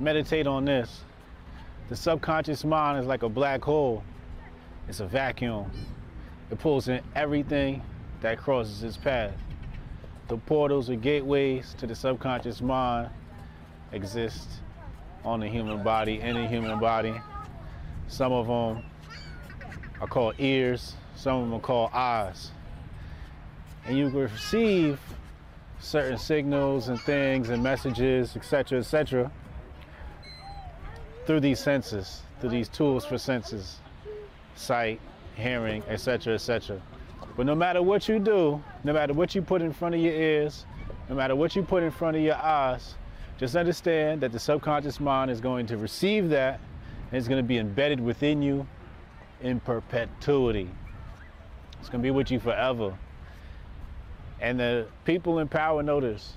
meditate on this. The subconscious mind is like a black hole. It's a vacuum. It pulls in everything that crosses its path. The portals or gateways to the subconscious mind exist on the human body, in the human body. Some of them are called ears, some of them are called eyes. And you receive certain signals and things and messages, etc., etc., through these senses, through these tools for senses, sight, hearing, etc., etc. But no matter what you do, no matter what you put in front of your ears, no matter what you put in front of your eyes, just understand that the subconscious mind is going to receive that and it's going to be embedded within you in perpetuity. It's going to be with you forever. And the people in power know this.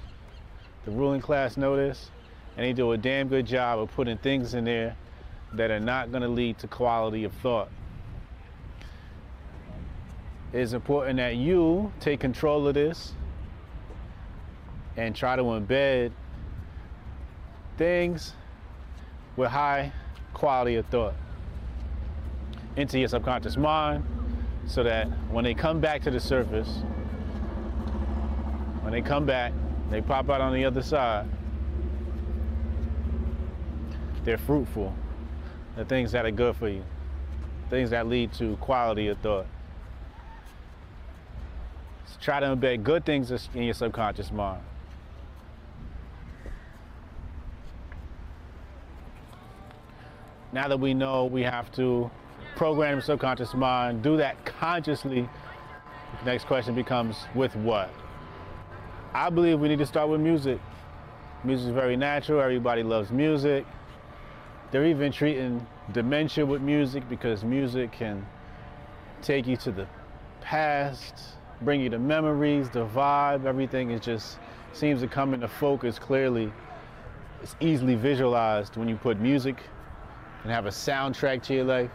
The ruling class know this. And they do a damn good job of putting things in there that are not going to lead to quality of thought. It's important that you take control of this and try to embed things with high quality of thought into your subconscious mind so that when they come back to the surface, when they come back, they pop out on the other side, they're fruitful. The things that are good for you, things that lead to quality of thought. So try to embed good things in your subconscious mind. Now that we know we have to program the subconscious mind, do that consciously, the next question becomes with what? I believe we need to start with music. Music is very natural. Everybody loves music. They're even treating dementia with music because music can take you to the past, bring you to memories, the vibe, everything is just seems to come into focus clearly. It's easily visualized when you put music and have a soundtrack to your life.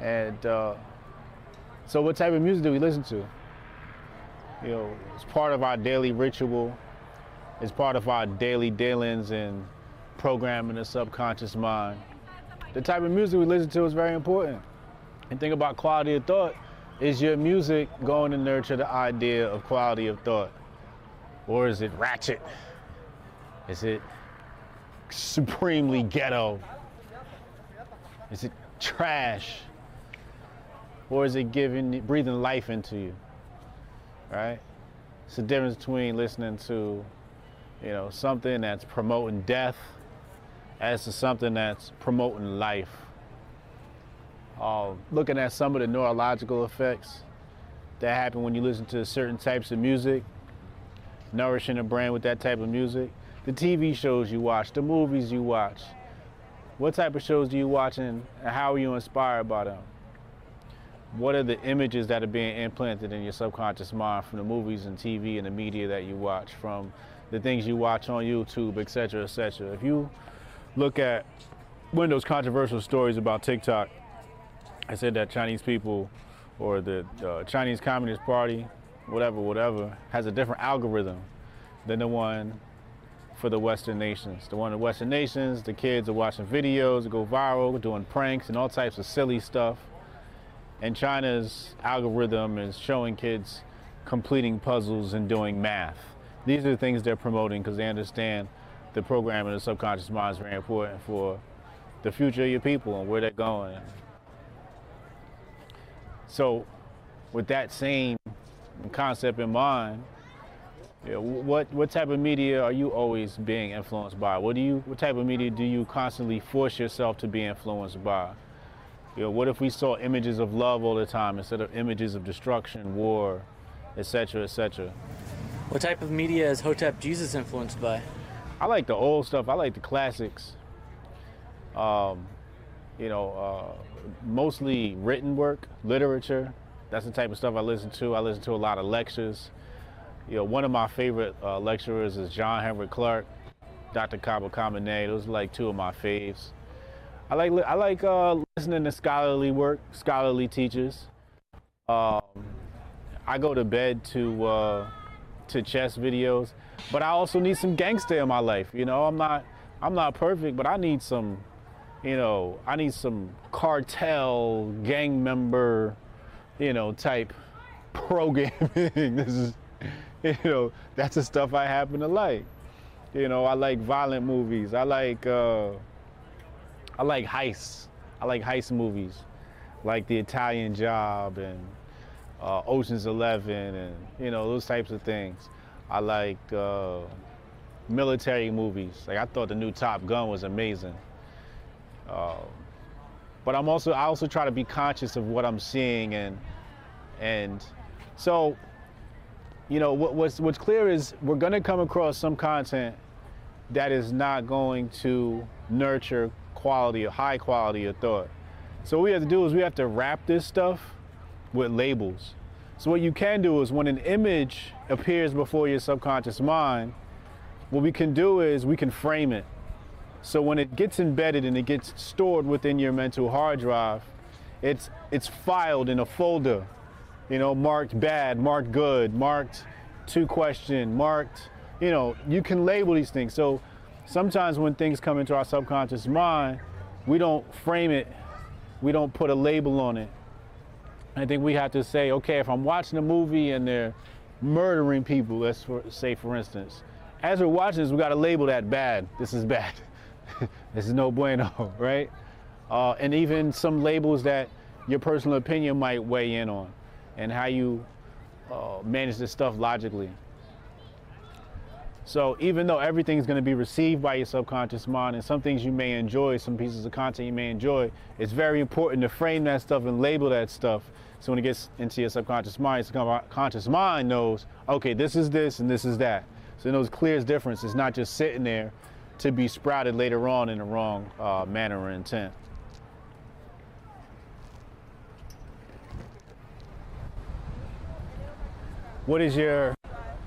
And uh, so, what type of music do we listen to? You know, it's part of our daily ritual. It's part of our daily dealings and programming the subconscious mind. The type of music we listen to is very important. And think about quality of thought. Is your music going to nurture the idea of quality of thought? Or is it ratchet? Is it supremely ghetto? Is it trash? Or is it giving breathing life into you? right? It's the difference between listening to, you know, something that's promoting death as to something that's promoting life. Uh, looking at some of the neurological effects that happen when you listen to certain types of music, nourishing the brain with that type of music. The TV shows you watch, the movies you watch. What type of shows do you watch and how are you inspired by them? what are the images that are being implanted in your subconscious mind from the movies and TV and the media that you watch, from the things you watch on YouTube, etc., etc. If you look at one of those controversial stories about TikTok, I said that Chinese people or the uh, Chinese Communist Party, whatever, whatever, has a different algorithm than the one for the Western nations. The one in the Western nations, the kids are watching videos go viral, doing pranks and all types of silly stuff and China's algorithm is showing kids completing puzzles and doing math. These are the things they're promoting because they understand the programming of the subconscious mind is very important for the future of your people and where they're going. So, with that same concept in mind, you know, what what type of media are you always being influenced by? What do you what type of media do you constantly force yourself to be influenced by? You know, what if we saw images of love all the time instead of images of destruction, war, etc., etc.? What type of media is Hotep Jesus influenced by? I like the old stuff. I like the classics. Um, you know, uh, mostly written work, literature. That's the type of stuff I listen to. I listen to a lot of lectures. You know, one of my favorite uh, lecturers is John Henrik Clarke, Dr. Kaba Kamene. Those are like two of my faves. I like I like uh, listening to scholarly work, scholarly teachers. Um, I go to bed to uh, to chess videos, but I also need some gangster in my life. You know, I'm not I'm not perfect, but I need some, you know, I need some cartel gang member, you know, type programming. this is, you know, that's the stuff I happen to like. You know, I like violent movies. I like uh, I like heists. I like heist movies, like The Italian Job and uh, Ocean's Eleven, and you know those types of things. I like uh, military movies. Like I thought the new Top Gun was amazing. Uh, but I'm also I also try to be conscious of what I'm seeing and and so you know what, what's what's clear is we're going to come across some content that is not going to nurture quality or high quality of thought. So what we have to do is we have to wrap this stuff with labels. So what you can do is when an image appears before your subconscious mind, what we can do is we can frame it. So when it gets embedded and it gets stored within your mental hard drive, it's it's filed in a folder, you know, marked bad, marked good, marked two question, marked, you know, you can label these things. So sometimes when things come into our subconscious mind, we don't frame it, we don't put a label on it. I think we have to say, okay, if I'm watching a movie and they're murdering people, let's for, say for instance, as we're watching this, we got to label that bad. This is bad. this is no bueno, right? Uh, and even some labels that your personal opinion might weigh in on and how you uh, manage this stuff logically. So even though everything is going to be received by your subconscious mind and some things you may enjoy, some pieces of content you may enjoy, it's very important to frame that stuff and label that stuff. So when it gets into your subconscious mind, your subconscious mind knows, okay, this is this and this is that. So it knows clear difference. It's not just sitting there to be sprouted later on in the wrong uh, manner or intent. What is your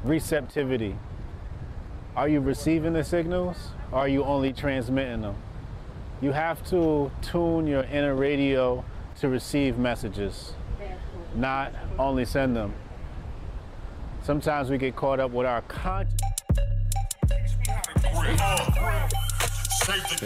receptivity? Are you receiving the signals or are you only transmitting them? You have to tune your inner radio to receive messages, not only send them. Sometimes we get caught up with our conscious. Save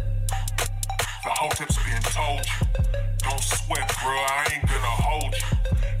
The hoteps been told you. Don't sweat, bro, I ain't gonna hold you.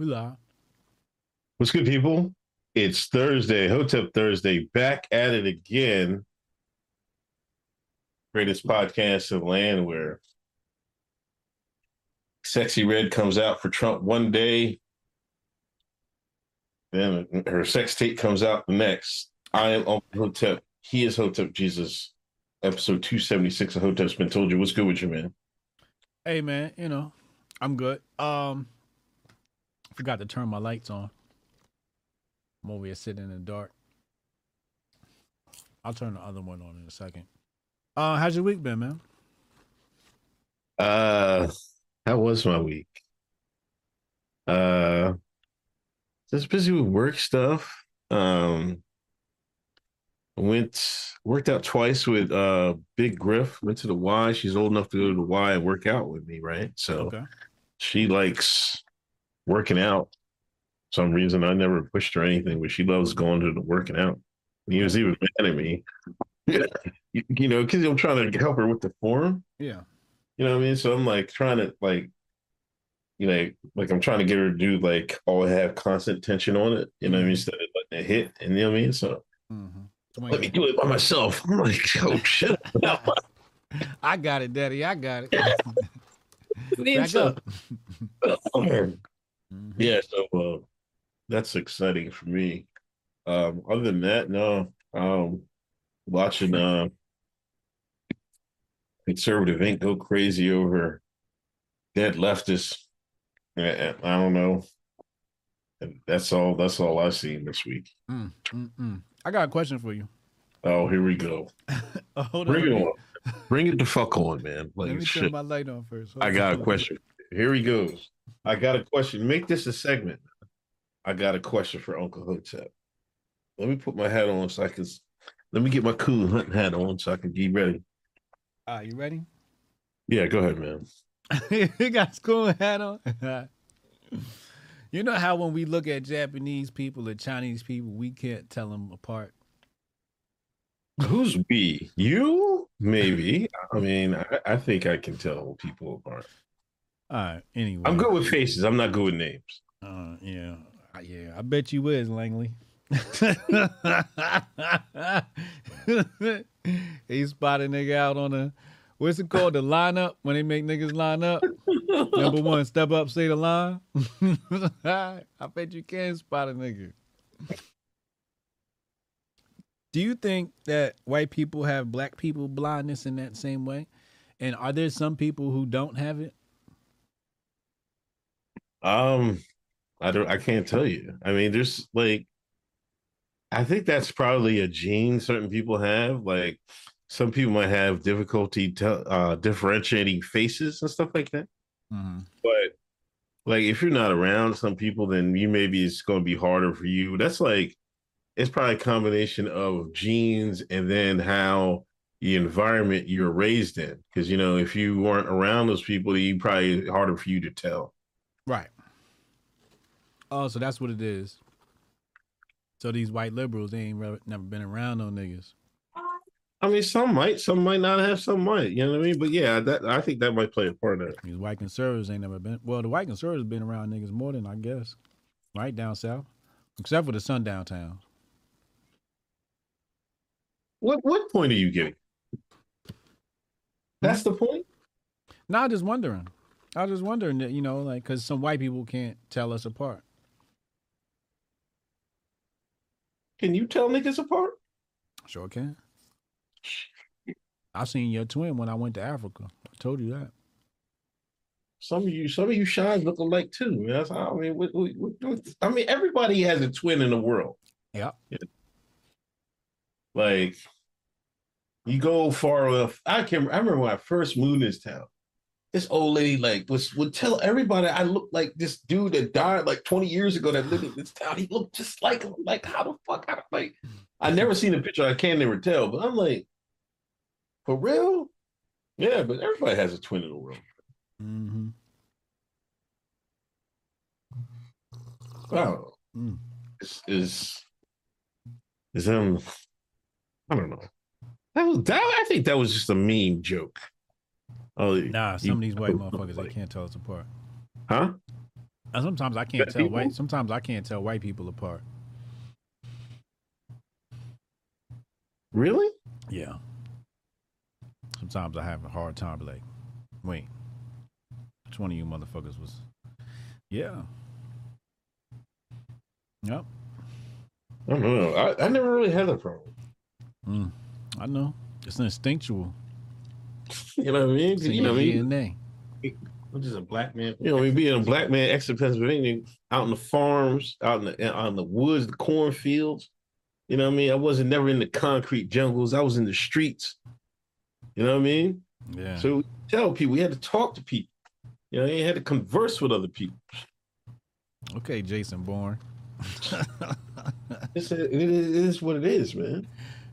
We live. What's good, people? It's Thursday, Hotep Thursday, back at it again. Greatest podcast in the land where Sexyy Red comes out for Trump one day, then her sex tape comes out the next. I am on Hotep. He is Hotep Jesus. Episode 276 of Hotep's been told you. What's good with you, man? Hey man, you know, I'm good. Um Forgot to turn my lights on. I'm over here sitting in the dark. I'll turn the other one on in a second. Uh, how's your week been, man? Uh, how was my week? Uh, just busy with work stuff. Um, went worked out twice with uh Big Griff. Went to the Y. She's old enough to go to the Y and work out with me, right? So Okay. she likes working out. Some reason I never pushed her anything, but she loves going to the working out. And he was even mad at me, you, you know, because I'm trying to help her with the form. Yeah. You know what I mean? So I'm like trying to like, you know, like I'm trying to get her to do like all have constant tension on it. You know what I mean? Instead of letting it hit. And you know what I mean? So Mm-hmm. let me do it by myself. I'm like, oh shit. I got it, Daddy. I got it. Back So- up. Mhm. Mhm. yeah, so uh, that's exciting for me. Um, other than that, no. Um, watching uh, conservative ink go crazy over dead leftists. I, I don't know. And That's all. That's all I've seen this week. Mm, mm, mm. I got a question for you. Oh, here we go. Oh, Bring it on. on. Bring it the fuck on, man. Let me shit. turn my light on first. Hold I got a question. Here he goes. I got a question. Make this a segment. I got a question for Uncle Hotep. Let me put my hat on so I can. Let me get my cool hunting hat on so I can be ready. Right, you ready? Yeah, go ahead, man. you got his cool hat on. you know how when we look at Japanese people or Chinese people, we can't tell them apart. Who's we? You? Maybe. I mean, I, I think I can tell people apart. All right. Anyway, I'm good with faces. I'm not good with names. Uh, yeah, yeah. I bet you is Langley. he spotted nigga out on the what's it called the lineup when they make niggas line up. Number one, step up, say the line. I bet you can spot a nigga. Do you think that white people have black people blindness in that same way? And are there some people who don't have it? Um, I don't. I can't tell you. I mean, there's like, I think that's probably a gene certain people have. Like, some people might have difficulty te- uh, differentiating faces and stuff like that. Mm-hmm. But like, if you're not around some people, then you maybe it's going to be harder for you. That's like, it's probably a combination of genes and then how the environment you're raised in. Because you know, if you weren't around those people, you probably harder for you to tell. Right. Oh, so that's what it is. So these white liberals, they ain't re- never been around no niggas. I mean, some might, some might not have, some might. You know what I mean? But yeah, that I think that might play a part in it. These white conservatives ain't never been. Well, the white conservatives been around niggas more than I guess, right down south, except for the sundown towns. What what point are you getting? That's hmm? the point. No, I'm just wondering. I was just wondering that you know, like, because some white people can't tell us apart. Can you tell niggas apart? Sure can. I seen your twin when I went to Africa. I told you that. Some of you, some of you shines look alike too. That's how, I mean, what, what, what, what- I mean, everybody has a twin in the world. Yep. Like, you go far enough. I can. I remember when I first moved in this town. This old lady like was would tell everybody I looked like this dude that died like 20 years ago that lived in this town. He looked just like him. Like how the fuck? I like. I never seen a picture. I can never tell. But I'm like, for real? Yeah, but everybody has a twin in the world. Mm-hmm. Wow. Mm. Is is is um I don't know. That was that I think that was just a mean joke. Oh Nah, some of these white motherfuckers they can't tell us apart. Huh? And sometimes I can't tell people? white. Sometimes I can't tell white people apart. Really? Yeah. Sometimes I have a hard time. Like, wait, which one of you motherfuckers was? Yeah. Yep. I don't know. I, I never really had that problem. Mm, I know. It's instinctual. You know what I mean? It's in You know what I mean? DNA. I'm just a black man. You know, I mean, being a black man, ex Pennsylvania, out in the farms, out in the out in the woods, the cornfields. You know what I mean? I wasn't never in the concrete jungles. I was in the streets. You know what I mean? Yeah. So we tell people we had to talk to people. You know, you had to converse with other people. okay, Jason Bourne. It's a, it, is, it is what it is, man.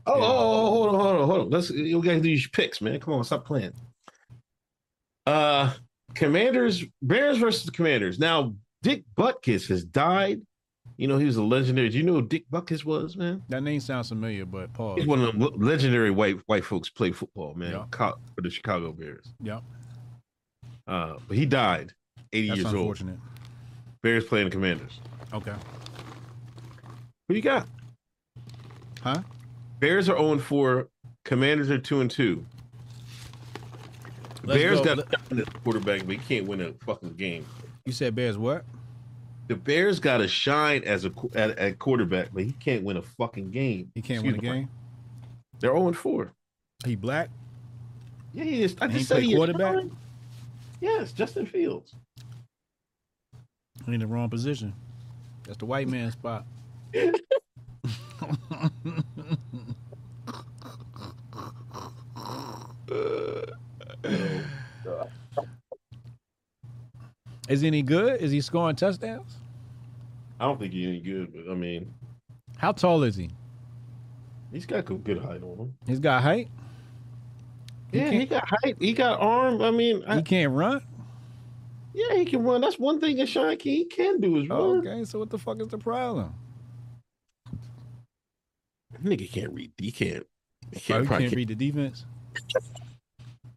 Oh, oh, oh, hold on, hold on, hold on. Let's we gotta do these picks, man. Come on, stop playing. Uh Commanders, Bears versus the Commanders. Now, Dick Butkus has died. You know, he was a legendary. Do you know who Dick Butkus was, man? That name sounds familiar, but Paul. He's one of the legendary white white folks play football, man, Yeah. co- for the Chicago Bears. Yep. Uh, but he died, 80 That's years old. unfortunate. Bears playing the Commanders. Okay. Who you got? Huh? Bears are 0 4. Commanders are 2 and 2. Let's Bears go. got a quarterback, but he can't win a fucking game. You said Bears what? The Bears got to shine as a at, at quarterback, but he can't win a fucking game. He can't Excuse win a me. game. They're 0 4. He black. Yeah, he is. I And just said he is quarterback? fine. Yes, Justin Fields. In the wrong position. That's the white man spot. Is he any good? Is he scoring touchdowns? I don't think he's any good, but I mean, How tall is he? he's got good good height on him. He's got height. He yeah, he got height. He got arm. I mean, I, He can't run. yeah, he can run. That's one thing that Sean Key can do is run. Oh, okay, so what the fuck is the problem? Nigga can't read. He can't. He Oh, can't, he can't read the defense.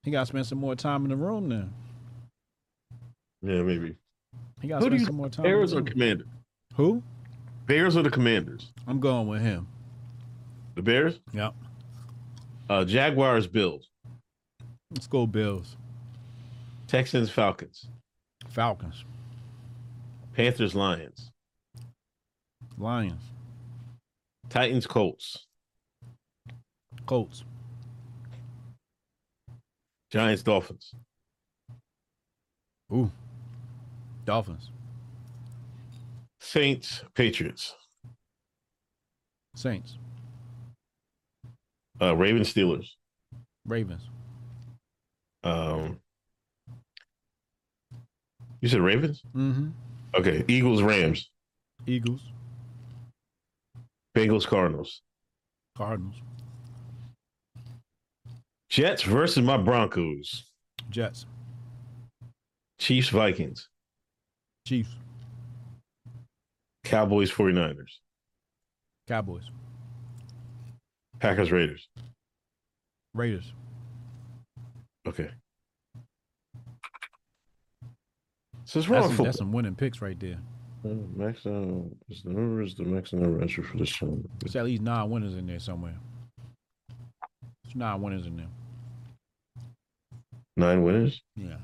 He got to spend some more time in the room now. Yeah, maybe. He got to Who do spend you some more time. in Bears the or. Commander? Who? Bears or the Commanders? I'm going with him. The Bears? Yep. Uh, Jaguars, Bills, Let's go Bills. Texans, Falcons, Falcons. Panthers, Lions, Lions. Titans, Colts, Colts. Giants, Dolphins, Ooh. Dolphins. Saints, Patriots, Saints. uh, Ravens, Steelers, Ravens. um, you said Ravens? Mm-hmm. Okay, Eagles, Rams, Eagles. Bengals, Cardinals, Cardinals. Jets versus my Broncos, Jets. Chiefs, Vikings, Chiefs. Cowboys, 49ers, Cowboys. Packers, Raiders. Raiders. Okay. So it's wrong That's some, that's some winning picks right there. Max, is the number is the max number entry for this one. There's at least nine winners in there somewhere. There's nine winners in there. Nine winners. Yeah.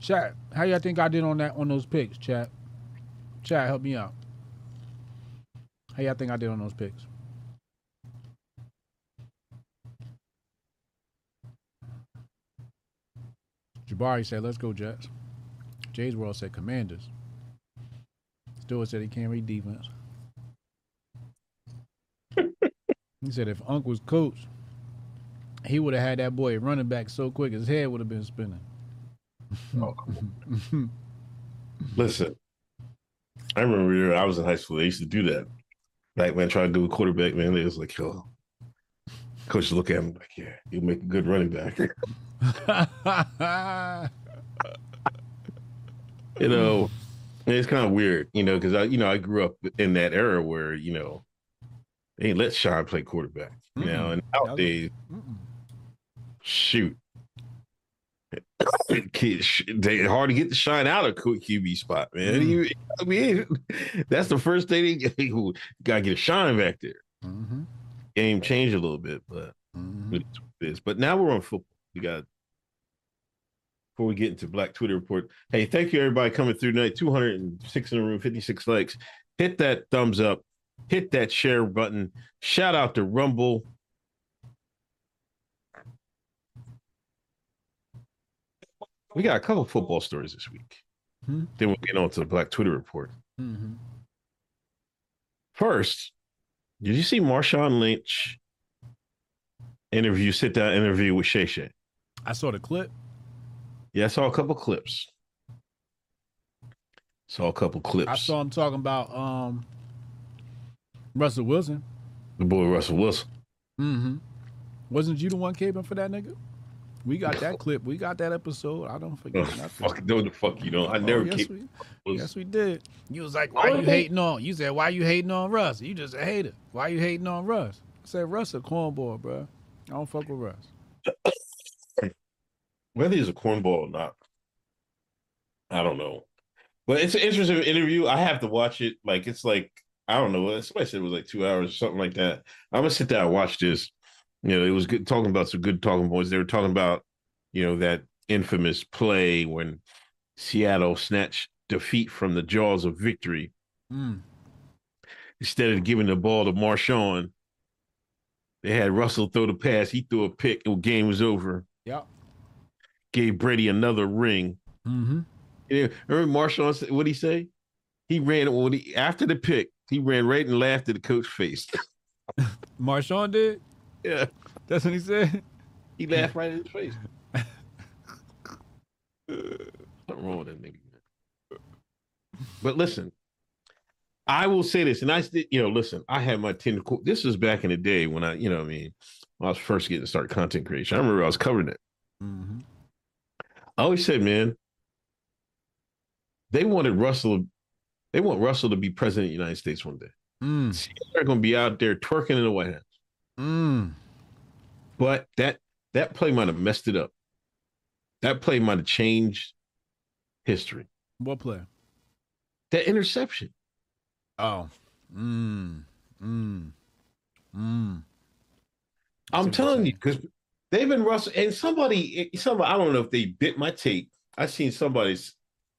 Chat, how y'all think I did on that on those picks, chat? Chat, help me out. How y'all think I did on those picks? Jabari said, let's go, Jets. Jay's World said Commanders. Stewart said he can't read defense. he said if Unc was coach, he would have had that boy running back so quick his head would have been spinning. Oh, Listen, I remember I was in high school. They used to do that. Back when I tried to do a quarterback, man, they was like, "Yo, coach, look at him like, yeah, he'll make a good running back." you know, it's kind of weird, you know, because I, you know, I grew up in that era where you know they let Sean play quarterback, you know, and nowadays, Mm-mm. Shoot. Kid, sh- they hard to get the shine out of Q- QB spot, man. Mm. You- I mean, that's the first thing they got to get a shine back there. Mhm. Game changed a little bit, but Mhm. it is. But now we're on football. We got before we get into Black Twitter report. Hey, thank you everybody coming through tonight. 206 in the room, 56 likes. Hit that thumbs up, hit that share button. Shout out to Rumble. We got a couple football stories this week. Hmm. Then we'll get on to the Black Twitter report. Mhm. First, did you see Marshawn Lynch interview, sit down interview with Shay Shay? I saw the clip. Yeah, I saw a couple clips. Saw a couple clips. I saw him talking about um Russell Wilson. the boy Russell Wilson. Mm-hmm. Wasn't you the one caping for that nigga? We got that clip. We got that episode. I don't forget nothing. fuck, no, the fuck you don't. I Oh, never yes, keep. we, yes, we did. You was like, why Oh, you they- hating on? You said, why you hating on Russ? You just a hater. Why you hating on Russ? I said, Russ a cornball, bro. I don't fuck with Russ. whether he's a cornball or not, I don't know. But it's an interesting interview. I have to watch it. Like it's like I don't know. Somebody said it was like two hours or something like that. I'm gonna sit down and watch this. You know, it was good talking about some good talking points. They were talking about, you know, that infamous play when Seattle snatched defeat from the jaws of victory Mm. instead of giving the ball to Marshawn. They had Russell throw the pass. He threw a pick. The game was over. Yep. Gave Brady another ring. Mm-hmm. Yeah, remember Marshawn said what he say? He ran when he after the pick, he ran right and laughed at the coach's face. Marshawn did? Yeah, That's what he said? he laughed right in his face. Something wrong with that nigga. man. But listen, I will say this, and I you know, listen, I had my ten. This was back in the day when I, you know, what I mean, when I was first getting to start content creation. I remember I was covering it. Mm-hmm. I always said, man, they wanted Russell, they want Russell to be president of the United States one day. Mm. They're going to be out there twerking in the White House. Mm. But that that play might have messed it up. That play might have changed history. What play? That interception. Oh. Mm. Mm. Mm. I'm telling you're because they've been Russell and somebody, somebody, I don't know if they bit my tape. I seen somebody's,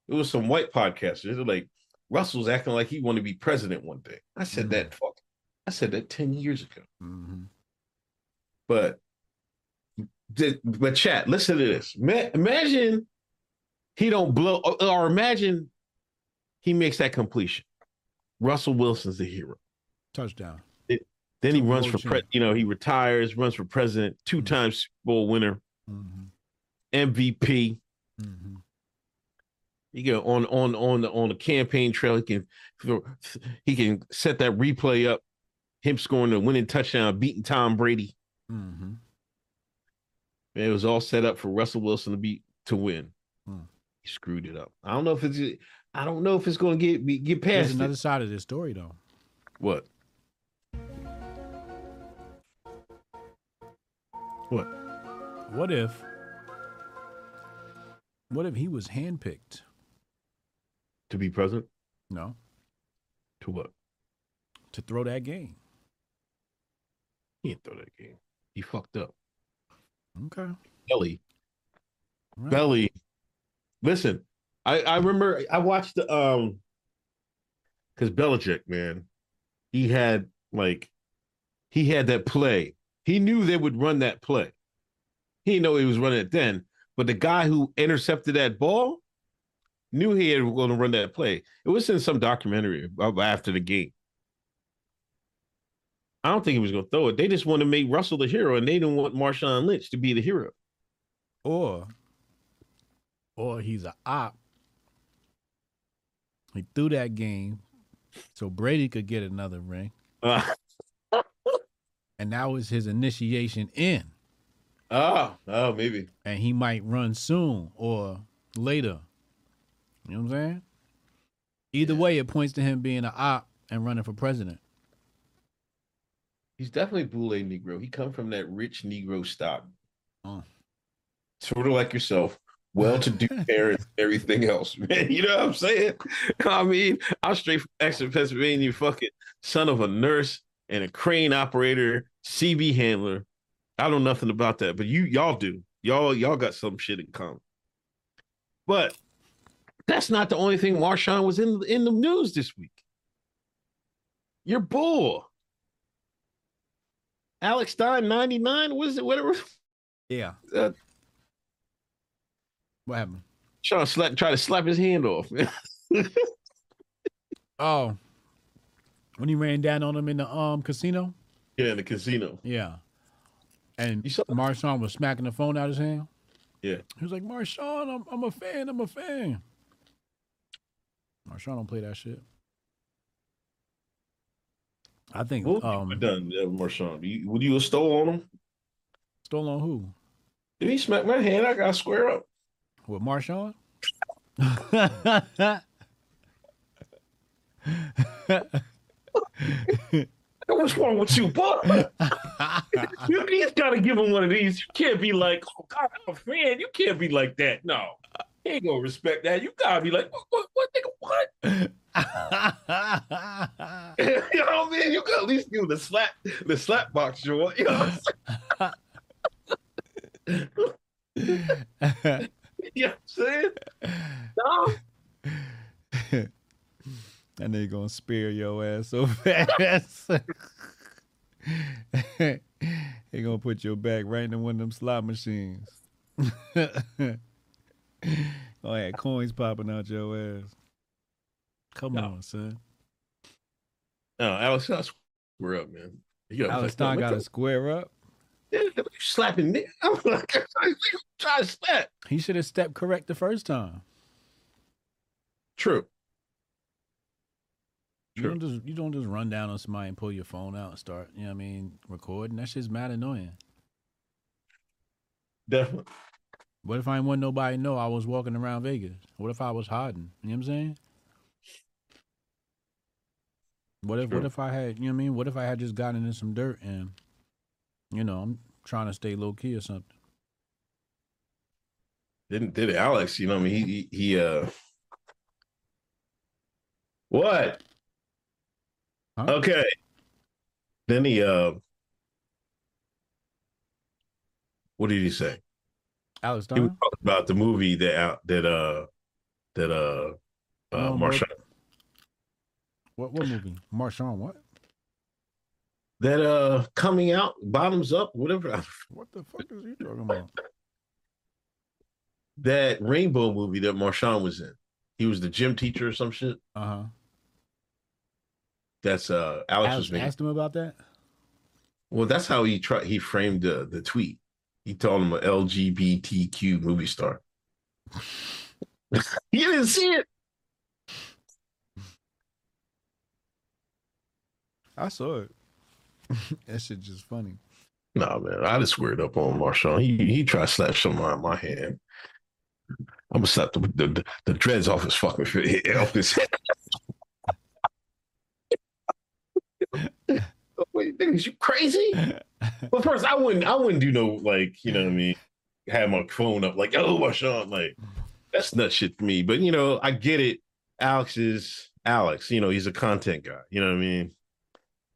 it was some white podcasters. They're like, Russell's acting like he want to be president one day. I said Mhm. that fuck. I said that 10 years ago. Mm-hmm. But but chat, listen to this. Ma- imagine he don't blow, or, imagine he makes that completion. Russell Wilson's the hero. Touchdown. Then he runs for pre- you know he retires, runs for president, two times Super Bowl winner, Mm-hmm. MVP. Mm-hmm. He go on on on the on the campaign trail. He can he can set that replay up. Him scoring the winning touchdown, beating Tom Brady. Mm-hmm. It was all set up for Russell Wilson to be to win. Hmm. He screwed it up. I don't know if it's I don't know if it's going to get get There's past another it. side of this story, though. What? What? What if? What if he was handpicked? To be president? No, To what? to throw that game. He didn't throw that game. He fucked up. Okay. Belly. Right. Belly. Listen, I I remember I watched the um because Belichick, man, he had like he had that play. He knew they would run that play. He didn't know he was running it then, but the guy who intercepted that ball knew he had going to run that play. It was in some documentary after the game. I don't think he was going to throw it. They just want to make Russell the hero, and they didn't want Marshawn Lynch to be the hero. Or, or he's a op. He threw that game so Brady could get another ring, Uh, and that was his initiation in. oh, oh, maybe. And he might run soon or later. You know what I'm saying? Either way, it points to him being an op and running for president. He's definitely Boule Negro. He come from that rich Negro stock. Oh. Sort of like yourself. Well-to-do parents, everything else, man. You know what I'm saying? I mean, I'm straight from Exeter, Pennsylvania, fucking son of a nurse and a crane operator, CB handler. I don't know nothing about that, but you y'all do. Y'all y'all got some shit in common. But that's not the only thing Marshawn was in in the news this week. Your bull. Alex Stein, 99. was it? Whatever. Yeah. Uh, What happened? trying to slap, try to slap his hand off. Oh, when he ran down on him in the um casino. yeah, in the casino. Yeah. And You saw- Marshawn was smacking the phone out of his hand. Yeah. He was like, Marshawn, I'm, I'm a fan. I'm a fan. Marshawn don't play that shit. I think What would um you have done, uh, Marshawn? You, would you have stole on him? stole on who? If he smacked my hand, I got square up. With Marshawn? What's wrong with you, boy? you just got to give him one of these. You can't be like, oh, God, I'm a fan. You can't be like that. No. He ain't going to respect that. You got to be like, what, what, what, nigga, what? you know what I mean? You got at least do the slap, the slap box joint. You know what I'm? You know what I'm saying? No. and they gonna spear your ass so fast. they gonna put your back right in one of them slot machines. gonna coins popping out your ass. Come No. on, son. No, Alex, I square up, man. You Alex Stein got to square up. Yeah, you slapping nigga. I'm like, try to slap. He should have stepped correct the first time. True. You Sure. don't just you don't just run down on somebody and pull your phone out and start, you know what I mean, recording. That shit's mad annoying. Definitely. What if I didn't want nobody to know I was walking around Vegas? What if I was hiding? You know what I'm saying? What if what if I had you know what I mean? What if I had just gotten in some dirt and you know, I'm trying to stay low key or something. Didn't did it, Alex? You know, what I mean, he he, he uh. What? Huh? Okay. Then he uh. What did he say? Alex He was talking about the movie that out that uh that uh uh Um, Marshawn What what movie? Marshawn, what? that uh coming out bottoms up whatever What the fuck is he talking about? that rainbow movie that Marshawn was in. He was the gym teacher or some shit. Uh-huh. That's uh Alex, Alex was making. asked him about that? Well, that's how he tried. He framed the the tweet. He told him a LGBTQ movie star. you didn't see it. I saw it. that shit just funny. No, man, I just squared up on Marshawn. He he tried to slap something out of my hand. I'm gonna slap the the, the dreads off his fucking fi- off his head. Wait, niggas, you think is you crazy? But first, I wouldn't, I wouldn't do no like, you know what I mean, have my phone up like, oh, Marshawn, like that's nut shit for me. But you know, I get it. Alex is Alex. You know, he's a content guy. You know what I mean?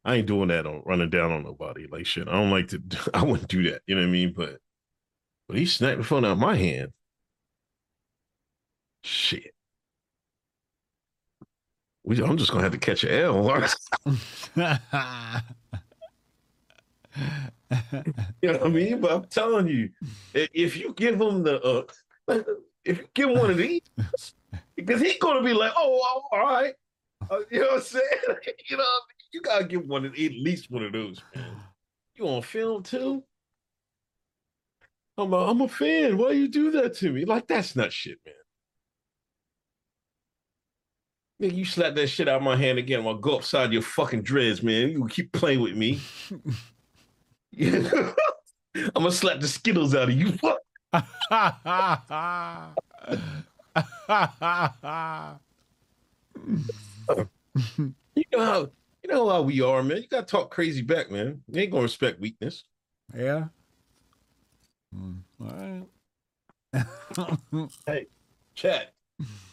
I ain't doing that on running down on nobody like shit. I don't like to. I wouldn't do that. You know what I mean? But but he snapped the phone out of my hand. Shit. We, I'm just gonna have to catch an L. You know what I mean? But I'm telling you, if you give him the, uh, if you give him one of these, because he's gonna be like, oh, all right, Uh, you know what I'm saying? you know? You gotta give one of, at least one of those. Man. You on film too? I'm a, I'm a fan. Why you do that to me? Like that's not shit, man. Nigga, you slap that shit out of my hand again. I'll go upside your fucking dreads, man. You keep playing with me. I'm gonna slap the skittles out of you. Fuck. You know how you know how we are, man. You gotta talk crazy back, man. You ain't gonna respect weakness. yeah. Hmm. All right. Chat.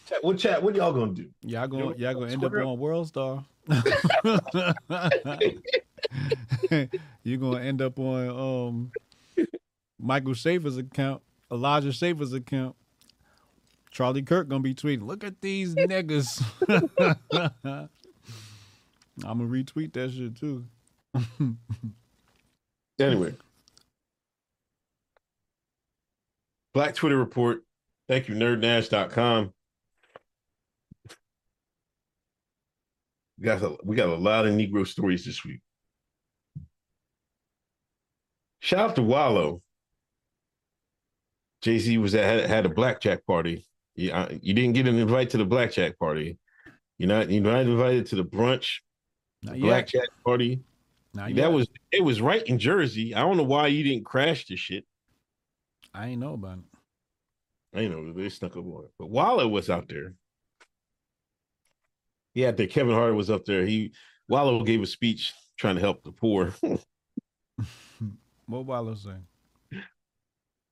Chat. What chat? What y'all gonna do? Y'all gonna You y'all gonna end up on World Star. You're gonna end up on um Michael Schaefer's account, Elijah Schaffer's account. Charlie Kirk gonna be tweeting, look at these niggas. I'm gonna retweet that shit too. Anyway. Black Twitter report. Thank you, nerdnash.com. We got a, we got a lot of Negro stories this week. Shout out to Wallo. Jay Z was at had, a blackjack party. You, uh, you didn't get an invite to the blackjack party. You're not you're not invited to the brunch. Not The yet. Black Cat Party. Not that yet. was it was right in Jersey. I don't know why you didn't crash the shit. I ain't know about it. I ain't know they snuck up on it. But Wallo was out there. Yeah, there Kevin Hart was up there. He Wallo gave a speech trying to help the poor. What Wallo saying?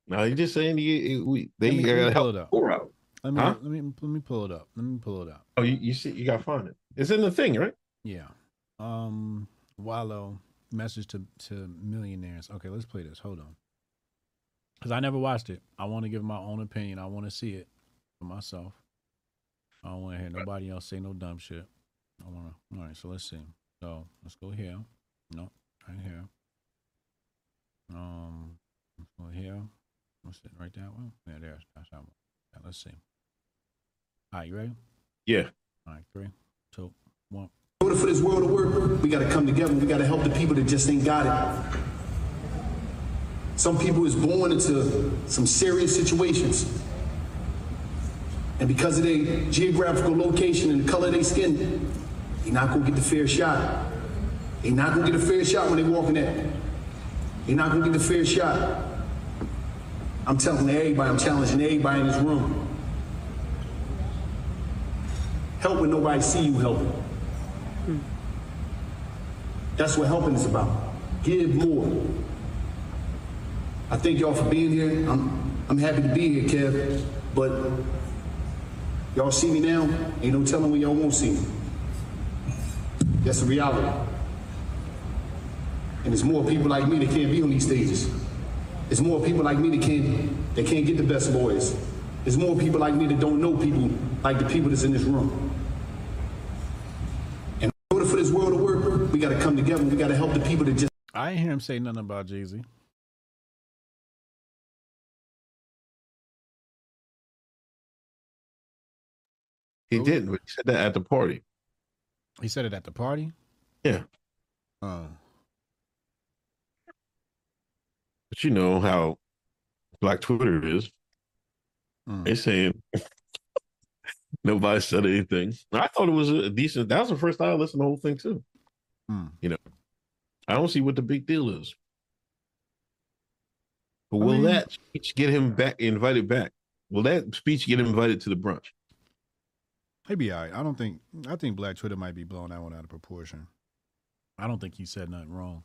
no, he just saying he, we they Let me- let gotta pull help it the up. poor out. Let me Huh? let me let me pull it up. Let me pull it up. Oh, you, you see you gotta find it. It's in the thing, right? Yeah. Um Wallo message to to millionaires. Okay, let's play this. Hold on. Cuz I never watched it. I want to give my own opinion. I want to see it for myself. I don't want to hear nobody else say no dumb shit. I want to. All right, so let's see. So, let's go here. No, right here. Um let's go here. What's it right that one? Yeah, there's that's that one. Yeah, let's see. All right, you ready? Yeah. All right, three, two, one. Order for this world to work, we got to come together. We got to help the people that just ain't got it. Some people is born into some serious situations. And because of their geographical location and the color of their skin, they not gonna get the fair shot. They not gonna get a fair shot when they walking in. They not gonna get the fair shot. I'm telling everybody, I'm challenging everybody in this room. Help when nobody see you helping. That's what helping is about. Give more. I thank y'all for being here. I'm, I'm happy to be here, Kev. But y'all see me now, ain't no telling when y'all won't see me. That's the reality. And there's more people like me that can't be on these stages. There's more people like me that can't that can't get the best boys. There's more people like me that don't know people like the people that's in this room. And in order for this world to work, we gotta come together. We gotta help the people that just I ain't hear him say nothing about Jay Z. He Who? didn't, but he said that at the party. He said it at the party. Yeah. Oh, But you know how Black Twitter is. Mm. They saying nobody said anything. I thought it was a decent. That was the first time I listened to the whole thing too. Hmm. You know, I don't see what the big deal is. But I will mean- that speech get him back invited back? Will that speech get him invited to the brunch? he'd be all right. I don't think. I think Black Twitter might be blowing that one out of proportion. I don't think he said nothing wrong.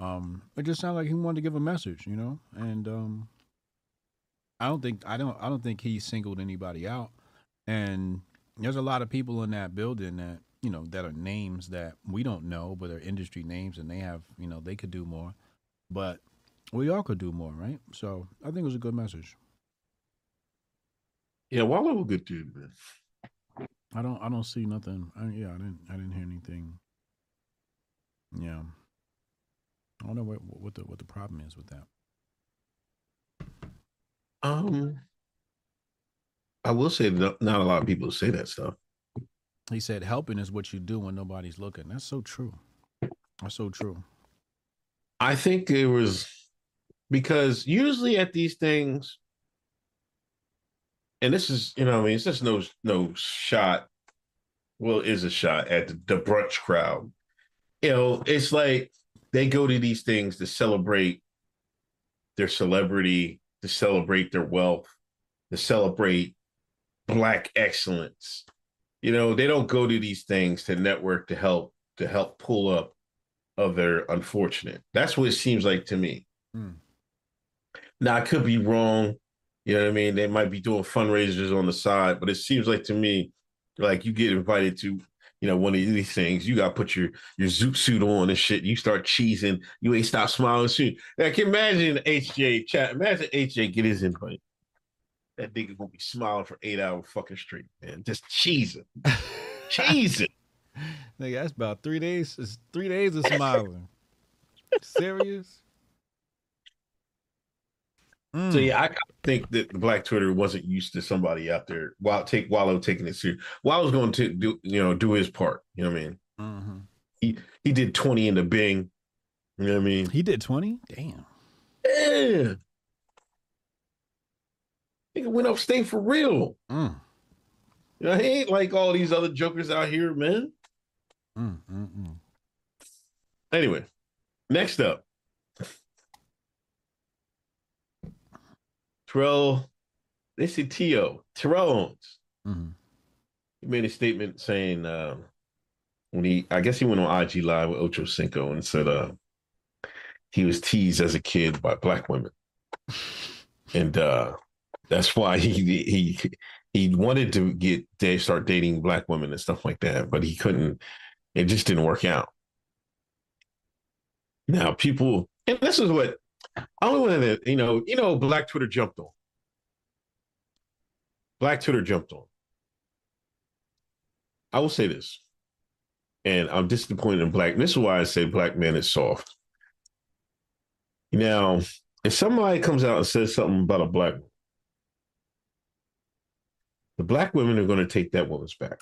Um, it just sounded like he wanted to give a message, you know, and um, I don't think I don't I don't think he singled anybody out. And there's a lot of people in that building that you know that are names that we don't know, but are industry names, and they have you know they could do more, but we all could do more, right? So I think it was a good message. Yeah, Wallo a good dude, man. I don't I don't see nothing. I, yeah, I didn't I didn't hear anything. Yeah. I don't know what what the what the problem is with that. Um, I will say that not a lot of people say that stuff. He said helping is what you do when nobody's looking. That's so true. That's so true. I think it was because usually at these things, and this is, you know, I mean, it's just no no shot. Well, is a shot at the, the brunch crowd. You know, it's like they go to these things to celebrate their celebrity, to celebrate their wealth, to celebrate black excellence. You know, they don't go to these things to network to help to help pull up other unfortunate. That's what it seems like to me. Hmm. Now I could be wrong. You know what I mean? They might be doing fundraisers on the side, but it seems like to me, like you get invited to, you know, one of these things, you got to put your your zoot suit on and shit. You start cheesing. You ain't stop smiling soon. Now, can imagine HJ chat. Imagine HJ get his invite. That nigga gonna be smiling for eight hours fucking straight, man. Just cheesing, cheesing. Nigga, that's about three days. It's three days of smiling. Serious? So Mm. yeah, I think that the Black Twitter wasn't used to somebody out there while take Wallo taking it serious. Wallo's going to do you know do his part. You know what I mean? Mhm. He did twenty in the Bing. You know what I mean? He did twenty. Damn. Yeah. Nigga went upstate for real. Mm. You know, he ain't like all these other jokers out here, man. Mm, mm, mm. Anyway, next up, Terrell. They say T.O. Terrell Owens. Mhm. He made a statement saying um, when he, I guess he went on IG Live with Ocho Cinco and said uh, he was teased as a kid by black women, and uh, that's why he he he wanted to get Dave start dating black women and stuff like that, but he couldn't. It just didn't work out. Now people, and this is what I only wanted to, you know, you know, Black Twitter jumped on. Black Twitter jumped on. I will say this, and I'm disappointed in black. This is why I say black man is soft. Now, if somebody comes out and says something about a black the black women are going to take that woman's back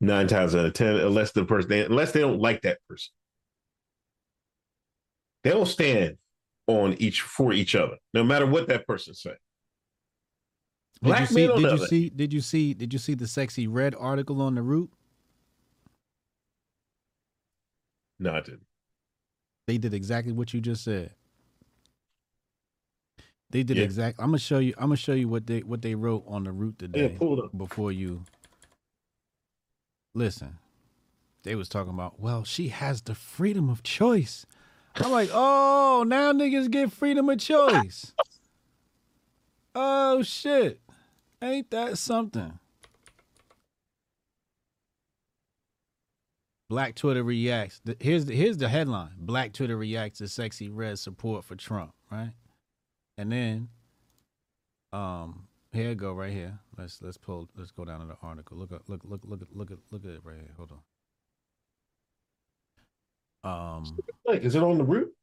nine times out of ten, unless the person, unless they don't like that person, they don't stand on each for each other, no matter what that person say. Did you Black see? men Did the you other- see? Did you see? Did you see the Sexyy Red article on the root? No, I didn't. They did exactly what you just said. They did Yeah. exact. I'm gonna show you. I'm gonna show you what they what they wrote on the Root today. pull it up. before you listen. They was talking about. Well, she has the freedom of choice. I'm like, oh, now niggas get freedom of choice. oh shit, ain't that something? Black Twitter reacts. Here's the here's the headline: Black Twitter reacts to Sexyy Red support for Trump. Right, and then, um, here go right here. Let's let's pull. Let's go down to the article. Look at look look look at look at look at it right here. Hold on. Um, Like, is it on the root?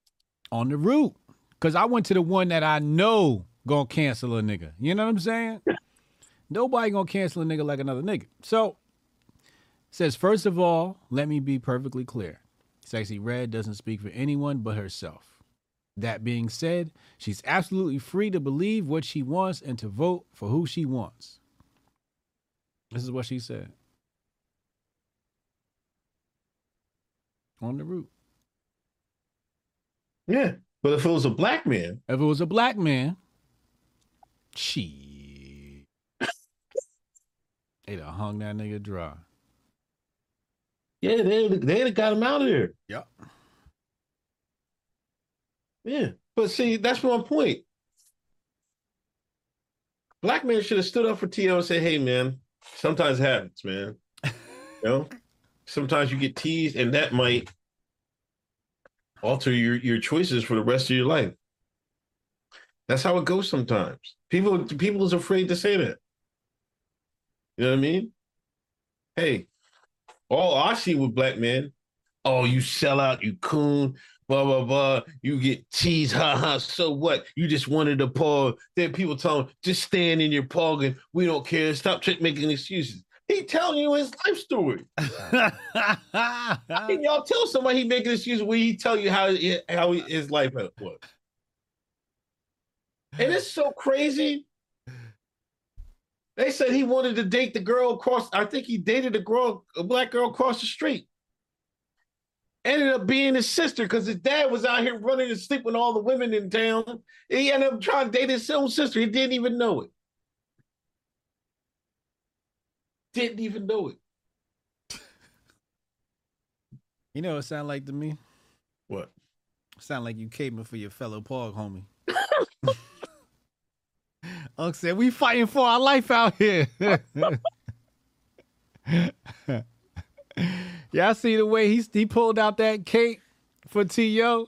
on the Root, cause I went to the one that I know gonna cancel a nigga. You know what I'm saying? Nobody gonna cancel a nigga like another nigga. So says first of all, let me be perfectly clear. Sexyy Red doesn't speak for anyone but herself. That being said, she's absolutely free to believe what she wants and to vote for who she wants. This is what she said. On the Root. Yeah. But if it was a black man, If it was a black man, she they'd have hung that nigga dry. yeah, they they'd have got him out of there. Yep. Yeah. Yeah, but see, that's one point. Black man should have stood up for T.O. and said, hey, man, sometimes happens, man. You know? Sometimes you get teased, and that might alter your, your choices for the rest of your life. That's how it goes sometimes. People people is afraid to say that. You know what I mean? Hey, all I see with black men, oh, you sell out, you coon, blah blah blah. You get teased, ha ha. So what? You just wanted to pog. Then people tell him, just stand in your pog and we don't care. Stop making excuses. He telling you his life story. Can y'all tell somebody he making excuses when he tell you how how his life was? And it's so crazy. They said he wanted to date the girl across. I think he dated a girl, a black girl across the street. Ended up being his sister because his dad was out here running and sleep with all the women in town. He ended up trying to date his own sister. He didn't even know it. Didn't even know it. You know what it sound like to me? What? Sound like you caping for your fellow pog homie. Unc said, we fighting for our life out here. yeah, I see the way he he pulled out that cake for T.O.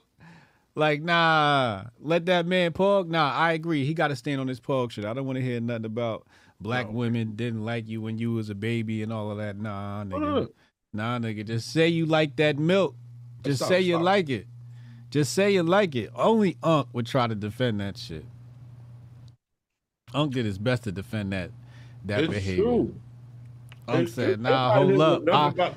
Like, nah, let that man pug. Nah, I agree. He got to stand on his pug shit. I don't want to hear nothing about black No. women didn't like you when you was a baby and all of that. Nah, nigga. Nah, nigga. Just say you like that milk. Just Stop, say you stop. like it. Just say you like it. Only Unc would try to defend that shit. Unc did his best to defend that that It's behavior. true. Unc It's said. "Nah, hold up." nothing I,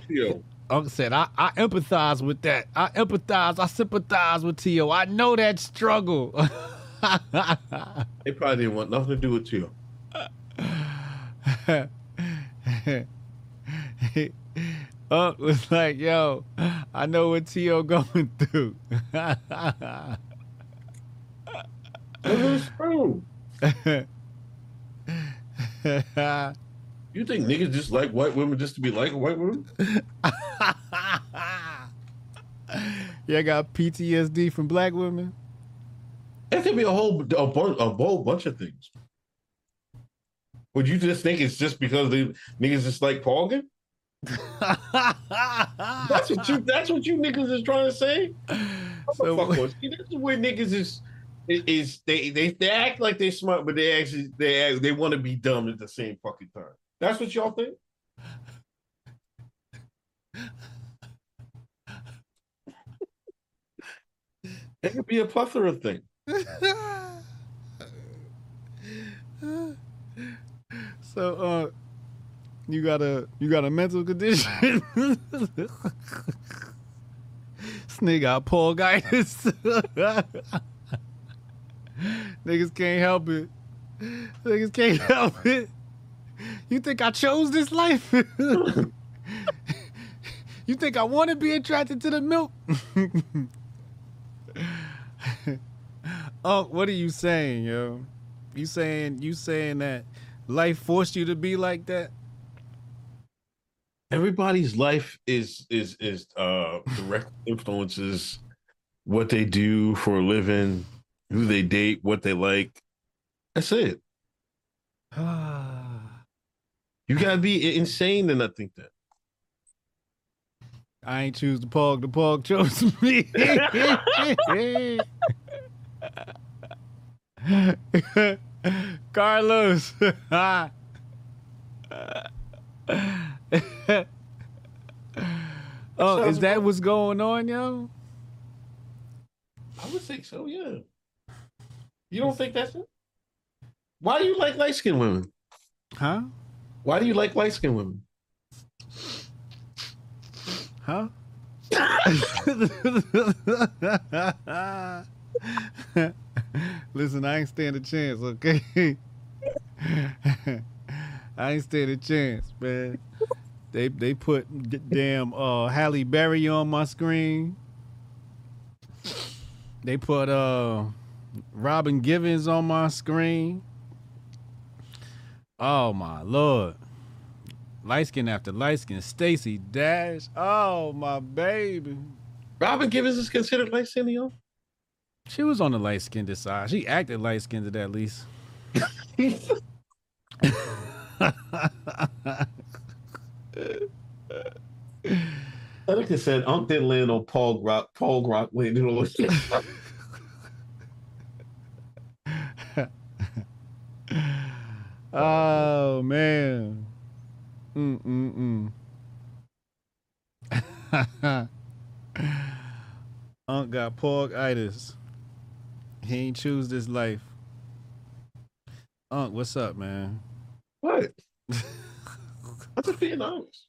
Unc said, I, "I empathize with that. I empathize. I sympathize with Tio. I know that struggle." They probably didn't want nothing to do with T.O. Unc was like, "Yo, I know what T.O. going through." It's true. You think niggas just like white women just to be like white women? yeah, I got PTSD from black women. That could be a whole a, a whole bunch of things. Would you just think it's just because the niggas just like Paulgan? That's what you. That's what you niggas is trying to say. So- Fuck was- See, this is where niggas is is, is they, they they act like they smart, but they actually they act, they want to be dumb at the same fucking time. That's what y'all think. It could be a plethora of things. so, uh, you got a you got a mental condition. Snake got Paulitis. Niggas can't help it. Niggas can't help it. You think I chose this life? you think I want to be attracted to the milk? oh, what are you saying, yo? You saying you saying that life forced you to be like that? everybody's life is is is uh direct influences what they do for a living who they date what they like that's it you gotta be insane to not think that I ain't choose the pog. The pog chose me. Carlos. oh, is that what's going on, yo? i would think so yeah you don't think that's it why do you like light-skinned women Huh? Why do you like light-skinned women Huh? Listen, I ain't stand a chance, okay? I ain't stand a chance, man. They they put damn uh Halle Berry on my screen. They put uh Robin Givens on my screen. Oh my lord. Light skin after light skin. Stacey Dash. Oh my baby. robin givens is considered light-skinned yo She was on the light skinned side. She acted light skinned at least. I think said Unc didn't land on Paul Rock. Paul Rock landed on. Oh man. Mm mm mm. Unc got porgitis. He ain't choose this life. Unc, what's up, man? what? I'm just being honest.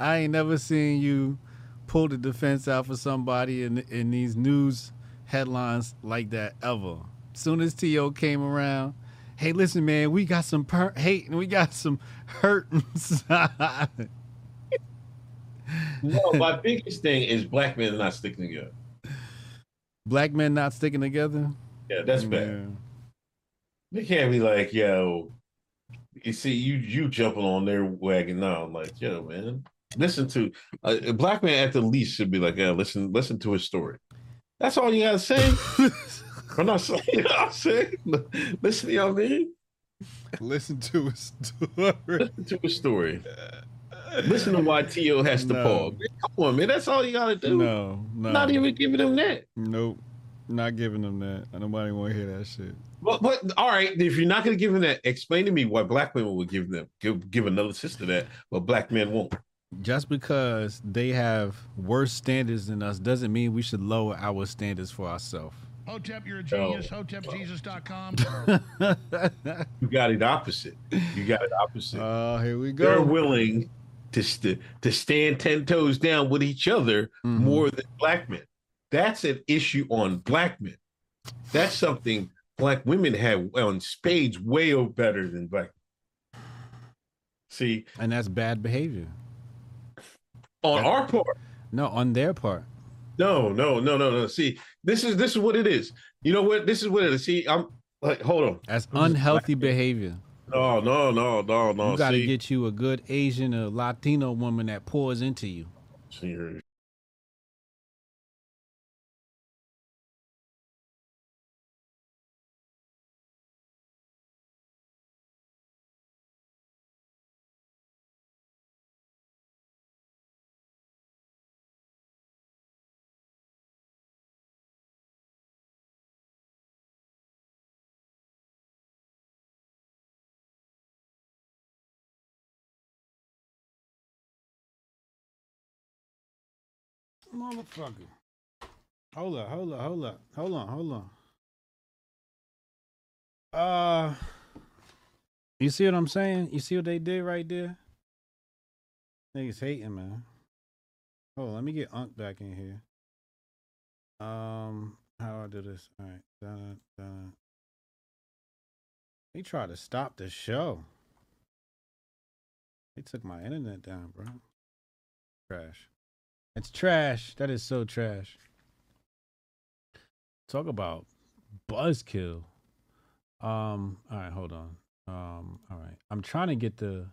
I ain't never seen you pull the defense out for somebody in in these news headlines like that ever. Soon as To came around, hey, listen, man, we got some per- hate and we got some hurt inside. No, my biggest thing is black men not sticking together. Black men not sticking together. Yeah, that's bad. They can't be like, yo, you see, you you jumping on their wagon now. I'm like, yo, man, listen to uh, a black man at the least should be like, yeah, listen, listen to his story. That's all you gotta say. I'm not saying, you know I'm saying. Listen to y'all, man. Listen to his story. Listen to his story. Listen to why T.O. has to No. pause. Come on, man. That's all you gotta do. No, no. Not even giving them that. Nope. Not giving them that. Nobody want to hear that shit. But, but all right, if you're not going to give them that, explain to me why black women would give them give, give another sister that, but black men won't. Just because they have worse standards than us doesn't mean we should lower our standards for ourselves. Hotep, you're a genius. HotepJesus.com. You got it opposite. You got it opposite. Oh, here we go. They're willing to st- to stand ten toes down with each other Mhm. more than black men. That's an issue on black men. That's something black women have on spades way better than black. See, and that's bad behavior. on our part, No, on their part. No, no, no, no, no. See, this is this is what it is. You know what? This is what it is. See, I'm like, hold on. That's unhealthy behavior. No, no, no, no, no. you got to get you a good Asian or Latino woman that pours into you. see Motherfucker. Hold up, hold up, hold up. Hold on, hold on. Uh You see what I'm saying? You see what they did right there? Niggas hating, man. On, let me get Unk back in here. Um, how do I do this? All right. Dun, dun. He tried to stop the show. He took my internet down, bro. Trash. It's trash. That is so trash. Talk about buzzkill. Um, all right, hold on. Um, all right. I'm trying to get the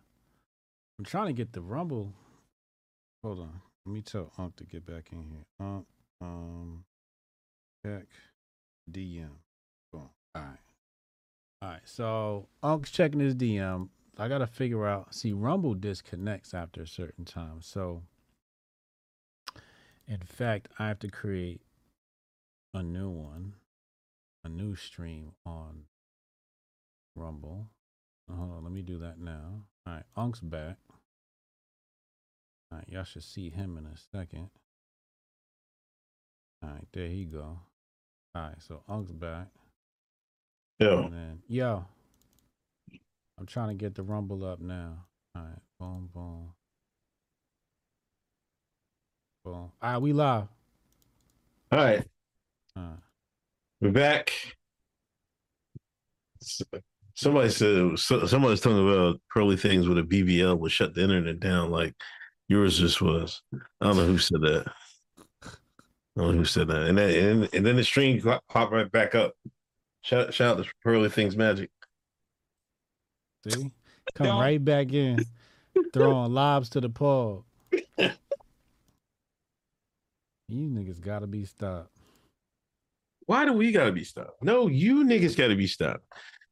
I'm trying to get the rumble. Hold on. Let me tell Unk to get back in here. Unk, um check DM. Boom. All right. All right. So Unk's checking his DM. I gotta figure out see Rumble disconnects after a certain time. So in fact, I have to create a new one, a new stream on Rumble. Hold on, let me do that now. All right, Unk's back. All right, y'all should see him in a second. All right, there he go. All right, so Unk's back. Yo, And then, yo, I'm trying to get the Rumble up now. All right, boom, boom. Boom. All right, we live. all right, All right. we're back. S- Somebody said so- somebody was talking about pearly things with a BBL would shut the internet down like yours just was. I don't know who said that. I don't know who said that. And then and, and then the stream pop- popped right back up. Shout shout out to Pearly Things Magic. See? Come right back in, throwing lobs to the pole. You niggas gotta be stopped. Why do we gotta be stopped? No, you niggas gotta be stopped.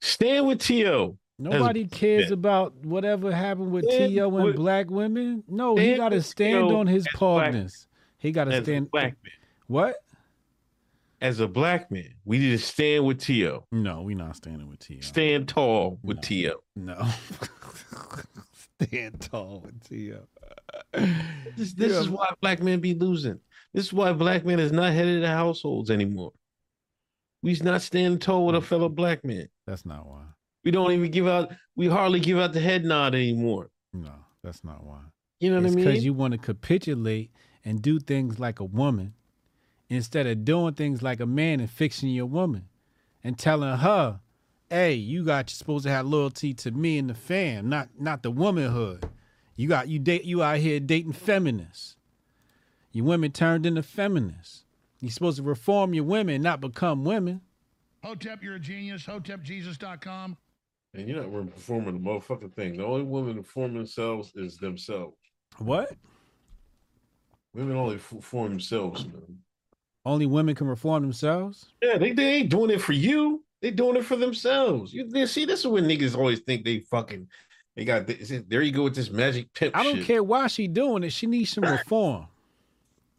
Stand with T.O. Nobody cares yeah. about whatever happened with Stand T.O. and with- black women. No, he gotta stand on his pogness. He gotta stand. black man. What? As a black man, we need to stand with T.O. No, we not standing with T.O. Stand tall with No. T.O. No. stand tall with T.O. This, this is why black men be losing. This is why black men is not headed of households anymore. We's not standing tall with a mm. fellow black man. That's not why. We don't even give out. We hardly give out the head nod anymore. No, that's not why. You know what I mean? it's because you want to capitulate and do things like a woman instead of doing things like a man and fixing your woman and telling her, "Hey, you got you're supposed to have loyalty to me and the fam, not not the womanhood. You got you date you out here dating feminists. Your women turned into feminists. You're supposed to reform your women, not become women. Hotep, you're a genius. HotepJesus.com. and you're not performing the motherfucking thing. The only women who form themselves is themselves. What? Women only f- form themselves, man. Only women can reform themselves? Yeah, they, they ain't doing it for you. They doing it for themselves. You they, see, this is when niggas always think they fucking they got this, there. You go with this magic pimp. I don't shit. care why she doing it. She needs some reform.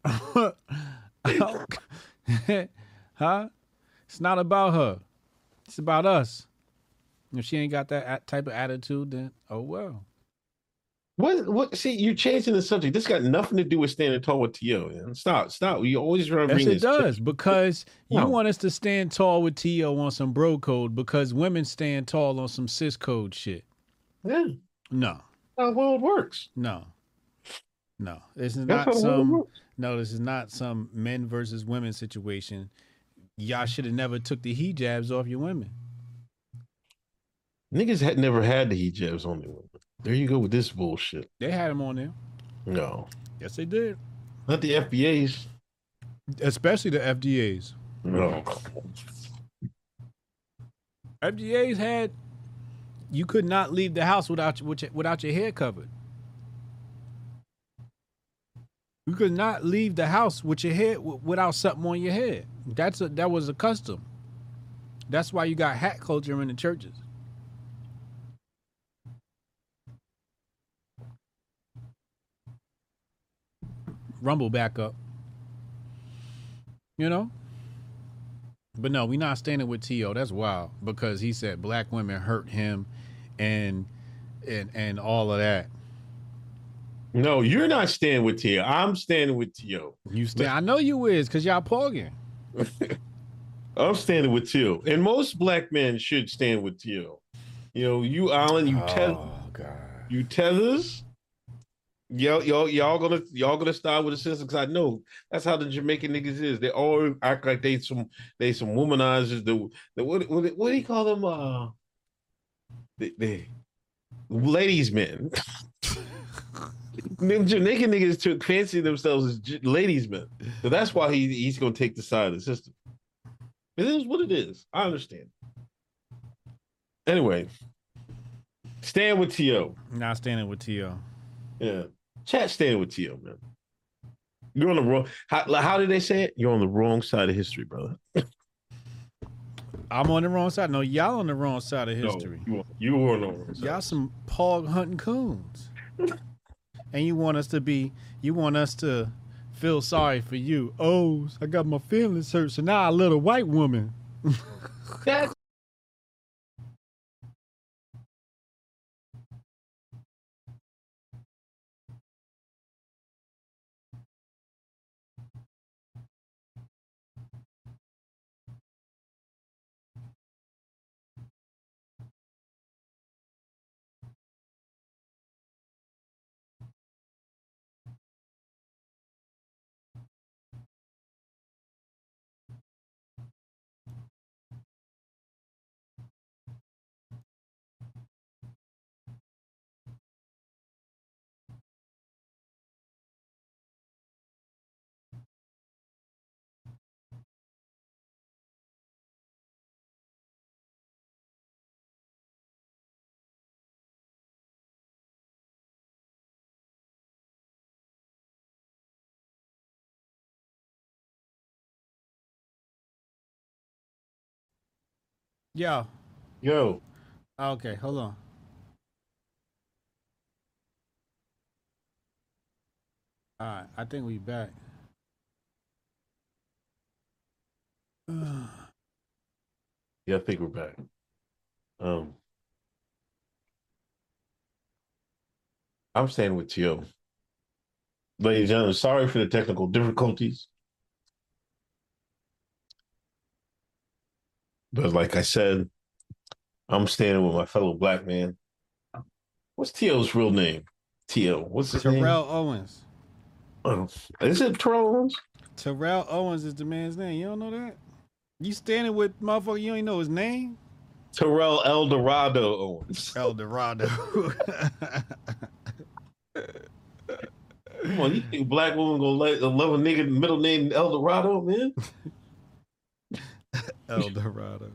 Huh? It's not about her. It's about us. If she ain't got that type of attitude, then oh well. What what see you're changing the subject. This got nothing to do with standing tall with T.O. Man. Stop, stop. You always to Yes, it does because you No. want us to stand tall with T.O. on some bro code because women stand tall on some cis code shit. Yeah, No, how the world works. no, no. This is That's not how the world some. No, this is not some men versus women situation. Y'all should have never took the hijabs off your women. Niggas had never had the hijabs on their women. There you go with this bullshit. They had them on there. No, Yes, they did. not the FBA's. Especially the FDAs. No. FDAs had you could not leave the house without your- without your hair covered. You could not leave the house with your head without something on your head. That's a that was a custom. That's why you got hat culture in the churches. Rumble back up. You know? But no, we not standing with T.O. That's wild because he said black women hurt him and and and all of that. No, you're not standing with Tio. I'm standing with Tio. You stand I know you is because y'all pogging. I'm standing with Tio. And most black men should stand with Tio. You know, you Alan, you teth- Oh God. you tethers. Y'all, y'all, y'all gonna y'all gonna start with a system because I know that's how the Jamaican niggas is. They all act like they some they some womanizers. The, the what, what what do you call them? Uh, they, they ladies men. Them Jamaican niggas took fancy themselves as j- ladies men, so that's why he he's gonna take the side of the system. It is what it is. I understand. Anyway, stand with T.O. Not standing with T.O. Yeah. Chat stand with T.O., man. You're on the wrong. How, how did they say it? You're on the wrong side of history, brother. I'm on the wrong side. No, y'all on the wrong side of No, history. you, are, you are on the wrong side. Y'all some pog hunting coons. and you want us to be you want us to feel sorry for you. Oh, I got my feelings hurt, so now a white woman. That- Yeah. Yo, Okay, hold on. All right, I think we back. yeah, I think we're back. Um, I'm staying with Tio. Ladies and gentlemen, sorry for the technical difficulties. But like I said, I'm standing with my fellow black man. What's T.O.'s real name? Tio. What's his name? Terrell Owens. Oh, is it Terrell Owens? Terrell Owens is the man's name. You don't know that? You standing with motherfucker, you ain't know his name? Terrell Eldorado Owens. El Dorado. Come on, you think black woman gonna let, love a nigga middle name Eldorado, man? El Dorado.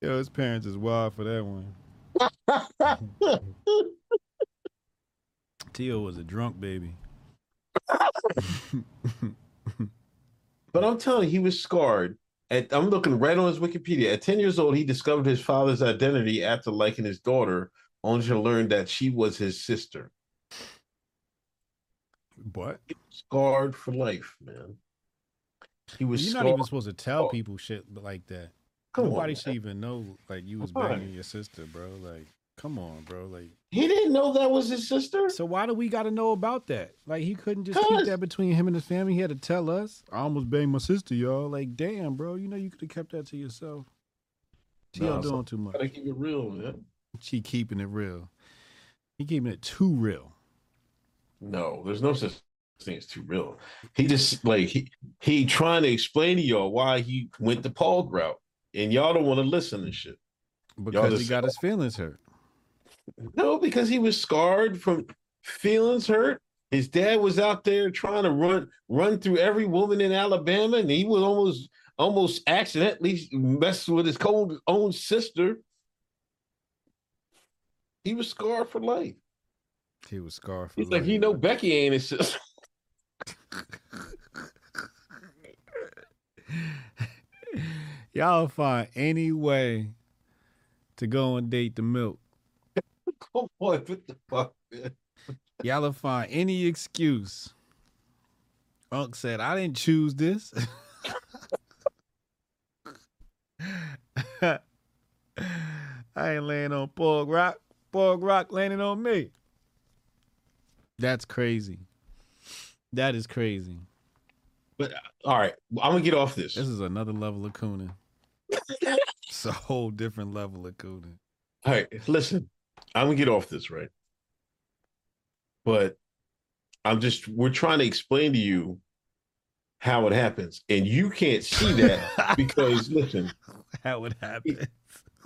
Yo, his parents is wild for that one. T.O. was a drunk baby. But I'm telling you, he was scarred. And I'm looking right on his Wikipedia. At 10 years old, he discovered his father's identity after liking his daughter, only to learn that she was his sister. What? Scarred for life, man. He was You're scarred. not even supposed to tell people shit like that. Come on, Nobody man. should even know like you was Come on. banging your sister, bro. Like, come on, bro. Like, He didn't know that was his sister. so why do we got to know about that? Like, he couldn't just keep that between him and his family. He had to tell us. I almost banged my sister, y'all. Like, damn, bro. You know you could have kept that to yourself. She Nah, all so- doing too much. Gotta keep it real, man. She keeping it real. He keeping it too real. No, there's no such thing as too real. He just like he he trying to explain to y'all why he went the Paul route, and y'all don't want to listen to shit. Because he got his feelings hurt. No, because he was scarred from feelings hurt. His dad was out there trying to run run through every woman in Alabama, and he was almost almost accidentally messed with his cold, own sister. He was scarred for life. He was scarred He's like, he know, Becky ain't his sister. Y'all find any way to go and date the milk. Come on, what the fuck? Man? Y'all find any excuse. Unc said, I didn't choose this. I ain't laying on Pork Rock. Pork Rock landing on me. That's crazy. That is crazy. But all right, I'm gonna get off this. This is another level of cooning. It's a whole different level of cooning. All right, listen, I'm gonna get off this, right? But I'm just we're trying to explain to you how it happens, and you can't see that because listen, How it happened.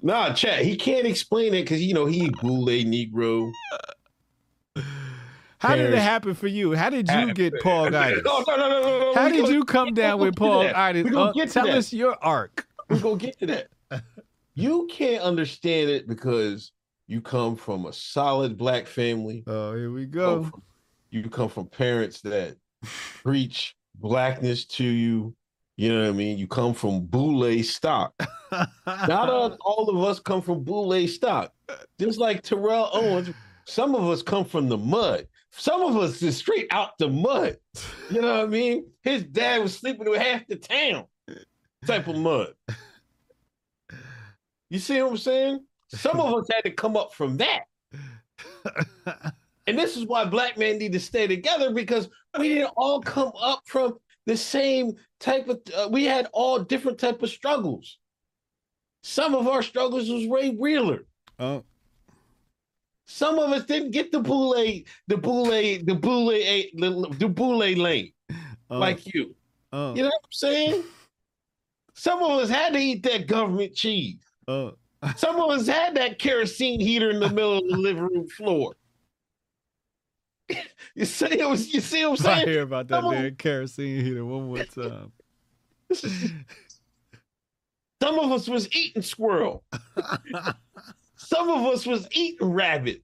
nah, chat, he can't explain it because you know he boule Negro. How did it happen for you? How did you get Paul No, no, no, no, no, no. How did you come down with Paul get to that. Itis? We gonna Uh, to tell us your arc. We're gonna get to that. You can't understand it because you come from a solid black family. Oh, here we go. you come from parents that preach blackness to you. You know what I mean? You come from boule stock. Not all, all of us come from boule stock. Just like Terrell Owens, some of us come from the mud. Some of us is straight out the mud. You know what I mean? His dad was sleeping with half the town. Type of mud. You see what I'm saying? Some of us had to come up from that. And this is why black men need to stay together because we didn't all come up from the same type of uh, we had all different type of struggles. Some of our struggles was Ray Wheeler. oh, Some of us didn't get the boule, the boule, the boule, the, the boule lane oh, like you. oh, You know what I'm saying? Some of us had to eat that government cheese. oh. Some of us had that kerosene heater in the middle of the living room floor. You see, it was, you see what I'm saying? I hear about that damn kerosene heater one more time. Some of us was eating squirrel. Some of us was eating rabbit.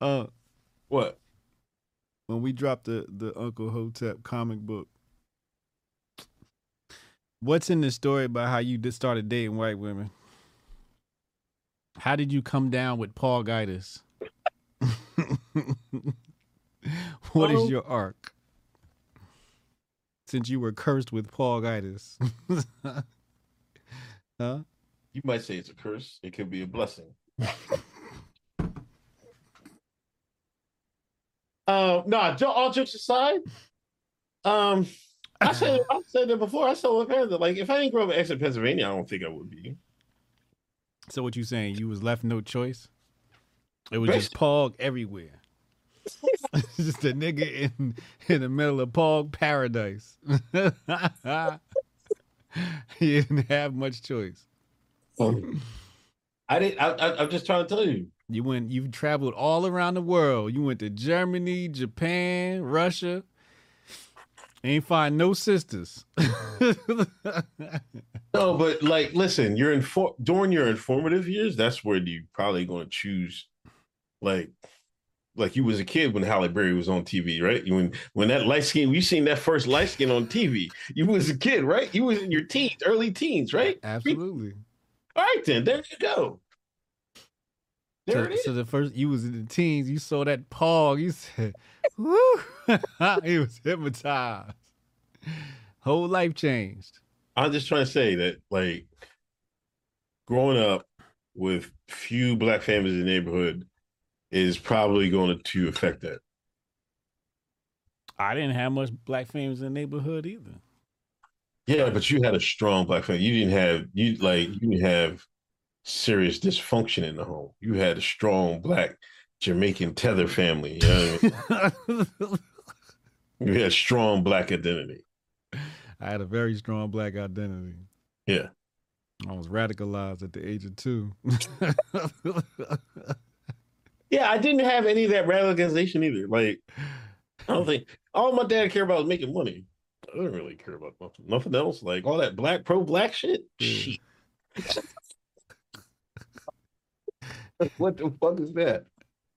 uh, What? when we dropped the the Uncle Hotep comic book, what's in the story about how you just started dating white women? How did you come down with Paul Gitis? What is Well- your arc? Since you were cursed with Paul Gitis. huh? You might say it's a curse. It could be a blessing. Uh, no, jo- all jokes aside, um, I said I said that before. I said that like if I didn't grow up in Exeter, Pennsylvania, I don't think I would be. So what you saying? You was left no choice? It was just Pog everywhere. Just a nigga in in the middle of Pog paradise. he didn't have much choice. Um, I didn't. I, I, I'm just trying to tell you. You went. You traveled all around the world. You went to Germany, Japan, Russia. Ain't find no sisters. No, but like, listen, you're in for during your informative years. That's where you probably going to choose, like, like you was a kid when Halle Berry was on TV, right? You when when that light skin, you seen that first light skin on TV. You was a kid, right? You was in your teens, early teens, right? Absolutely. All right, then there you go. There So, it is. so the first you was in the teens, you saw that Pog, you said, "Woo!" he was hypnotized. Whole life changed. I'm just trying to say that, like, growing up with few black families in the neighborhood is probably going to affect that. I didn't have much black families in the neighborhood either. Yeah, but you had a strong black family. You didn't have you like you didn't have serious dysfunction in the home. You had a strong black Jamaican tether family. You know I mean? You had strong black identity. I had a very strong black identity. Yeah. I was radicalized at the age of two. Yeah, I didn't have any of that radicalization either. Like, I don't think all my dad cared about was making money. I didn't really care about nothing, nothing else. Like all that black pro black shit. Hmm. Shit. what the fuck is that?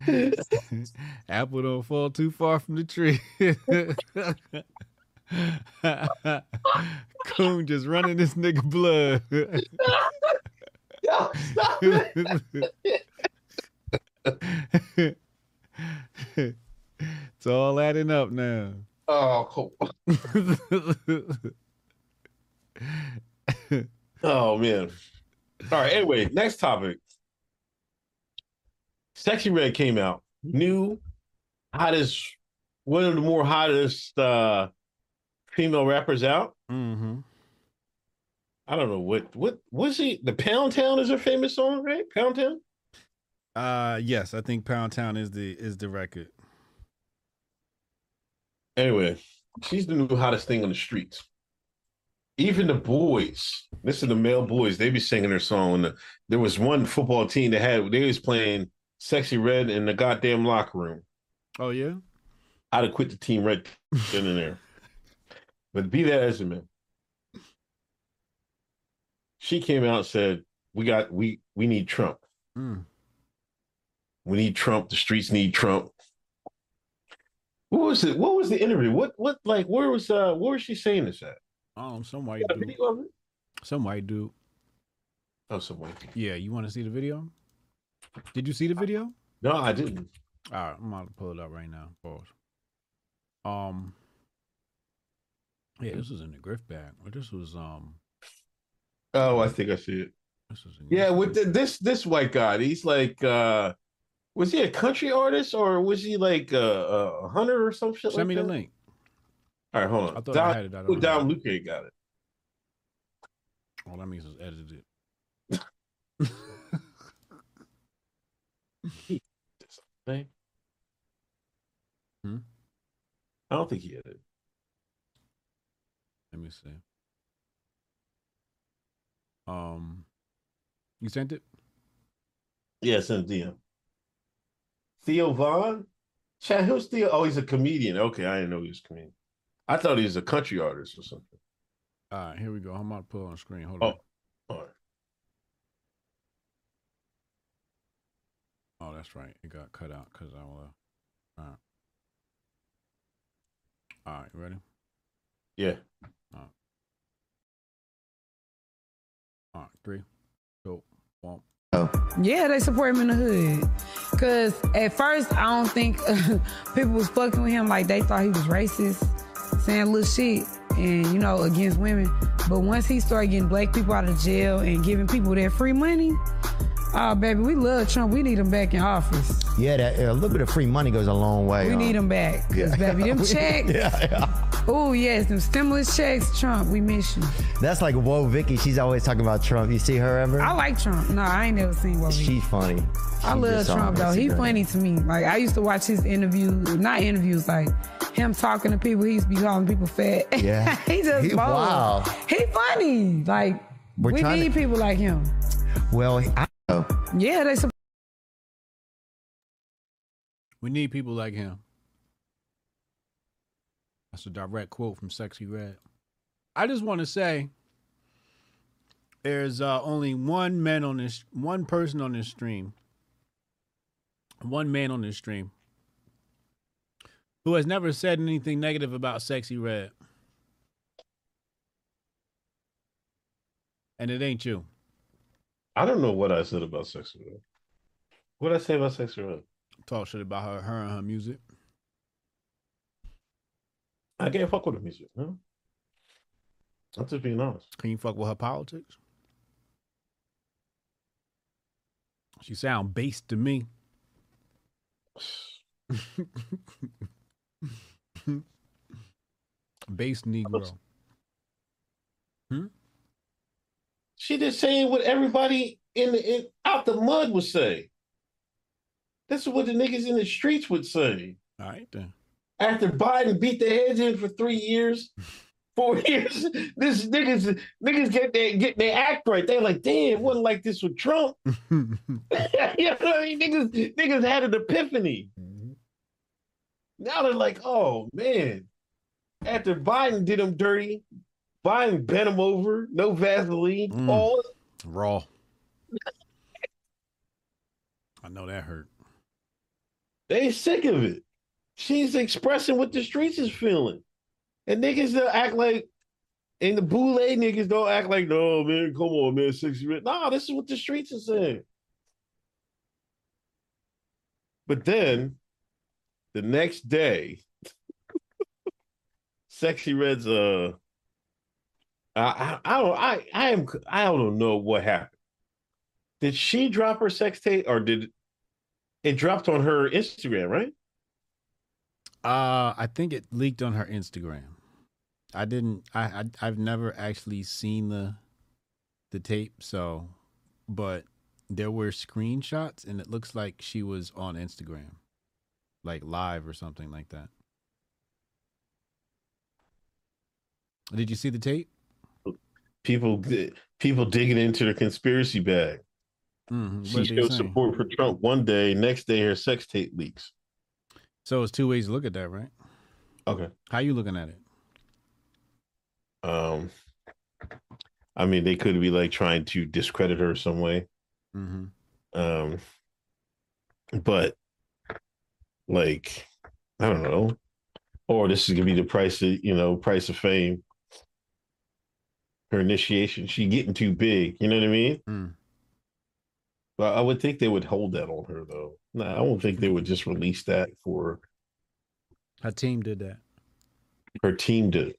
Apple don't fall too far from the tree. Coon just running this nigga blood. Yo, stop it. it's all adding up now. Oh, cool. Oh man. All right. Anyway, next topic. Sexyy Red came out. New hottest, one of the more hottest uh female rappers out. mm-hmm. I don't know what what was he the Pound Town is her famous song, right? Pound Town? Uh yes, I think Pound Town is the is the record. Anyway, she's the new hottest thing on the streets. Even the boys, this is the male boys, they be singing their song. There was one football team that had they was playing Sexyy Red in the goddamn locker room. Oh yeah? I'd have quit the team right then and there. But be that as it may, she came out and said, "We got we we need Trump. Mm. We need Trump. The streets need Trump." What was it? What was the interview? What what like where was uh where was she saying this at? Oh, some white You got a dude. video of it? Some white dude. Oh, somewhere. Yeah, you want to see the video? Did you see the video? No, I didn't. All right, I'm about to pull it up right now. Pause. Um. Yeah, this was in the Griff bag. Or this was um. Oh, I think I see it. This was in Yeah, with the, this this white guy, he's like, uh was he a country artist or was he like a, a hunter or some shit Send like me that? the link. All right, hold on. I thought I had it. I oh, don't Don have it. Luque got it. Oh, that means it's edited. Thing. Hmm? I don't think he it. Let me see. Um, you sent it? Yeah, send DM. Theo Von? Chad, who's Theo? Oh, he's a comedian. Okay, I didn't know he was a comedian. I thought he was a country artist or something. All right, here we go. I'm about to put it on screen. Hold Oh. on. All right. Oh, that's right. It got cut out because I will. Uh, all right. All right, you ready? Yeah. All right, three, two, one. Yeah, they support him in the hood. Cause at first I don't think people was fucking with him like they thought he was racist, saying little shit and you know against women. But once he started getting black people out of jail and giving people their free money, oh baby, we love Trump. We need him back in office. Yeah, that a little bit of free money goes a long way. We huh? need him back. Yeah. baby, them checks. yeah, yeah. Oh yes, them stimulus checks. Trump, we miss you. That's like Woah Vicky. She's always talking about Trump. You see her ever? I like Trump. No, I ain't never seen what She's funny. I love Trump though. He's funny to me. Like I used to watch his interviews, not interviews, like him talking to people. He used to be calling people fat. Yeah. he just He- bold. wow. He funny. Like We're we need to- people like him. Well, I know. Yeah, they. We need people like him. That's a direct quote from Sexyy Red. I just want to say there's uh, only one man on this, one person on this stream, one man on this stream who has never said anything negative about Sexyy Red. And it ain't you. I don't know what I said about Sexyy Red. What did I say about Sexyy Red? Talk shit about her, her and her music. I can't fuck with the music. I'm just being honest. Can you fuck with her politics? She sound based to me. Base Negro. Hmm? She just saying what everybody in the in, out the mud would say. This is what the niggas in the streets would say. All right then. After Biden beat the heads in for three years, four years, this niggas niggas get their get their act right. They're like, damn, it wasn't like this with Trump. you know what I mean? Niggas, niggas had an epiphany. Now they're like, oh man, after Biden did them dirty, Biden bent them over, no Vaseline, Mm. all Raw. I know that hurt. they sick of it. She's expressing what the streets is feeling. And niggas don't act like and the boule niggas don't act like, no, man, come on, man, 60 minutes. Nah, this is what the streets are saying. But then the next day, Sexyy Red's uh I, I I don't I I am I don't know what happened. Did she drop her sex tape or did it dropped on her Instagram, right? Uh, I think it leaked on her Instagram. I didn't. I, I I've never actually seen the the tape. So, but there were screenshots, and it looks like she was on Instagram, like live or something like that. Did you see the tape? People people digging into the conspiracy bag. Mm-hmm. She showed support for Trump one day, next day her sex tape leaks. So it's two ways to look at that, right? Okay. How you looking at it? Um I mean they could be like trying to discredit her some way. Mm-hmm. Um but like I don't know. Or this is gonna be the price of you know, price of fame. Her initiation, she getting too big, you know what I mean? Mm. But I would think they would hold that on her though. No, I don't think they would just release that for Her team did that. her team to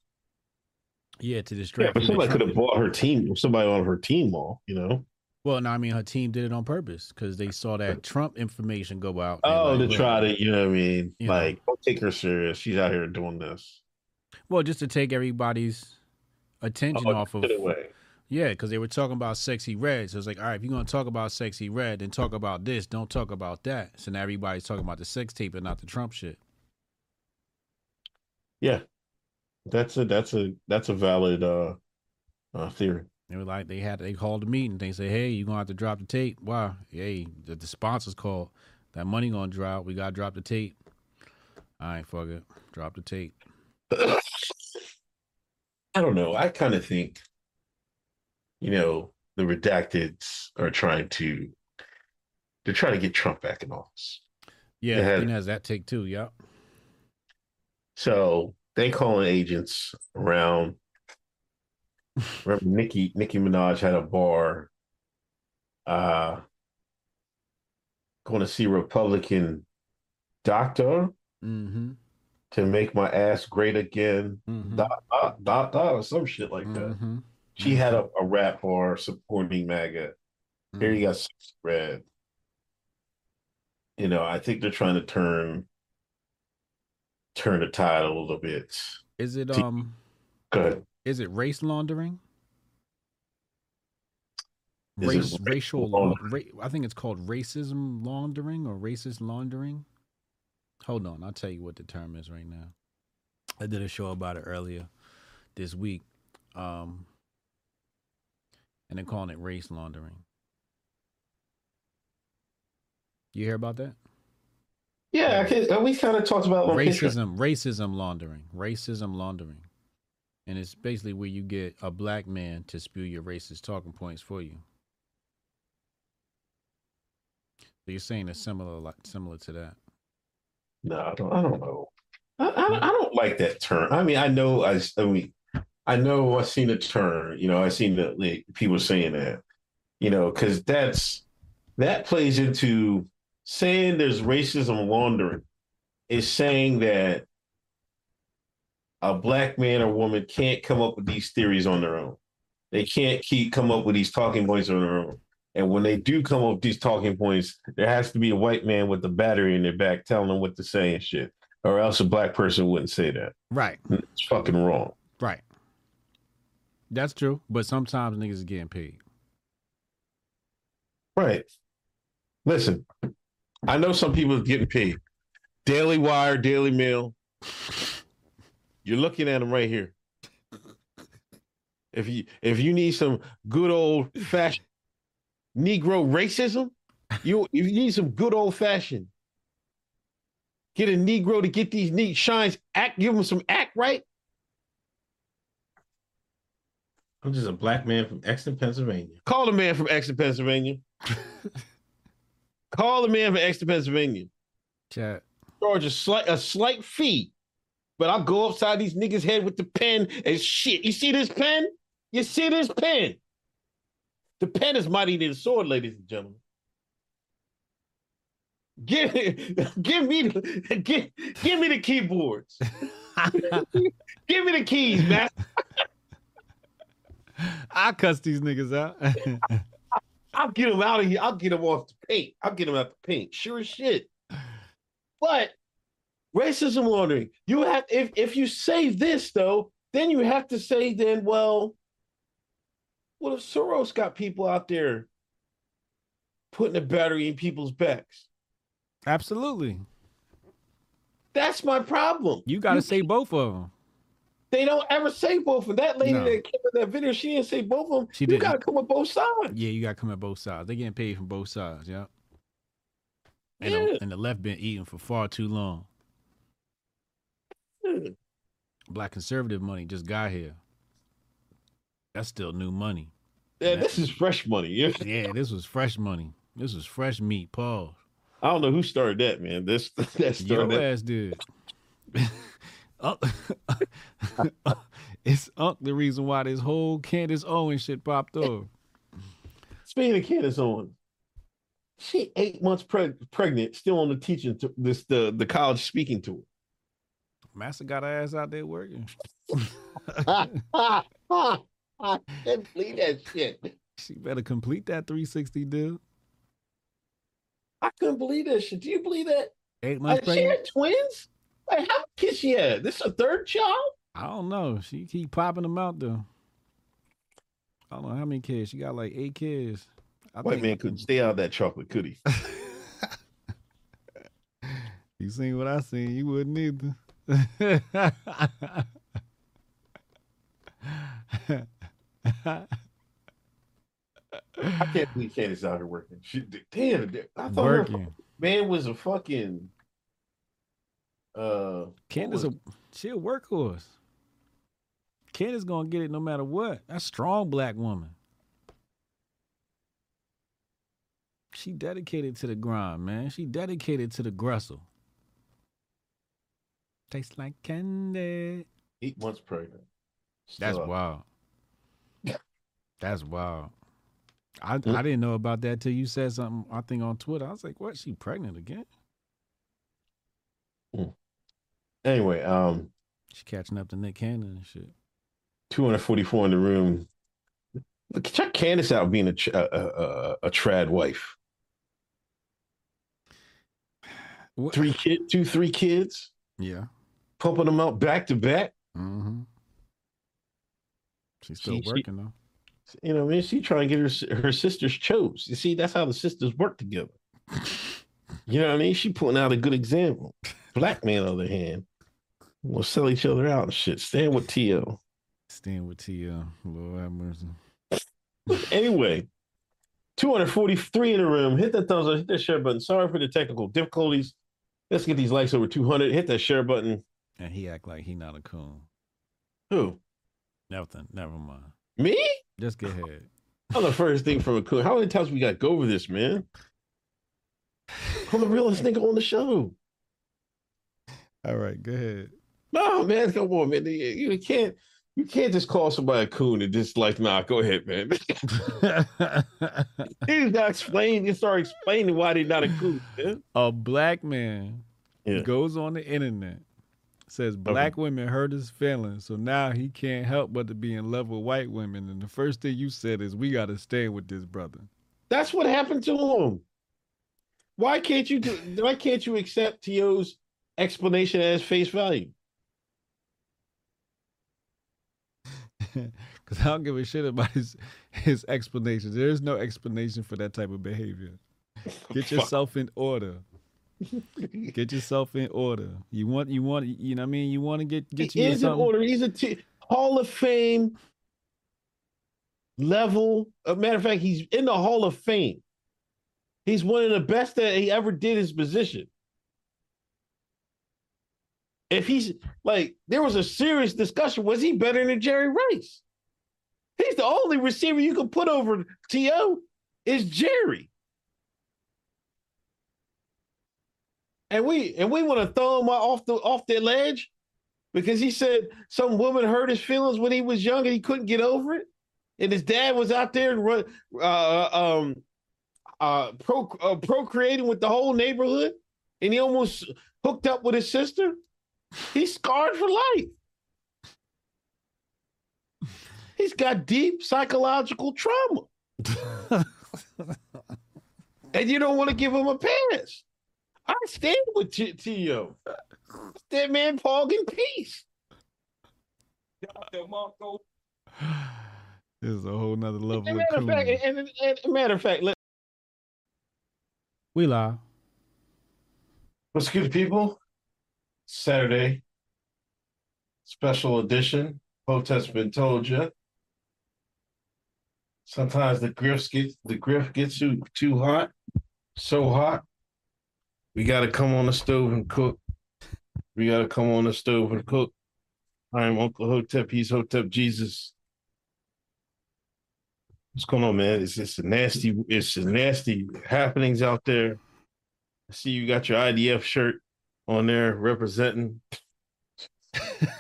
Yeah, to Yeah, distract. but from the somebody could have bought her team, somebody on her team off, you know. Well, no, I mean her team did it on purpose because they saw that Trump information go out. Oh, like, to "Look." try to, you know what I mean? You know. like, don't take her serious. She's out here doing this. Well, just to take everybody's attention Oh, off of get away. Yeah, because they were talking about Sexyy Red. So it's like, all right, if you're gonna talk about Sexyy Red, then talk about this. Don't talk about that. So now everybody's talking about the sex tape and not the Trump shit. Yeah. That's a that's a that's a valid uh uh theory. They were like, they had they called a meeting. They say, hey, you're gonna have to drop the tape. Wow, hey, the, the sponsors called. That money gonna drop. We gotta drop the tape. All right, fuck it. Drop the tape. I don't know. I kind of think, you know, the redacteds are trying to they're trying to get Trump back in office. Yeah, had- Queen has that take too. Yep. So they calling agents around. Remember Nicki Nicki Minaj had a bar uh going to see Republican doctor Mm-hmm. to make my ass great again. Mhm. Dot dot dot dot or some shit like that. She had a, a rap bar supporting MAGA. Here you got Sexyy Red. You know, I think they're trying to turn turn the tide a little bit. Is it um? Go ahead. Is it race laundering? Is it Race, racial racial, laundering? ra- I think it's called racism laundering or racist laundering. Hold on, I'll tell you what the term is right now. I did a show about it earlier this week, um, and they're calling it race laundering. You hear about that? Yeah, can, uh, we kind of talked about racism racism laundering racism laundering and it's basically where you get a black man to spew your racist talking points for you so you're saying it's similar like similar to that No, I don't. I don't know. I, I, I don't like that term. I mean, I know. I, I mean, I know. I've seen the term. You know, I've seen the like, people saying that. You know, because that's that plays into saying there's racism laundering. Is saying that a black man or woman can't come up with these theories on their own. They can't keep come up with these talking points on their own. And when they do come up with these talking points, there has to be a white man with a battery in their back telling them what to say and shit. Or else a black person wouldn't say that. right It's fucking wrong. right that's true but sometimes niggas is getting paid Right. Listen, I know some people are getting paid. Daily Wire, Daily Mail, You're looking at them right here. If you if you need some good old fashioned Negro racism, you if you need some good old fashioned. Get a Negro to get these neat shines, act, give them some act right. I'm just a black man from Exton, Pennsylvania. Call the man from Exton, Pennsylvania. Call the man from Exton, Pennsylvania. Chat. Charge a slight a slight fee, but I'll go upside these niggas' head with the pen and shit. You see this pen? You see this pen? The pen is mighty than the sword, ladies and gentlemen. Give, give me the give, give me the keyboards. give me the keys, man. I cuss these niggas out. I'll get them out of here. I'll get them off the paint. I'll get them out the paint. Sure as shit. But racism laundering, you have if if you say this though, then you have to say then, well, what if Soros got people out there putting a battery in people's backs? Absolutely. That's my problem. You got to say both of them. They don't ever say both of them. That lady No. that came in that video, she didn't say both of them. She you didn't. gotta come with both sides. Yeah, you got to come at both sides. They getting paid from both sides. Yeah. And, Yeah. the, and the left been eating for far too long. Yeah. Black conservative money just got here. That's still new money. Yeah, this is fresh money. Yeah. Yeah, this was fresh money. This was fresh meat. Pause. I don't know who started that, man. This that Your started that. ass did. Unc- it's Unc the reason why this whole Candace Owens shit popped off. Speaking of Candace Owens, she eight months preg- pregnant, still on the teaching to this the the college speaking tour. Master got her ass out there working. I can't believe that shit. She better complete that 360 deal. I couldn't believe that shit. Do you believe that? Eight months she pregnant. had twins? Like, how many kids she had? This a third child? I don't know. She keep popping them out though. I don't know how many kids. She got like eight kids. I White think- man couldn't stay out of that chocolate, could he? You seen what I seen? You wouldn't either. I can't believe Candace out here working. She damn, I thought her man was a fucking uh Candace, a, she a workhorse. Candace gonna get it no matter what. That strong black woman. She dedicated to the grind, man. She dedicated to the gristle. Tastes like candy. eight months pregnant. That's out. wild. That's wild. I Mm. I didn't know about that till you said something. I think on Twitter. I was like, "What? She pregnant again? Anyway, um, She catching up to Nick Cannon and shit." 244 in the room. Look, check Candace out being a a, a, a, trad wife. What? Three kid, two, three kids, Yeah. pumping them out back to back. Mm-hmm. She's still She- she- working though. You know, what I mean, she trying to get her her sisters chose. You see, that's how the sisters work together. You know what I mean? She putting out a good example. Black man, on the other hand, will sell each other out and shit. Stand with T.O. Stand with Tia. Lord have mercy. Anyway, 243 in the room. Hit that thumbs up, hit that share button. Sorry for the technical difficulties. Let's get these likes over 200. Hit that share button. And he act like he not a coon. Who? Nothing. Never mind. Me? Just get ahead. I'm the first thing from a coon. How many times we got to go over this, man? I'm the realest nigga on the show. All right, go ahead. No, man, come on, man. You, you can't you can't just call somebody a coon and just like, nah, go ahead, man. you gotta explain, you start explaining why they're not a coon, man. a black man Yeah. goes on the internet, says black women hurt his feelings, so now he can't help but to be in love with white women. And the first thing you said is, "We got to stay with this brother." That's what happened to him. Why can't you do why can't you accept T.O.'s explanation as face value? Because I don't give a shit about his his explanations. There is no explanation for that type of behavior. Get yourself in order. Get yourself in order. You want you want you know what I mean? You want to get get he you is in order. He's a t- Hall of Fame level. A matter of fact, he's in the Hall of Fame. He's one of the best that he ever did his position. If he's like, there was a serious discussion. Was he better than Jerry Rice? He's the only receiver you can put over T.O. is Jerry. And we and we want to throw him off the off the ledge because he said some woman hurt his feelings when he was young and he couldn't get over it. And his dad was out there run, uh, um, uh, pro, uh, procreating with the whole neighborhood, and he almost hooked up with his sister. He's scarred for life. He's got deep psychological trauma, and you don't want to give him a pass. I stand with T- T.O. That man, pawg, in peace. This is a whole nother level And of matter of fact, cool. and, and, and matter of fact, let, We live. What's good, people? Saturday, special edition. Protest been told you. Sometimes the grift get the grift gets too too hot, so hot. We got to come on the stove and cook. We got to come on the stove and cook. I'm Uncle Hotep. He's Hotep Jesus. What's going on, man? It's just a nasty. It's just nasty happenings out there. I see you got your IDF shirt on there representing.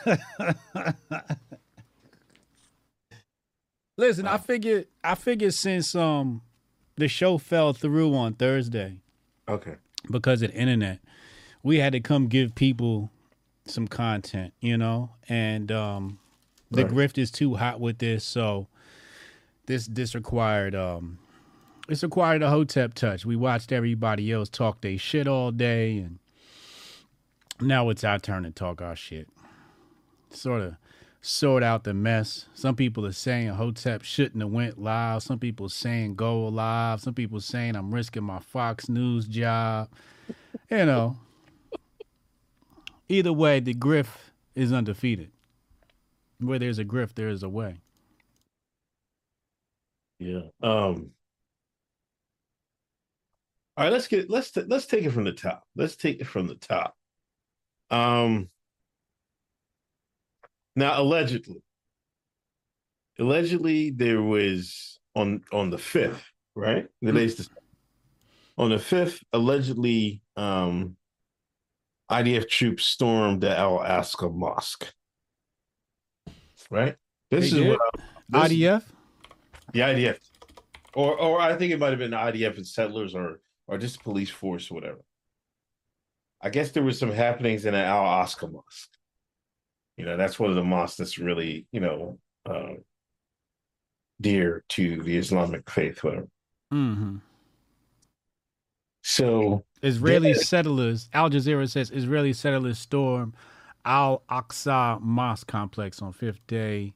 Listen, I figured I figured since um the show fell through on Thursday Okay. because of the internet, we had to come give people some content, you know, and um the Right. grift is too hot with this, so this this required um it's required a hotep touch. We watched everybody else talk they shit all day and now it's our turn to talk our shit. Sort of sort out the mess. Some people are saying Hotep shouldn't have went live. Some people saying go live. Some people saying I'm risking my Fox News job. You know. Either way, the griff is undefeated. Where there's a griff, there is a way. Yeah. Um. All right. Let's get let's t- let's take it from the top. Let's take it from the top. Um. Now, allegedly, allegedly there was on on the fifth, right? Today's the on the fifth. Allegedly, um, IDF troops stormed the Al Aqsa Mosque. Right. This They is did? what this- IDF? the IDF, or or I think it might have been the IDF and settlers, or or just police force, or whatever. I guess there was some happenings in Al Aqsa Mosque. You know, that's one of the mosques that's really you know uh, dear to the Islamic faith, whatever. Mm-hmm. So Israeli Yeah. settlers, Al Jazeera says Israeli settlers storm Al Aqsa Mosque complex on fifth day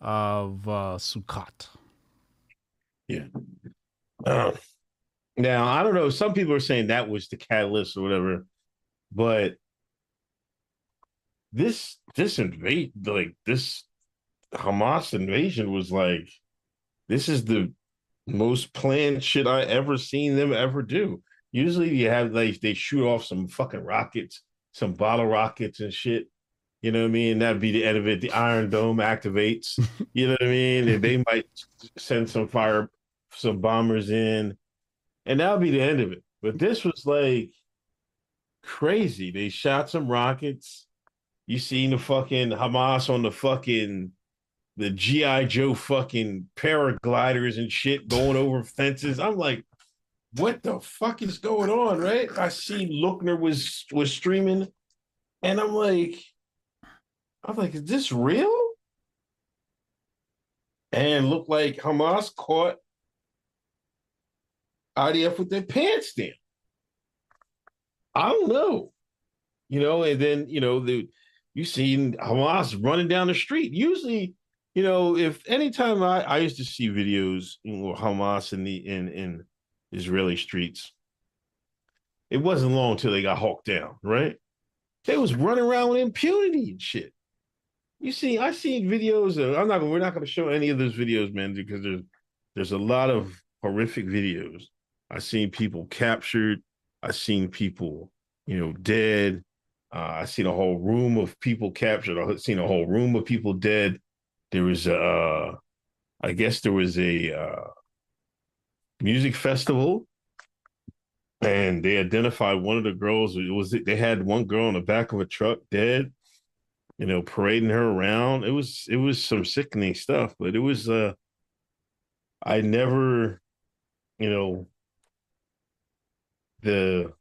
of uh, Sukkot. Uh, now I don't know. Some people are saying that was the catalyst or whatever, but this this invade like this Hamas invasion was like this is the most planned shit I ever seen them ever do. Usually you have like they shoot off some fucking rockets, some bottle rockets and shit. You know what I mean? That'd be the end of it. The Iron Dome activates. You know what I mean? And they might send some fire, some bombers in, and that'll be the end of it. But this was like crazy. They shot some rockets. You seen the fucking Hamas on the fucking the GI Joe fucking paragliders and shit going over fences. I'm like, what the fuck is going on? Right? I see Lookner was was streaming, and I'm like, I'm like, is this real? And looked like Hamas caught IDF with their pants down. I don't know. You know, and then you know, the you seen Hamas running down the street. Usually, you know, if anytime I, I used to see videos you know, Hamas in the in in Israeli streets, it wasn't long till they got hawked down, right? They was running around with impunity and shit. You see, I seen videos. Of, I'm not. We're not going to show any of those videos, man, because there's there's a lot of horrific videos. I seen people captured. I seen people, you know, dead. Uh, I seen a whole room of people captured. I've seen a whole room of people dead. There was a, uh, I guess there was a uh, music festival, and they identified one of the girls. It was they had one girl in the back of a truck dead, you know, parading her around. It was it was some sickening stuff, but it was uh, I never, you know, the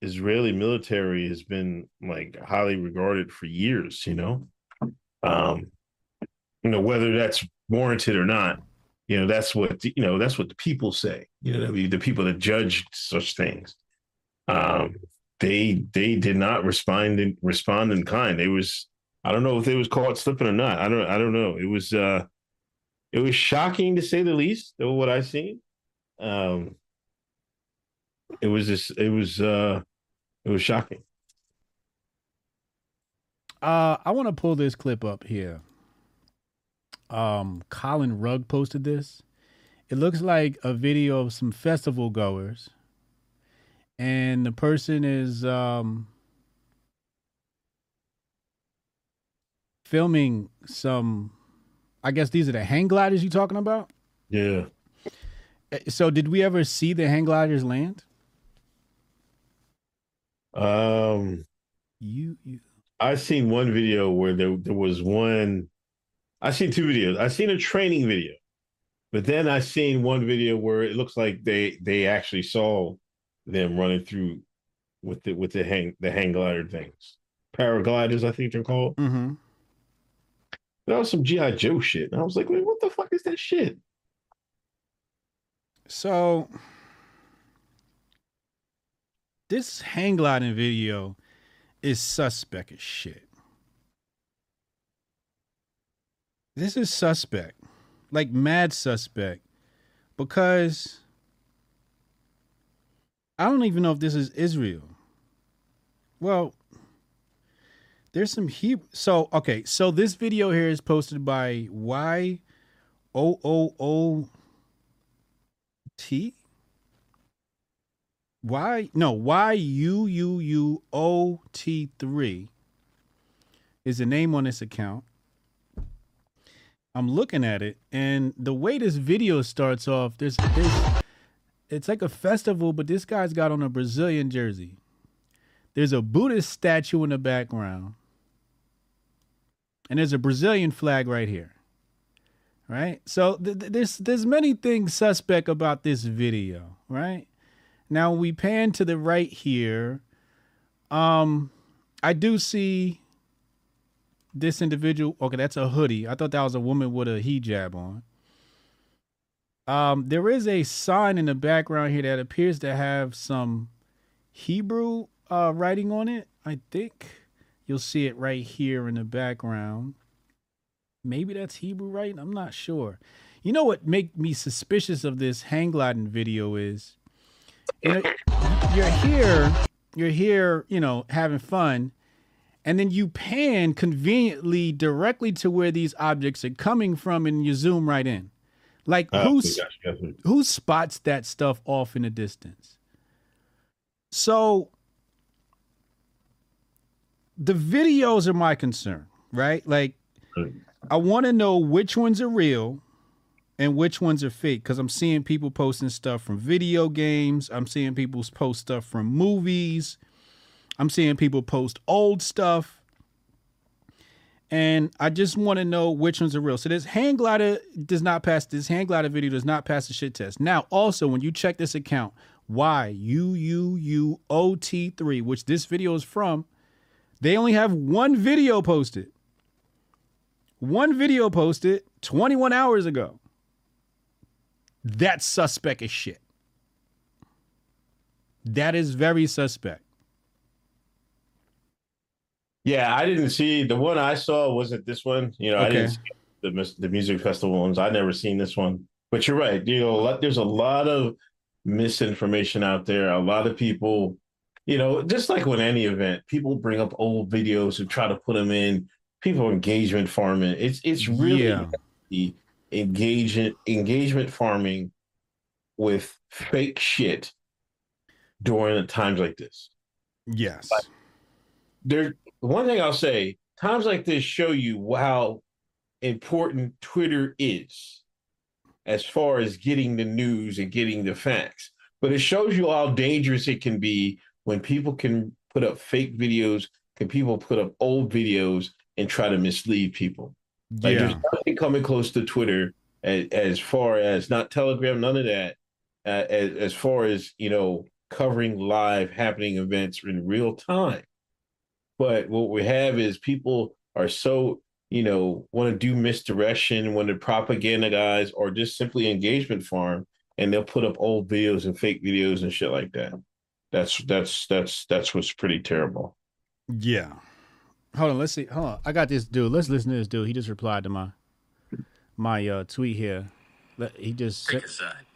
Israeli military has been like highly regarded for years, you know. Um, you know, whether that's warranted or not, you know, that's what you know, that's what the people say. You know, the people that judge such things. Um, they they did not respond in respond in kind. They was I don't know if they was caught slipping or not. I don't I don't know. It was uh it was shocking to say the least, of what I seen. Um it was just it was uh it was shocking. Uh, I want to pull this clip up here. Um, Colin Rugg posted this. It looks like a video of some festival goers, and the person is um, filming some. I guess these are the hang gliders you talking about. Yeah. Uh, So, did we ever see the hang gliders land? Um You, you I seen one video where there there was one. I seen two videos. I seen a training video, but then I seen one video where it looks like they they actually saw them running through with the with the hang the hang glider things, paragliders I think they're called. mm-hmm. That was some GI Joe shit, and I was like, Wait, what the fuck is that shit? So this hang gliding video is suspect as shit. This is suspect. Like mad suspect. Because I don't even know if this is Israel. Well, there's some Hebrew. So, okay. So this video here is posted by Y O O O T? Y no Y U U U O T three is the name on this account. I'm looking at it, and the way this video starts off, there's there's it's like a festival, but this guy's got on a Brazilian jersey. There's a Buddhist statue in the background. And there's a Brazilian flag right here right? So th- th- there's there's many things suspect about this video, right? Now we pan to the right here. Um, I do see this individual. Okay, that's a hoodie. I thought that was a woman with a hijab on. Um, there is a sign in the background here that appears to have some Hebrew uh, writing on it. I think you'll see it right here in the background maybe that's Hebrew writing. I'm not sure. You know what make me suspicious of this hang gliding video is you know, you're here, you're here, you know, having fun, and then you pan conveniently directly to where these objects are coming from, and you zoom right in. Like Uh, who's who spots that stuff off in the distance? So the videos are my concern, right? Like I want to know which ones are real and which ones are fake because I'm seeing people posting stuff from video games. I'm seeing people post stuff from movies. I'm seeing people post old stuff. And I just want to know which ones are real. So this hand glider does not pass. This hand glider video does not pass the shit test. Now, also when you check this account, Y U U U O T three, which this video is from, they only have one video posted. One video posted 21 hours ago. That's suspect as shit. That is very suspect. Yeah, I didn't see the one I saw wasn't this one. You know, I didn't see the the music festival ones. I never seen this one. But you're right. You know, there's a lot of misinformation out there. A lot of people You know, just like with any event, people bring up old videos and try to put them in. People engagement farming. It's it's really Yeah. Engagement engagement farming with fake shit during times like this. Yes. There, one thing I'll say: times like this show you how important Twitter is as far as getting the news and getting the facts. But it shows you how dangerous it can be when people can put up fake videos, can people put up old videos and try to mislead people. Like Yeah. there's nothing coming close to Twitter as, as far as not Telegram, none of that. Uh, as, as far as you know, covering live happening events in real time. But what we have is people are so you know want to do misdirection, want to propaganda guys, or just simply engagement farm, and they'll put up old videos and fake videos and shit like that. That's that's that's that's what's pretty terrible. Yeah. Hold on, let's see. Hold on. I got this dude. Let's listen to this dude. He just replied to my my uh tweet here. Let, he just said, aside.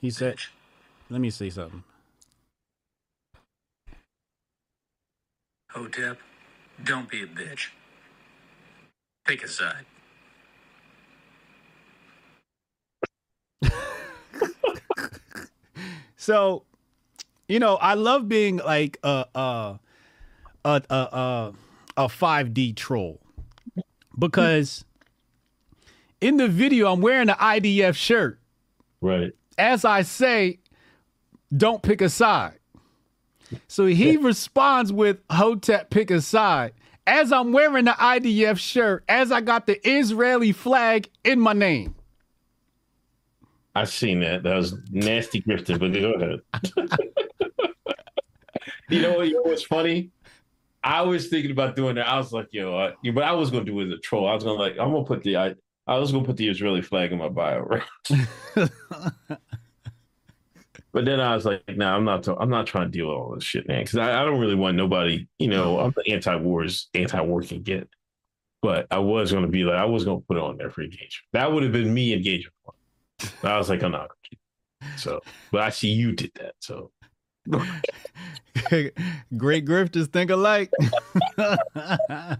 he said let me see something. Hotep, don't be a bitch. Pick a side. So, you know, I love being like a a a a a, a 5D troll because in the video I'm wearing an IDF shirt. Right. As I say, don't pick a side. So he responds with Hotep pick a side. As I'm wearing the IDF shirt, as I got the Israeli flag in my name. I seen that. That was nasty grifting, but go ahead. you know what? You know what's funny? I was thinking about doing that. I was like, yo, I, but I was gonna do it as a troll. I was gonna like, I'm gonna put the I, I was gonna put the Israeli flag in my bio, right? but then I was like, nah, I'm not. I'm not trying to deal with all this shit, man. Because I, I don't really want nobody. You know, I'm the anti-wars, anti-war can get. But I was gonna be like, I was gonna put it on there for engagement. That would have been me engagement. But I was like, I'm not. gonna keep it. So, but I see you did that. So, Great grifters think alike.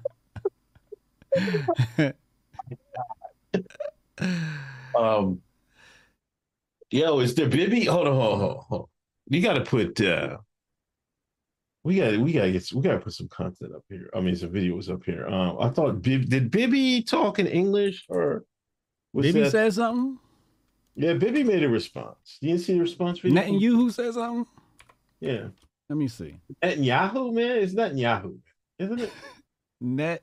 um, yo, is there Bibi? Hold on, hold on, hold on. You got to put. uh We got. We got to get. We got to put some content up here. I mean, some videos up here. Um, I thought Bib did Bibi talk in English or was Bibi that- said something? Yeah, Bibi made a response. You didn't see the response video? Netanyahu who said something? Yeah, Let me see. Netanyahu, man. It's Netanyahu, isn't it? Net.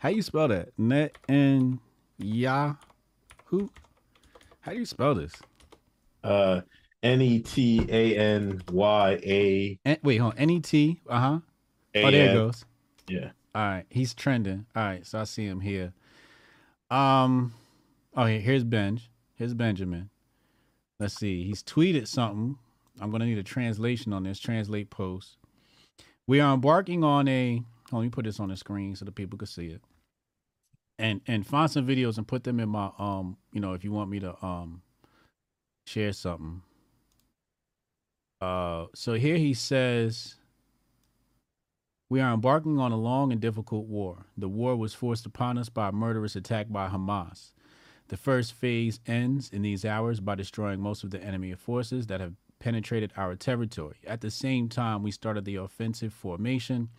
How you spell that? Net and Yahoo. How do you spell this? Uh, N E T A N Y A. Wait, hold on. N E T. Uh huh. Oh, there it goes. Yeah. All right, he's trending. All right, so I see him here. Um, oh, here's Benj. Here's Benjamin. Let's see. He's tweeted something. I'm gonna need a translation on this. Translate post. We are embarking on a. Let me put this on the screen so the people can see it. And and find some videos and put them in my um. You know, if you want me to um share something. Uh, so here he says. We are embarking on a long and difficult war. The war was forced upon us by a murderous attack by Hamas. The first phase ends in these hours by destroying most of the enemy forces that have penetrated our territory. At the same time, we started the offensive formation,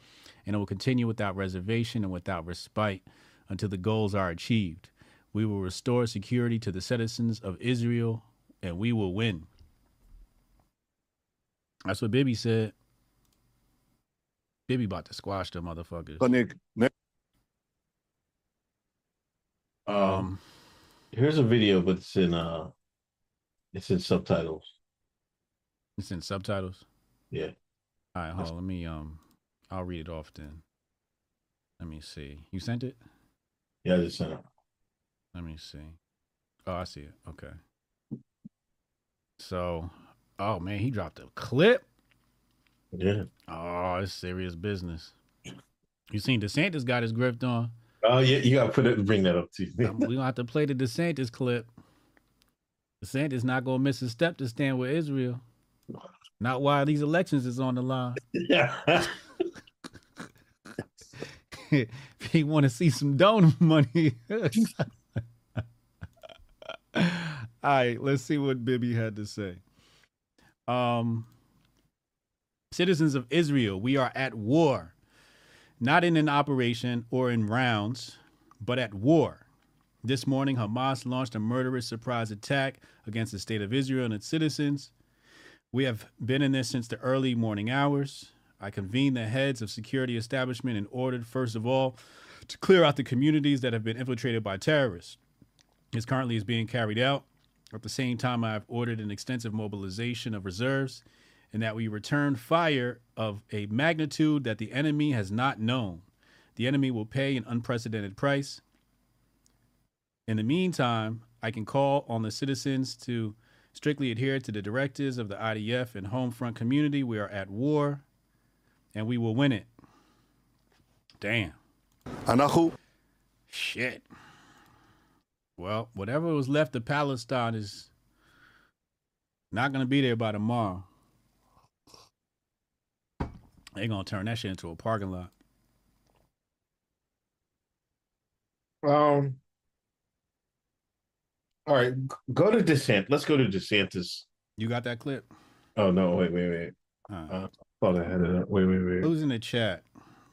and it will continue without reservation and without respite until the goals are achieved. We will restore security to the citizens of Israel, and we will win. That's what Bibi said. Bibi about to squash them motherfuckers. Um, here's a video, but it's in uh, it's in subtitles. It's in subtitles. Yeah. All right, hold on. Let me um, I'll read it off then. Let me see. You sent it? Yeah, I just sent it. Let me see. Oh, I see it. Okay. So, oh man, he dropped a clip. Yeah. Oh, it's serious business. You seen DeSantis got his grift on? Oh yeah, you gotta put it, bring that up too. Um, we gonna have to play the DeSantis clip. DeSantis not gonna miss a step to stand with Israel. Not while these elections is on the line. if he want to see some donor money. All right, let's see what Bibi had to say. Um, citizens of Israel, we are at war, not in an operation or in rounds, but at war. This morning, Hamas launched a murderous surprise attack against the state of Israel and its citizens. We have been in this since the early morning hours. I convened the heads of security establishment and ordered, first of all, to clear out the communities that have been infiltrated by terrorists. This currently is being carried out. At the same time, I have ordered an extensive mobilization of reserves and that we return fire of a magnitude that the enemy has not known. The enemy will pay an unprecedented price. In the meantime, I can call on the citizens to strictly adhere to the directives of the IDF and home front community. We are at war and we will win it. Damn. Anahu. Shit. Well, whatever was left of Palestine is not going to be there by tomorrow. They're going to turn that shit into a parking lot. Um, all right, go to DeSantis. Let's go to DeSantis. You got that clip? Oh no! Wait, wait, wait. Right. Uh, thought I had it. up. Wait, wait, wait. Who's in the chat?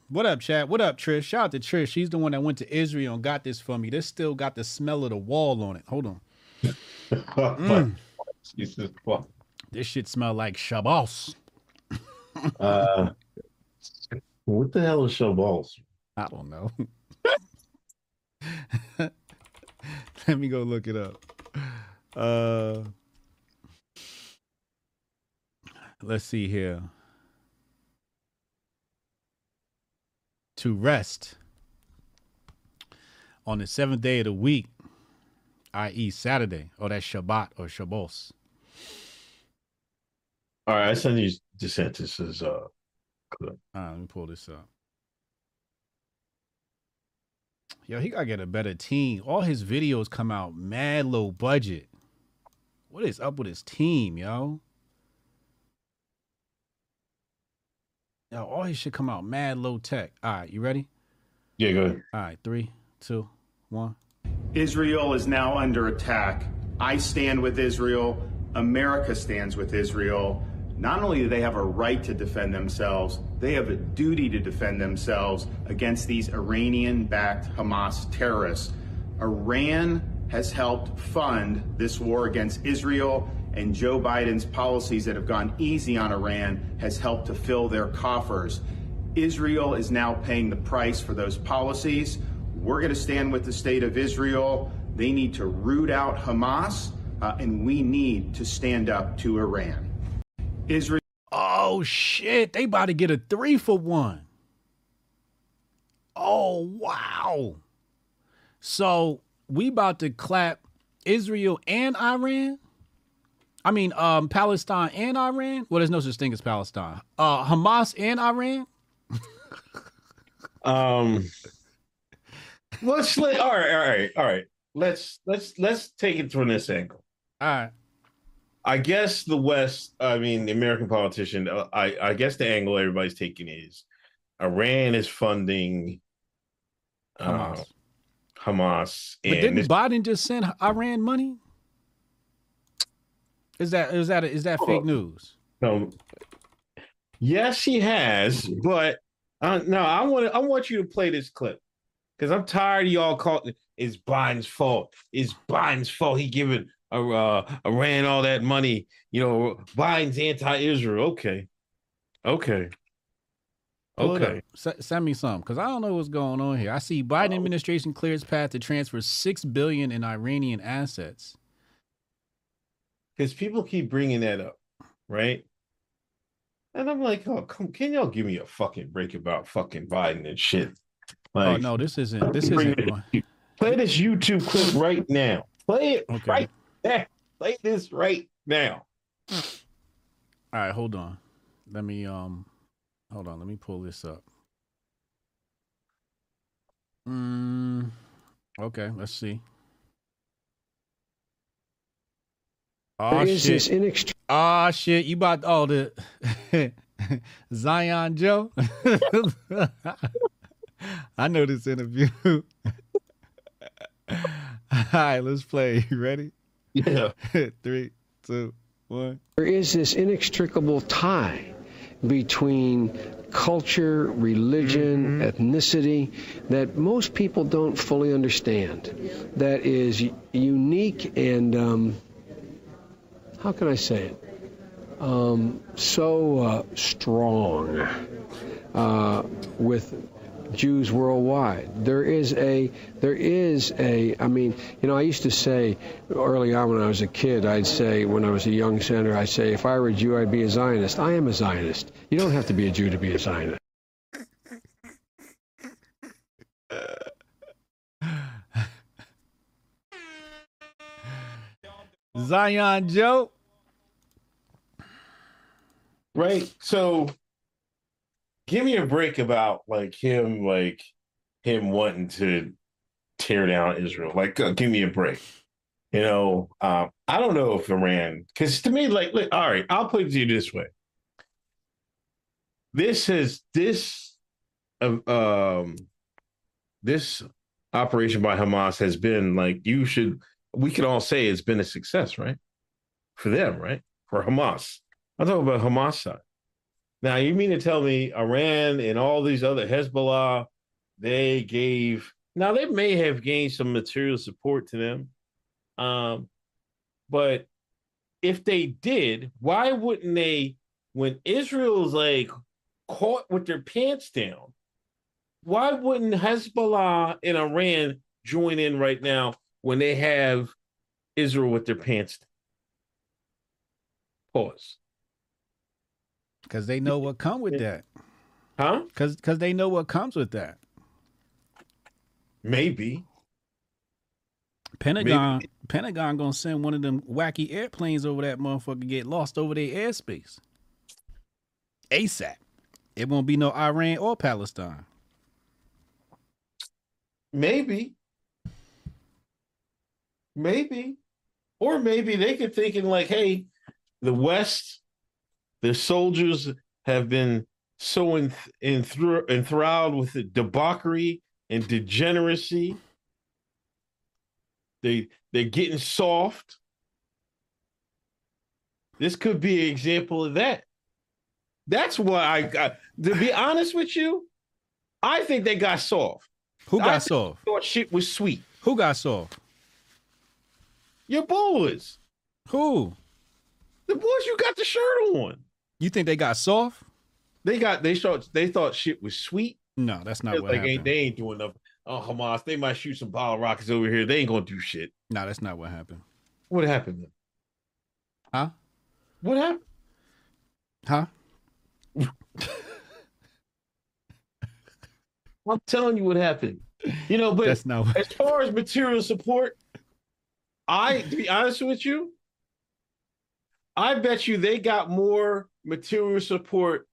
What up, chat? What up, Trish? Shout out to Trish. She's the one that went to Israel and got this for me. This still got the smell of the wall on it. Hold on. Mm. Jesus, fuck. This shit smell like Shabbos. Uh, what the hell is show? I don't know. Let me go look it up. Uh let's see here. To rest on the seventh day of the week, i.e., Saturday, or that's Shabbat or Shabbos. All right, I send you DeSantis's uh clip. All right, let me pull this up. Yo, he gotta get a better team. All his videos come out mad low budget. What is up with his team, yo? Yo, all his shit come out mad low tech. All right, you ready? Yeah, go ahead. All right, three, two, one. Israel is now under attack. I stand with Israel. America stands with Israel. Not only do they have a right to defend themselves, they have a duty to defend themselves against these Iranian backed Hamas terrorists. Iran has helped fund this war against Israel, and Joe Biden's policies that have gone easy on Iran has helped to fill their coffers. Israel is now paying the price for those policies. We're going to stand with the state of Israel. They need to root out Hamas, uh, and we need to stand up to Iran. Israel. Oh shit, they about to get a three for one. Oh wow. So we about to clap Israel and Iran? I mean, um, Palestine and Iran? Well, there's no such thing as Palestine. Uh, Hamas and Iran? Um, let's let. All right, all right, all right. Let's let's let's take it from this angle. All right. I guess the West. I mean, the American politician. uh, I I guess the angle everybody's taking is Iran is funding uh, Hamas. Hamas, But and didn't this- Biden just send Iran money? Is that is that is that fake news? No. Yes, he has, but uh, no, I want I want you to play this clip because I'm tired of y'all calling it's Biden's fault. It's Biden's fault. He giving uh, uh, Iran all that money. You know, Biden's anti-Israel. Okay, okay, okay. S- send me some because I don't know what's going on here. I see Biden administration clears path to transfer six billion in Iranian assets. Because people keep bringing that up, right? And I'm like, oh, come, can y'all give me a fucking break about fucking Biden and shit? oh Like, no, this isn't. This isn't. Play this YouTube clip right now. Play it Okay. right now. Play this right now. All right, hold on. Let me um, hold on. Let me pull this up. Mm, okay, let's see. Oh shit! this inext- Ah shit, you bought all the Zion Joe? I know this interview. all right, let's play. You ready? Yeah. Three, two, one. There is this inextricable tie between culture, religion, ethnicity that most people don't fully understand. That is unique and, um, how can I say it? Um, so uh, strong uh, with Jews worldwide. There is a, there is a, I mean, you know, I used to say early on when I was a kid, I'd say, when I was a young senator, I'd say, if I were a Jew, I'd be a Zionist. I am a Zionist. You don't have to be a Jew to be a Zionist. Zion Joe. Right. So give me a break about like him, like him wanting to tear down Israel. Like, uh, give me a break. You know, um, I don't know if Iran, because to me, like, all right, I'll put it to you this way. This has this, uh, um, this operation by Hamas has been like you should. We can all say it's been a success, right? For them, right? For Hamas. I'm talking about Hamas side. Now, you mean to tell me Iran and all these other Hezbollah, they gave, now they may have gained some material support to them. Um, but if they did, why wouldn't they, when Israel's like caught with their pants down, why wouldn't Hezbollah and Iran join in right now when they have Israel with their pants down? Pause. Because they know what come with that. Huh? Because because they know what comes with that. Maybe. Pentagon Pentagon gonna send one of them wacky airplanes over that motherfucker get lost over their airspace. ASAP. It won't be no Iran or Palestine. Maybe. Maybe. Or maybe they could thinking like, hey, the West, the soldiers have been so enth- enthro- enthralled with the debauchery and degeneracy. They they're getting soft. This could be an example of that. That's why I got to be honest with you. I think they got soft. Who got soft? Thought shit was sweet. Who got soft? Your boys. Who? The boys you got the shirt on. You think they got soft? They got they thought they thought shit was sweet. No, that's not It's what like happened. ain't they ain't doing nothing. Oh Hamas, they might shoot some bottle rockets over here. They ain't gonna do shit. No, that's not what happened. What happened then? Huh? What happened? Huh? I'm telling you what happened. You know, but That's not what- as far as material support, I to be honest with you, I bet you they got more material support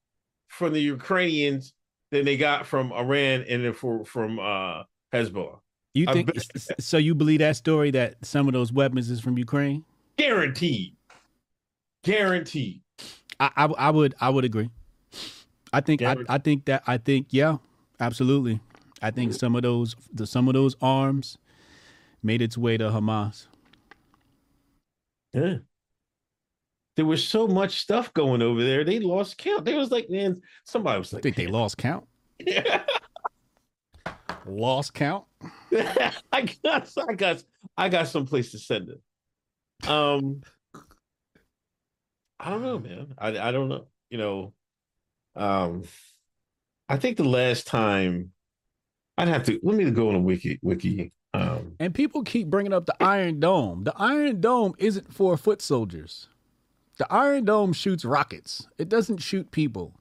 from the Ukrainians than they got from Iran and then for from uh Hezbollah. You think so? You believe that story that some of those weapons is from Ukraine? Guaranteed. Guaranteed. I, I, I would I would agree. I think I, I think that I think yeah, absolutely. I think some of those the some of those arms made its way to Hamas. Yeah. There was so much stuff going over there. They lost count. They was like, man, somebody was I like, think they lost count. Lost count. I got, I got, I got someplace to send it. Um, I don't know, man. I, I don't know. You know, um, I think the last time I'd have to let me go on a wiki, wiki. Um, And people keep bringing up the Iron Dome. The Iron Dome isn't for foot soldiers. The Iron Dome shoots rockets. It doesn't shoot people.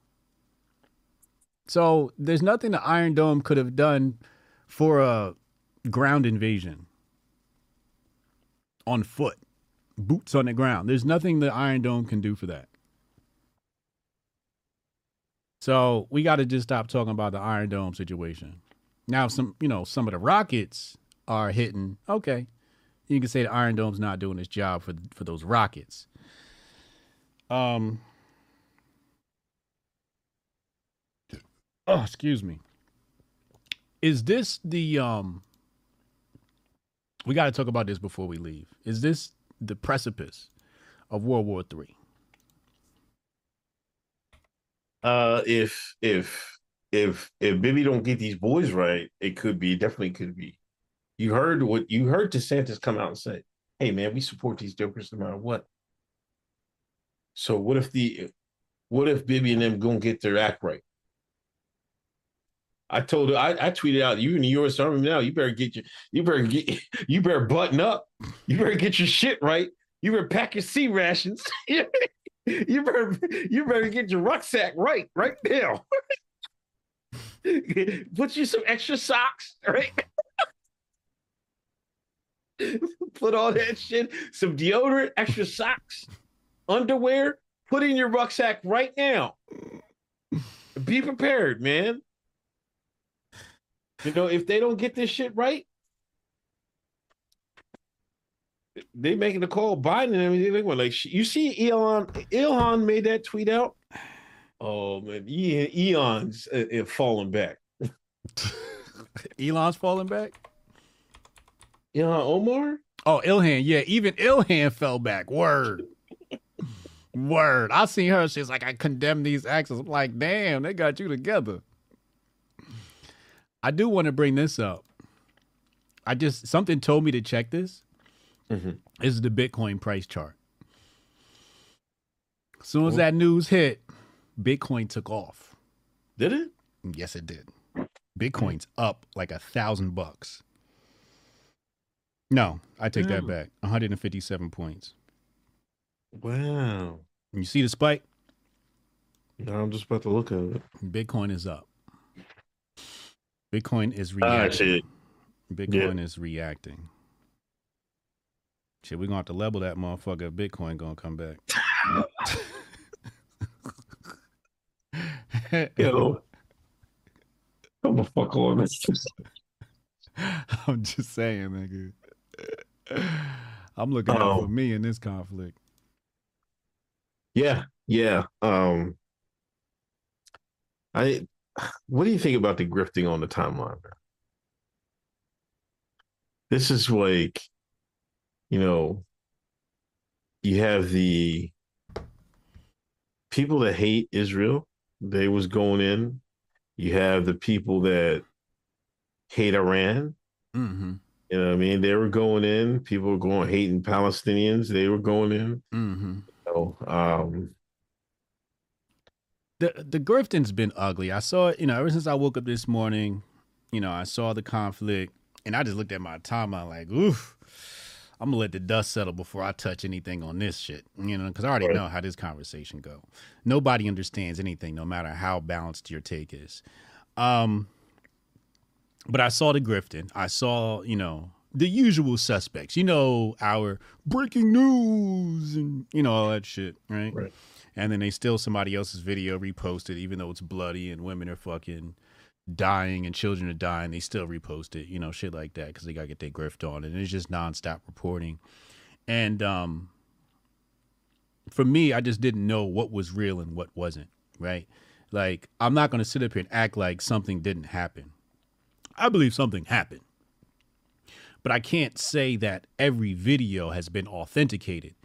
So there's nothing the Iron Dome could have done for a ground invasion on foot, boots on the ground. There's nothing the Iron Dome can do for that. So we got to just stop talking about the Iron Dome situation. Now, some you know some of the rockets are hitting. Okay, you can say the Iron Dome's not doing its job for for those rockets. Um. Oh, excuse me. Is this the um? We got to talk about this before we leave. Is this the precipice of World War Three? Uh, if if if if Bibi don't get these boys right, it could be definitely could be. You heard what you heard DeSantis come out and say, "Hey man, we support these jokers no matter what." So what if the what if Bibi and them gonna get their act right? I told her, I, I tweeted out, you in the U.S. Army now, you better get your, you better get, you better button up, you better get your shit right, you better pack your C-rations, you better, you better get your rucksack right, right now. Put you some extra socks, right? Put all that shit, some deodorant, extra socks, underwear. Put in your rucksack right now. Be prepared, man. You know, if they don't get this shit right, they making the call Biden and everything. They were like, you see, Elon, Elon made that tweet out. Oh man, Elon's uh, uh, falling back. Elon's falling back. Elon Omar. Oh, Ilhan. Yeah, even Ilhan fell back. Word. Word. I seen her. She's like, I condemn these actions. I'm like, damn, they got you together. I do want to bring this up. I just something told me to check this. Mm-hmm. This is the Bitcoin price chart. As soon as that news hit, Bitcoin took off. Did it? Yes, it did. Bitcoin's up like a thousand bucks. No, I take that back. 157 points. Wow. You see the spike? No, I'm just about to look at it. Bitcoin is up. Bitcoin is Ah, I see reacting. it. Bitcoin is reacting. Shit, we're gonna have to level that motherfucker. Bitcoin gonna come back. Yo. Come the fuck on, man. I'm just saying, nigga. I'm looking out for Oh. me in this conflict. Yeah, yeah. Um, I. What do you think about the grifting on the timeline? This is like, you know, you have the people that hate Israel. They was going in. You have the people that hate Iran. Mm-hmm. You know what I mean? They were going in. People were going hating Palestinians. They were going in. Mm-hmm. So, um, the the grifting's been ugly. I saw it, you know, ever since I woke up this morning, you know, I saw the conflict and I just looked at my timeline like, oof, I'm gonna let the dust settle before I touch anything on this shit. You know, because I already Right. know how this conversation go. Nobody understands anything, no matter how balanced your take is. Um but I saw the grifting. I saw, you know, the usual suspects. You know, our breaking news and you know all that shit, right? Right. And then they steal somebody else's video, repost it, even though it's bloody and women are fucking dying and children are dying. They still repost it, you know, shit like that because they gotta get their grift on, and it's just nonstop reporting. And um, for me, I just didn't know what was real and what wasn't. Right? Like I'm not gonna sit up here and act like something didn't happen. I believe something happened. But I can't say that every video has been authenticated.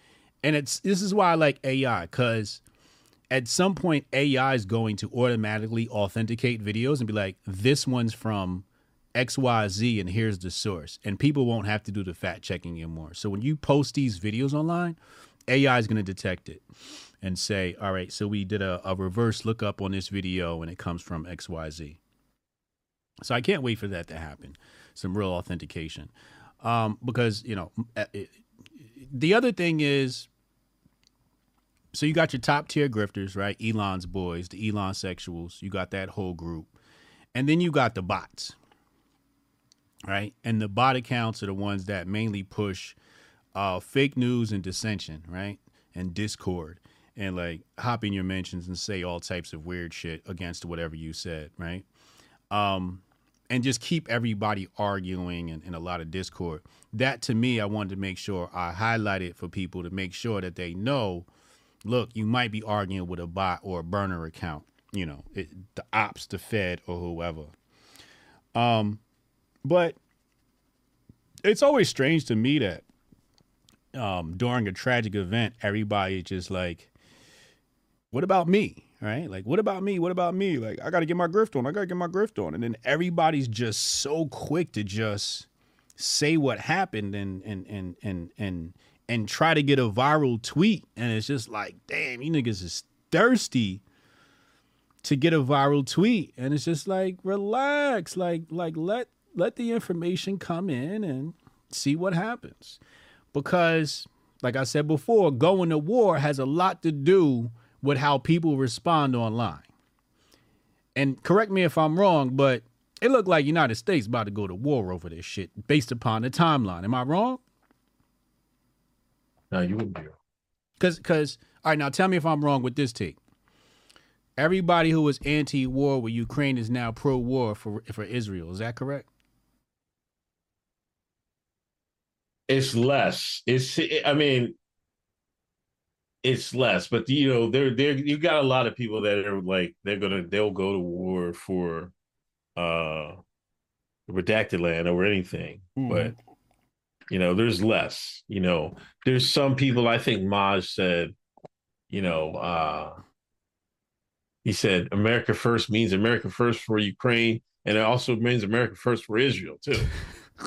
And it's this is why I like AI, because at some point AI is going to automatically authenticate videos and be like, this one's from XYZ and here's the source. And people won't have to do the fact checking anymore. So when you post these videos online, AI is going to detect it and say, all right, so we did a, a reverse lookup on this video and it comes from XYZ. So I can't wait for that to happen. Some real authentication. Um, because, you know, uh, it- the other thing is so you got your top tier grifters, right? Elon's boys, the Elon sexuals. You got that whole group. And then you got the bots, right? And the bot accounts are the ones that mainly push uh, fake news and dissension, right? And discord and like hop in your mentions and say all types of weird shit against whatever you said, right? Um, and just keep everybody arguing and, a lot of discord. That to me, I wanted to make sure I highlighted for people to make sure that they know look, you might be arguing with a bot or a burner account, you know, it, the ops, the Fed, or whoever. Um, but it's always strange to me that um, during a tragic event, everybody is just like, what about me? Right? Like, what about me? What about me? Like, I got to get my grift on. I got to get my grift on. And then everybody's just so quick to just say what happened and and and and and and try to get a viral tweet. And it's just like, damn, you niggas is thirsty to get a viral tweet. And it's just like, relax. Like, like let let the information come in and see what happens. Because, like I said before, going to war has a lot to do with how people respond online. And correct me if I'm wrong, but it looked like United States about to go to war over this shit based upon the timeline. Am I wrong? No, you wouldn't be. Cause cause all right, now tell me if I'm wrong with this take. Everybody who was anti-war with Ukraine is now pro-war for for Israel. Is that correct? It's less. It's I mean, it's less, but you know, there there you got a lot of people that are like they're gonna they'll go to war for uh redacted land over anything. Mm-hmm. But you know, there's less. You know, there's some people I think Maj said, you know, uh he said America first means America first for Ukraine, and it also means America first for Israel too.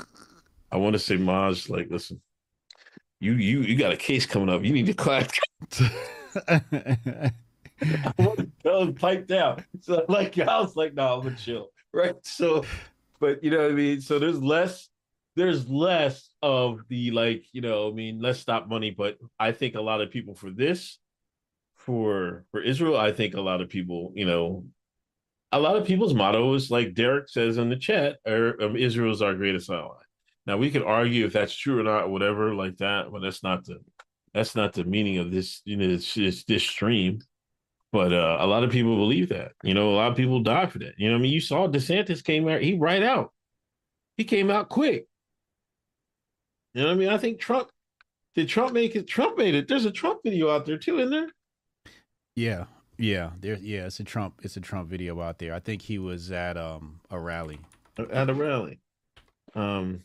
I want to say Maj, like, listen, you you you got a case coming up. You need to clap. I want to tell him pipe down. So like I was like, no, I'm gonna chill. Right. So, but you know what I mean? So there's less, there's less of the like, you know, I mean, let's stop money. But I think a lot of people for this, for for Israel, I think a lot of people, you know, a lot of people's motto is like Derek says in the chat, or um, Israel's our greatest ally. Now we could argue if that's true or not, whatever, like that, but that's not the that's not the meaning of this, you know, this this, this stream. But uh, a lot of people believe that. You know, a lot of people die for that. You know, what I mean, you saw DeSantis came out, he right out. He came out quick. You know what I mean? I think Trump did Trump make it? Trump made it. There's a Trump video out there too, isn't there? Yeah, yeah, there. Yeah, it's a Trump. It's a Trump video out there. I think he was at um a rally. At a rally. Um.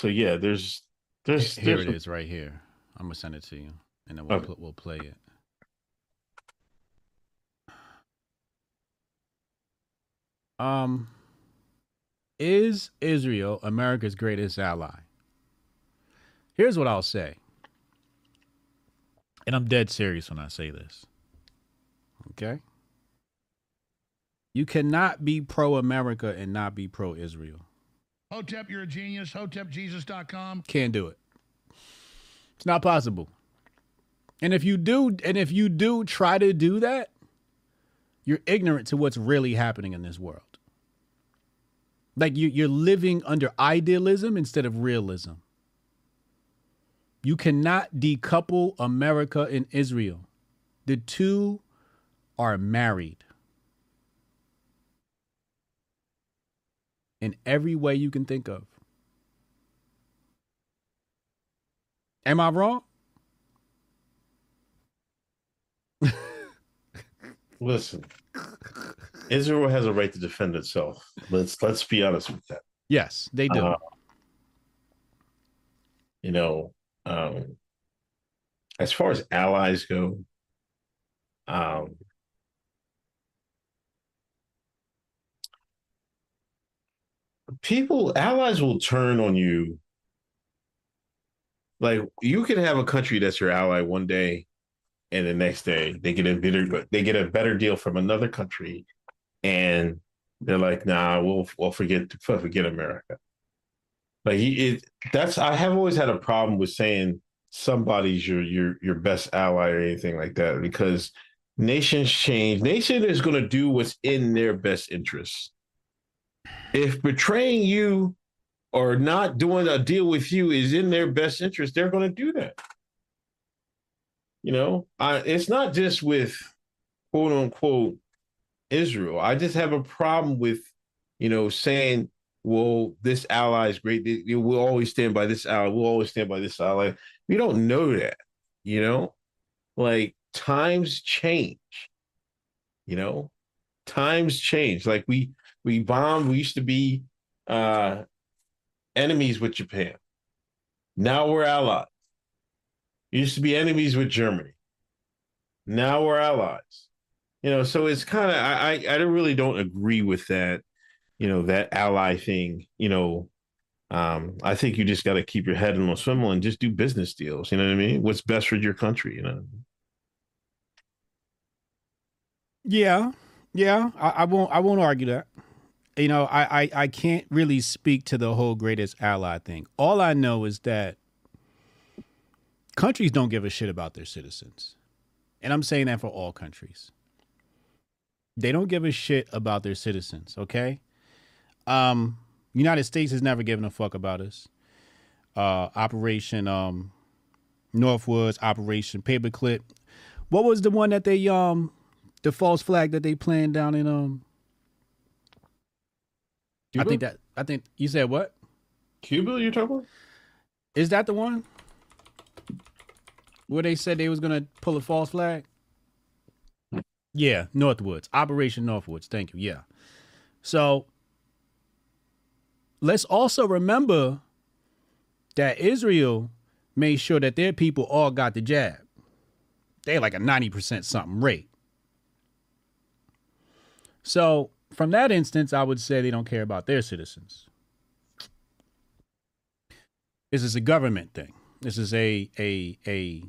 So yeah, there's there's Here there's it is, right here. I'm gonna send it to you, and then we'll Okay. pl- we'll play it. Um, is Israel America's greatest ally? Here's what I'll say, and I'm dead serious when I say this. Okay. You cannot be pro America and not be pro Israel. Hotep, you're a genius. HotepJesus.com. Can't do it. It's not possible. And if you do, and if you do try to do that, you're ignorant to what's really happening in this world. Like you, you're living under idealism instead of realism. You cannot decouple America and Israel. The two are married in every way you can think of. Am I wrong? listen. Israel has a right to defend itself. Let's let's be honest with that. Yes, they do. Uh, you know, um, as far as allies go, um, people allies will turn on you. Like you can have a country that's your ally one day, and the next day they get a better they get a better deal from another country, and they're like, "Nah, we'll we'll forget forget America." Like he, it, that's I have always had a problem with saying somebody's your your your best ally or anything like that because nations change. Nation is going to do what's in their best interests. If betraying you or not doing a deal with you is in their best interest, they're going to do that. You know, I, it's not just with quote unquote Israel. I just have a problem with, you know, saying, well, this ally is great. We'll always stand by this ally. We'll always stand by this ally. We don't know that. You know, like times change. You know, times change. Like we we bombed. We used to be uh enemies with Japan. Now we're allies. We used to be enemies with Germany. Now we're allies. You know, so it's kind of I I I really don't agree with that. You know that ally thing. You know, um, I think you just got to keep your head in the swivel and just do business deals. You know what I mean? What's best for your country? You know. Yeah, yeah. I, I won't. I won't argue that. You know, I, I I can't really speak to the whole greatest ally thing. All I know is that countries don't give a shit about their citizens, and I'm saying that for all countries. They don't give a shit about their citizens. Okay. Um, United States has never given a fuck about us. Uh, Operation um, Northwoods, Operation Paperclip. What was the one that they um the false flag that they planned down in um I think that I think you said what? Cuba you're talking about? Is that the one? Where they said they was gonna pull a false flag? Yeah, Northwoods. Operation Northwoods. Thank you. Yeah. So let's also remember that Israel made sure that their people all got the jab. They like a 90% something rate. So, from that instance, I would say they don't care about their citizens. This is a government thing. This is a a a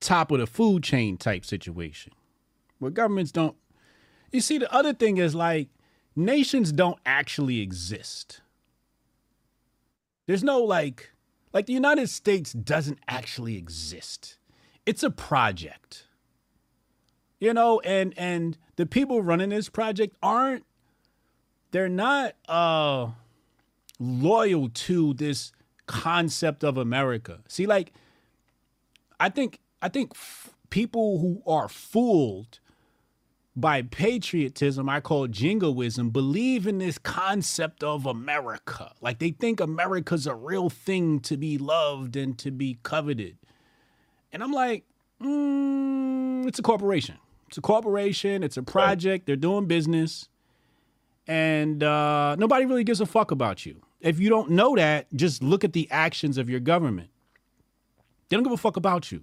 top of the food chain type situation. Where governments don't You see the other thing is like nations don't actually exist. There's no like like the United States doesn't actually exist. It's a project. You know, and and the people running this project aren't they're not uh loyal to this concept of America. See like I think I think f- people who are fooled by patriotism, I call jingoism, believe in this concept of America. Like they think America's a real thing to be loved and to be coveted. And I'm like, mm, it's a corporation. It's a corporation. It's a project. They're doing business. And uh, nobody really gives a fuck about you. If you don't know that, just look at the actions of your government. They don't give a fuck about you.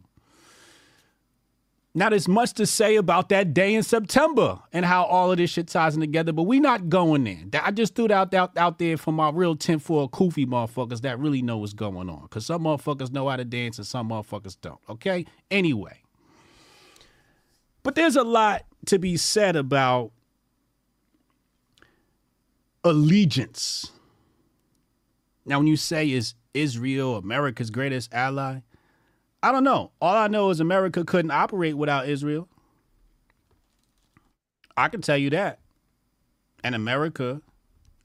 Now, there's much to say about that day in September and how all of this shit ties in together, but we're not going there. I just threw that out, out there for my real tinfoil koofy motherfuckers that really know what's going on. Because some motherfuckers know how to dance and some motherfuckers don't. Okay? Anyway. But there's a lot to be said about allegiance. Now, when you say is Israel America's greatest ally, I don't know. All I know is America couldn't operate without Israel. I can tell you that. And America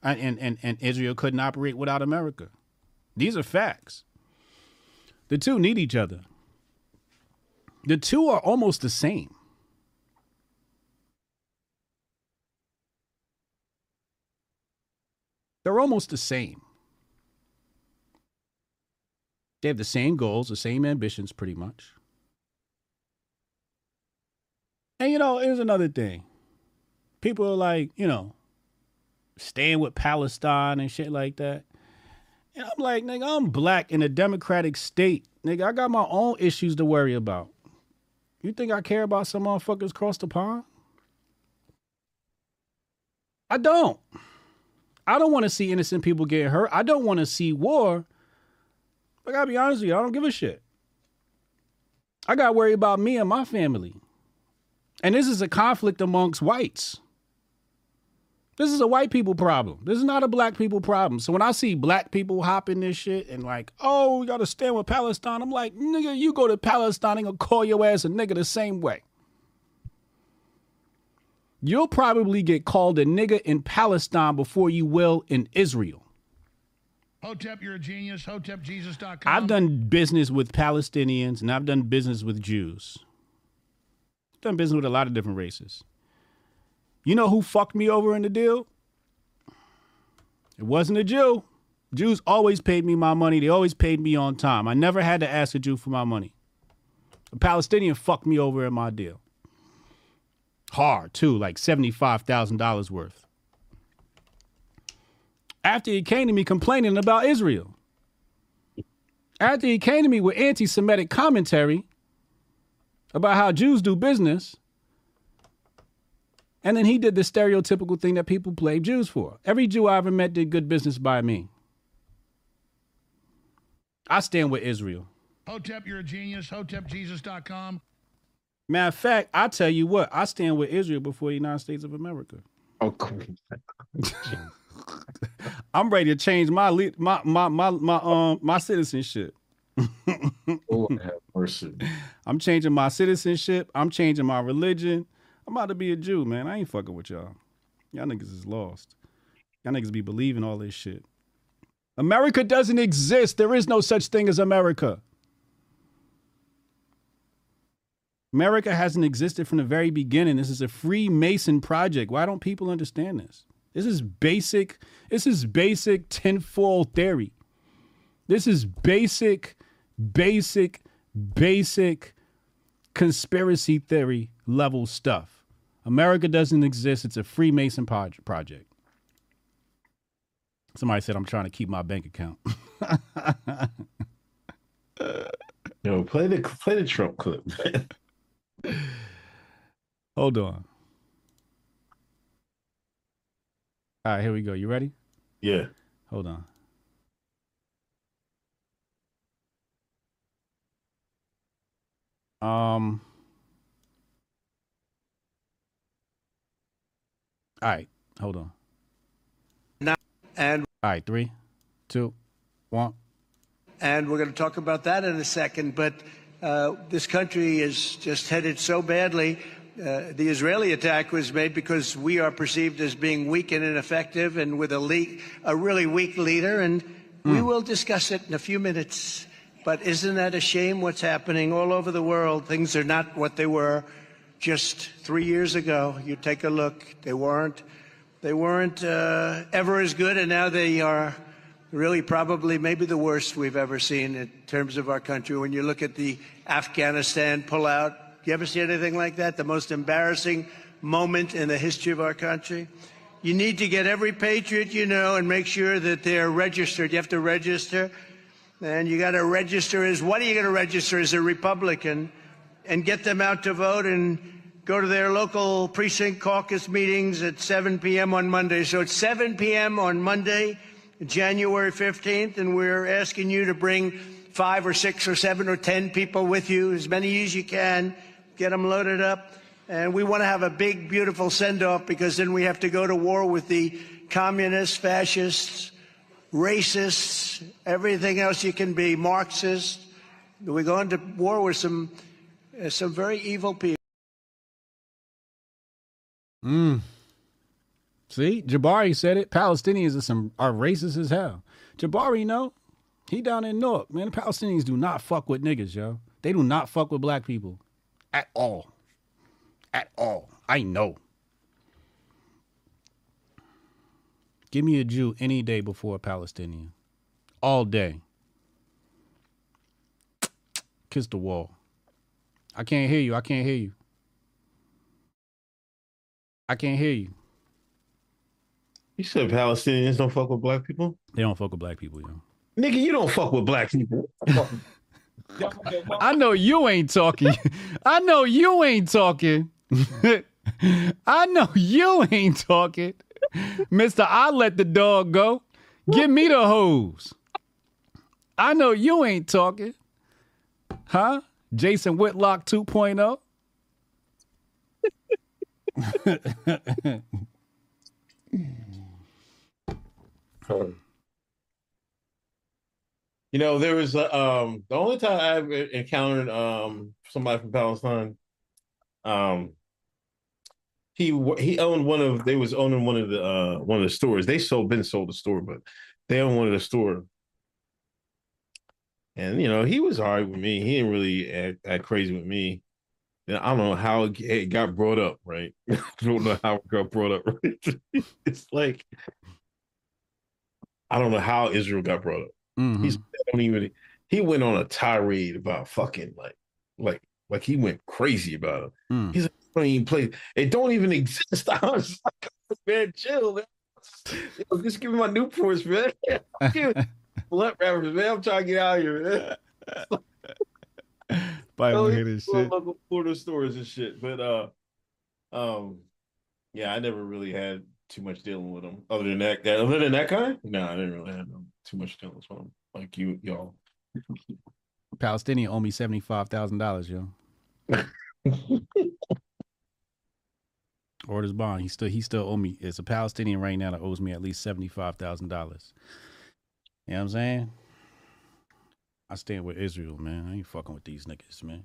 uh, and, and, and Israel couldn't operate without America. These are facts. The two need each other. The two are almost the same. They're almost the same. They have the same goals, the same ambitions, pretty much. And you know, here's another thing. People are like, you know, staying with Palestine and shit like that. And I'm like, nigga, I'm black in a democratic state. Nigga, I got my own issues to worry about. You think I care about some motherfuckers across the pond? I don't. I don't want to see innocent people get hurt. I don't want to see war. I gotta be honest with you, I don't give a shit. I gotta worry about me and my family. And this is a conflict amongst whites. This is a white people problem. This is not a black people problem. So when I see black people hopping this shit and like, oh, we gotta stand with Palestine, I'm like, nigga, you go to Palestine and gonna call your ass a nigga the same way. You'll probably get called a nigga in Palestine before you will in Israel. Hotep, you're a genius. HotepJesus.com. I've done business with Palestinians and I've done business with Jews. I've done business with a lot of different races. You know who fucked me over in the deal? It wasn't a Jew. Jews always paid me my money. They always paid me on time. I never had to ask a Jew for my money. A Palestinian fucked me over in my deal. Hard, too, like $75,000 worth. After he came to me complaining about Israel. After he came to me with anti Semitic commentary about how Jews do business. And then he did the stereotypical thing that people blame Jews for. Every Jew I ever met did good business by me. I stand with Israel. Hotep, you're a genius. HotepJesus.com. Matter of fact, I tell you what, I stand with Israel before the United States of America. Oh, cool. I'm ready to change my le- my my my my um my citizenship. oh, have mercy. I'm changing my citizenship. I'm changing my religion. I'm about to be a Jew, man. I ain't fucking with y'all. Y'all niggas is lost. Y'all niggas be believing all this shit. America doesn't exist. There is no such thing as America. America hasn't existed from the very beginning. This is a Freemason project. Why don't people understand this? This is basic. This is basic tinfoil theory. This is basic, basic, basic conspiracy theory level stuff. America doesn't exist. It's a Freemason project. Somebody said I'm trying to keep my bank account. Yo, play the play the Trump clip. Hold on. All right, here we go. You ready? Yeah. Hold on. Um. All right, hold on. Now, and All right, three, two, one. and we're going to talk about that in a second. But uh, this country is just headed so badly. Uh, the Israeli attack was made because we are perceived as being weak and ineffective, and with a le- a really weak leader. And we will discuss it in a few minutes. But isn't that a shame? What's happening all over the world? Things are not what they were just three years ago. You take a look; they weren't. They weren't uh, ever as good, and now they are really probably maybe the worst we've ever seen in terms of our country. When you look at the Afghanistan pullout, you ever see anything like that? The most embarrassing moment in the history of our country. You need to get every patriot you know and make sure that they're registered. You have to register. And you got to register as what are you going to register as a Republican and get them out to vote and go to their local precinct caucus meetings at 7 p.m. on Monday. So it's 7 p.m. on Monday, January 15th, and we're asking you to bring five or six or seven or 10 people with you, as many as you can, get them loaded up. And we want to have a big, beautiful send off because then we have to go to war with the communists, fascists, racists, everything else you can be, Marxists. We're going to war with some, uh, some very evil people. Mm. See, Jabari said it. Palestinians are some are racist as hell. Jabari, know, he down in Newark, man. The Palestinians do not fuck with niggas, yo. They do not fuck with black people at all, at all. I know. Give me a Jew any day before a Palestinian, all day. Kiss the wall. I can't hear you. I can't hear you. I can't hear you. You said Palestinians don't fuck with black people? They don't fuck with black people, yo. Nigga, you don't fuck with black people. I know you ain't talking. I know you ain't talking. I know you ain't talking. Mister, I let the dog go. Give me the hose. I know you ain't talking. Huh? Jason Whitlock 2.0. You know, there was uh, um, the only time I've encountered um, somebody from Palestine. Um, he he owned one of they was owning one of the uh, one of the stores. They sold been sold the store, but they owned one of the store. And you know, he was all right with me. He didn't really act, act crazy with me. I don't know how it got brought up, right? I don't know how it got brought up, right? it's like I don't know how Israel got brought up. Mhm. He's I don't even he went on a tirade about fucking like like like he went crazy about it. Mm. He's like, don't even play it don't even exist. I was like, man, chill, man. Yo, just give me my Newports, man. Blunt wrappers, man. I'm trying to get out of here, man. Probably won't he hear this shit. Local Florida stores and shit. But uh um yeah, I never really had too much dealing with them. Other than that, that other than that guy, no, I didn't really have too much dealing with them. Like you y'all. Palestinian owe me seventy five thousand dollars, yo. Orders bond. He still he still owe me. It's a Palestinian right now that owes me at least seventy five thousand dollars. You know what I'm saying? I stand with Israel, man. I ain't fucking with these niggas, man.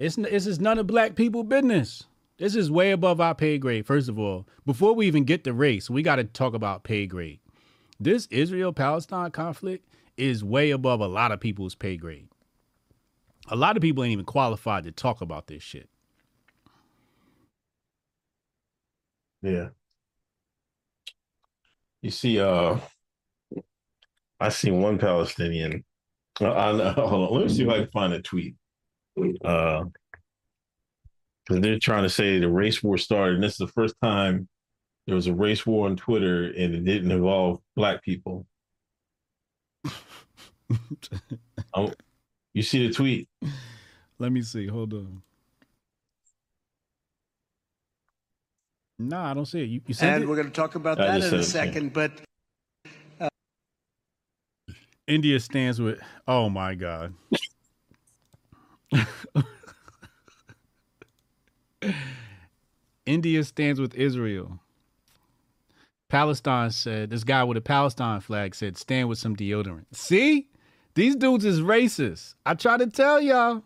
It's this is none of black people business. This is way above our pay grade. First of all, before we even get to race, we got to talk about pay grade. This Israel Palestine conflict is way above a lot of people's pay grade. A lot of people ain't even qualified to talk about this shit. Yeah. You see, uh, I see one Palestinian. Uh, I, hold on, let me see if I can find a tweet. Uh, because they're trying to say the race war started, and this is the first time there was a race war on Twitter, and it didn't involve black people. Um, you see the tweet? Let me see. Hold on. No, I don't see it. You, you sent And it? we're going to talk about I that in a said it, second. But India stands with. Oh my god. India stands with Israel. Palestine said this guy with a Palestine flag said stand with some deodorant. See, these dudes is racist. I try to tell y'all.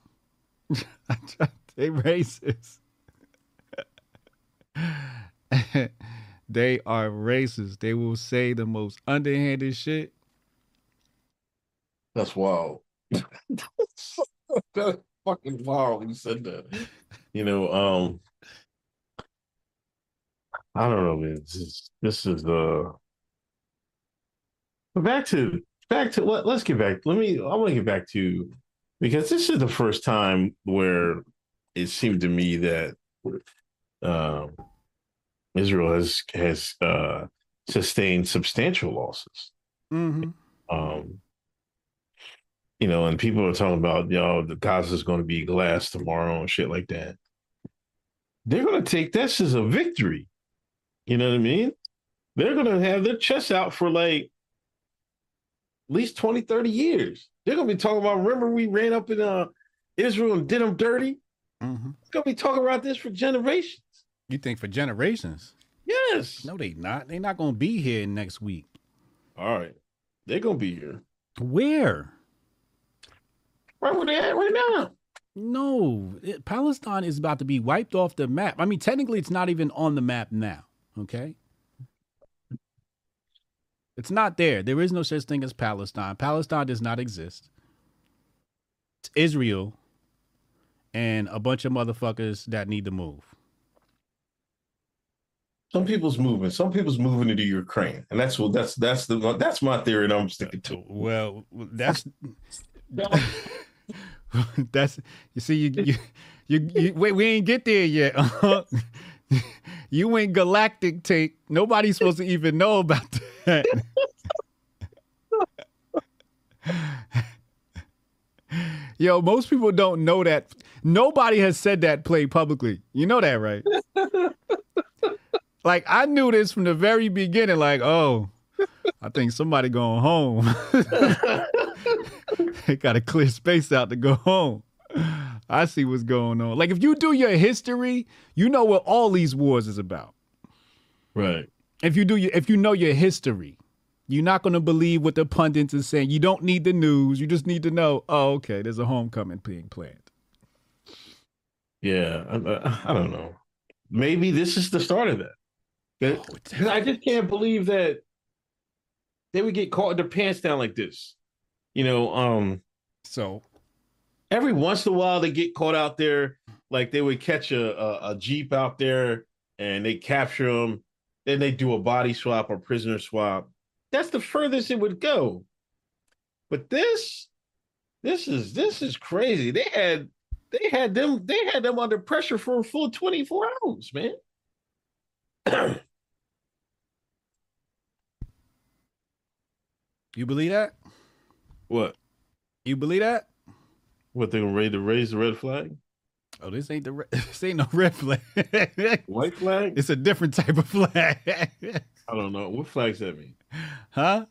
I try, they racist. they are racist. They will say the most underhanded shit. That's wild. That's fucking wild. You said that. You know, um, I don't know, man. This is this is uh but back to back to let, let's get back. Let me I want to get back to because this is the first time where it seemed to me that um Israel has has uh sustained substantial losses. Mm-hmm. Um, you know, and people are talking about, you know, the Gaza's going to be glass tomorrow and shit like that. They're going to take this as a victory. You know what I mean? They're going to have their chests out for like at least 20, 30 years. They're going to be talking about, remember we ran up in uh, Israel and did them dirty? Mm-hmm. They're going to be talking about this for generations. You think for generations? Yes. No, they not. They not gonna be here next week. All right. They're going to be here. Where? Right where they at right now. No, it- Palestine is about to be wiped off the map. I mean, technically, it's not even on the map now. Okay, it's not there. There is no such thing as Palestine. Palestine does not exist. It's Israel and a bunch of motherfuckers that need to move. Some people's moving. Some people's moving into Ukraine, and that's what that's that's the that's my theory, and I'm sticking to. Well, that's that's you see you you, you, you wait we ain't get there yet. Uh-huh. you ain't galactic tank. Nobody's supposed to even know about that. Yo, most people don't know that. Nobody has said that play publicly. You know that, right? like I knew this from the very beginning. Like, oh, I think somebody going home. they got to clear space out to go home. I see what's going on. Like if you do your history, you know what all these wars is about. Right. If you do your, if you know your history, you're not going to believe what the pundits are saying. You don't need the news. You just need to know. Oh, okay. There's a homecoming being planned. Yeah, I, I, don't know. Maybe this is the start of that. Oh, I just can't believe that they would get caught their pants down like this. You know, um, so every once in a while they get caught out there, like they would catch a, a, a jeep out there and they capture them. Then they do a body swap or prisoner swap. that's the furthest it would go. But this, this is this is crazy. They had they had them they had them under pressure for a full 24 hours, man. You believe that? What? You believe that? What they gonna ready to raise the red flag? Oh, this ain't the re- this ain't no red flag. White flag? It's a different type of flag. I don't know. What flags that mean? huh?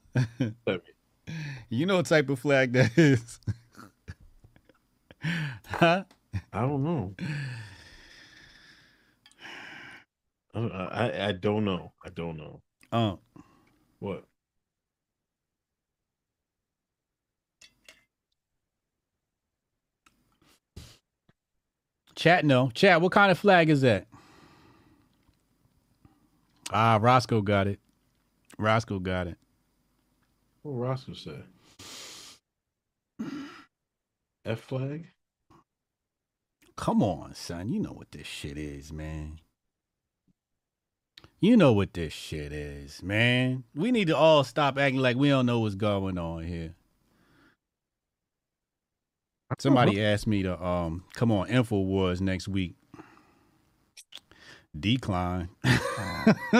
That You know what type of flag that is? huh? I don't know. I, I I don't know. I don't know. Oh, What? Chat. No, chat. What kind of flag is that? Ah, Roscoe got it. Roscoe got it. What Roscoe say? F flag? Come on, son. You know what this shit is, man. You know what this shit is, man. We need to all stop acting like we don't know what's going on here. Somebody asked me to um come on InfoWars next week. Decline.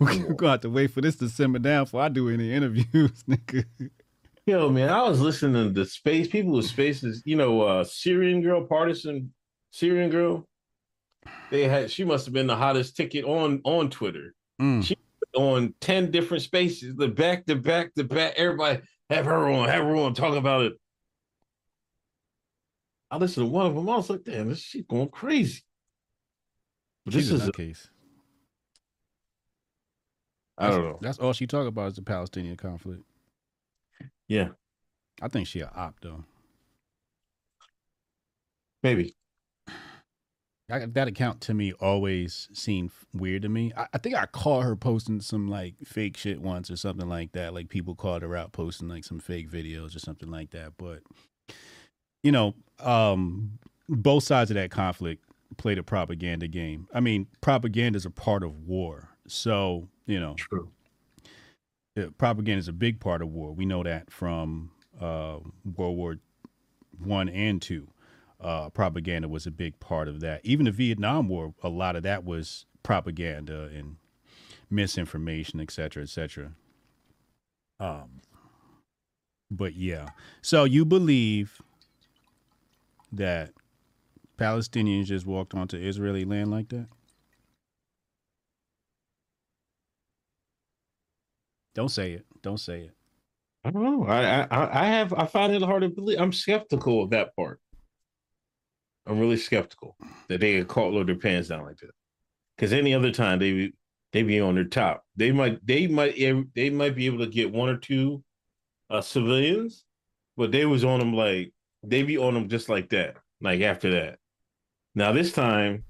We're gonna have to wait for this to simmer down before I do any interviews, nigga. Yo, man, I was listening to space people with spaces. You know, uh Syrian girl, partisan Syrian girl. They had she must have been the hottest ticket on on Twitter. Mm. She on ten different spaces, the back to back to back. Everybody have her on, have her on, talk about it. I listened to one of them. I was like, damn, this shit going crazy. But this is a nutcase. I don't That's- know. That's all she talk about is the Palestinian conflict. Yeah, I think she a op though. maybe. That, that account to me always seemed weird to me. I, I think I caught her posting some like fake shit once or something like that. Like people called her out posting like some fake videos or something like that. But you know, um, both sides of that conflict played a propaganda game. I mean, propaganda is a part of war. So you know, True. propaganda is a big part of war. We know that from uh, World War One and Two. Uh, propaganda was a big part of that. Even the Vietnam War, a lot of that was propaganda and misinformation, et cetera, et cetera. Um, but yeah, so you believe that Palestinians just walked onto Israeli land like that? Don't say it. Don't say it. I don't know. I, I I have I find it hard to believe. I'm skeptical of that part. I'm really skeptical that they could caught load their pants down like that. Because any other time they be they be on their top. They might they might they might be able to get one or two uh civilians, but they was on them like they be on them just like that. Like after that. Now this time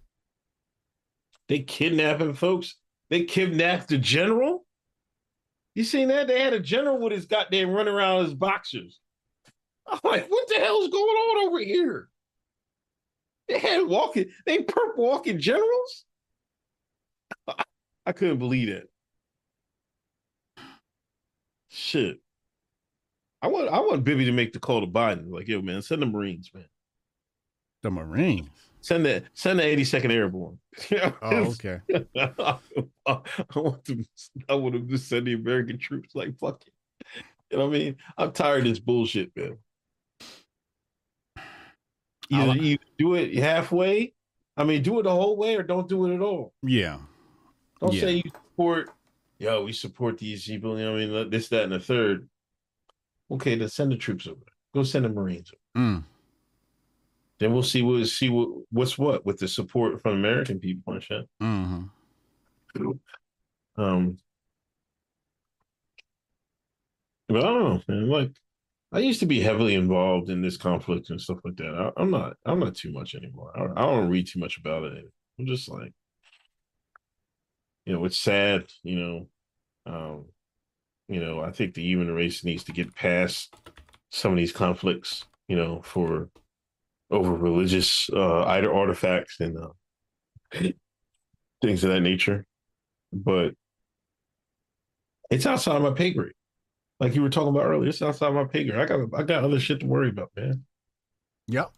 they kidnapping folks. They kidnapped the general. You seen that? They had a general with his goddamn running around his boxers. I'm like, what the hell's going on over here? They had walking, they perp walking generals. I couldn't believe it. Shit. I want I want Bibi to make the call to Biden. Like, yo, man, send the Marines, man. The Marines. Send the send the 82nd Airborne. Oh, okay. I want them. I want them to send the American troops. Like fuck it. You know what I mean? I'm tired of this bullshit, man. Either you do it halfway. I mean, do it the whole way, or don't do it at all. Yeah. Don't Yeah. say you support. Yo, we support these people. You know what I mean? This, that, and the third. Okay, then send the troops over. Go send the Marines. Over. Mm. Then we'll see what see what what's what with the support from American people and shit. Mm-hmm. Um, but I don't know, man. Like, I used to be heavily involved in this conflict and stuff like that. I, I'm not. I'm not too much anymore. I, I don't read too much about it. I'm just like, you know, it's sad. You know, um, you know, I think the human race needs to get past some of these conflicts. You know, for over religious uh either artifacts and uh, things of that nature. But It's outside my pay grade. Like you were talking about earlier, it's outside my pay grade. I got I got other shit to worry about, man. Yep.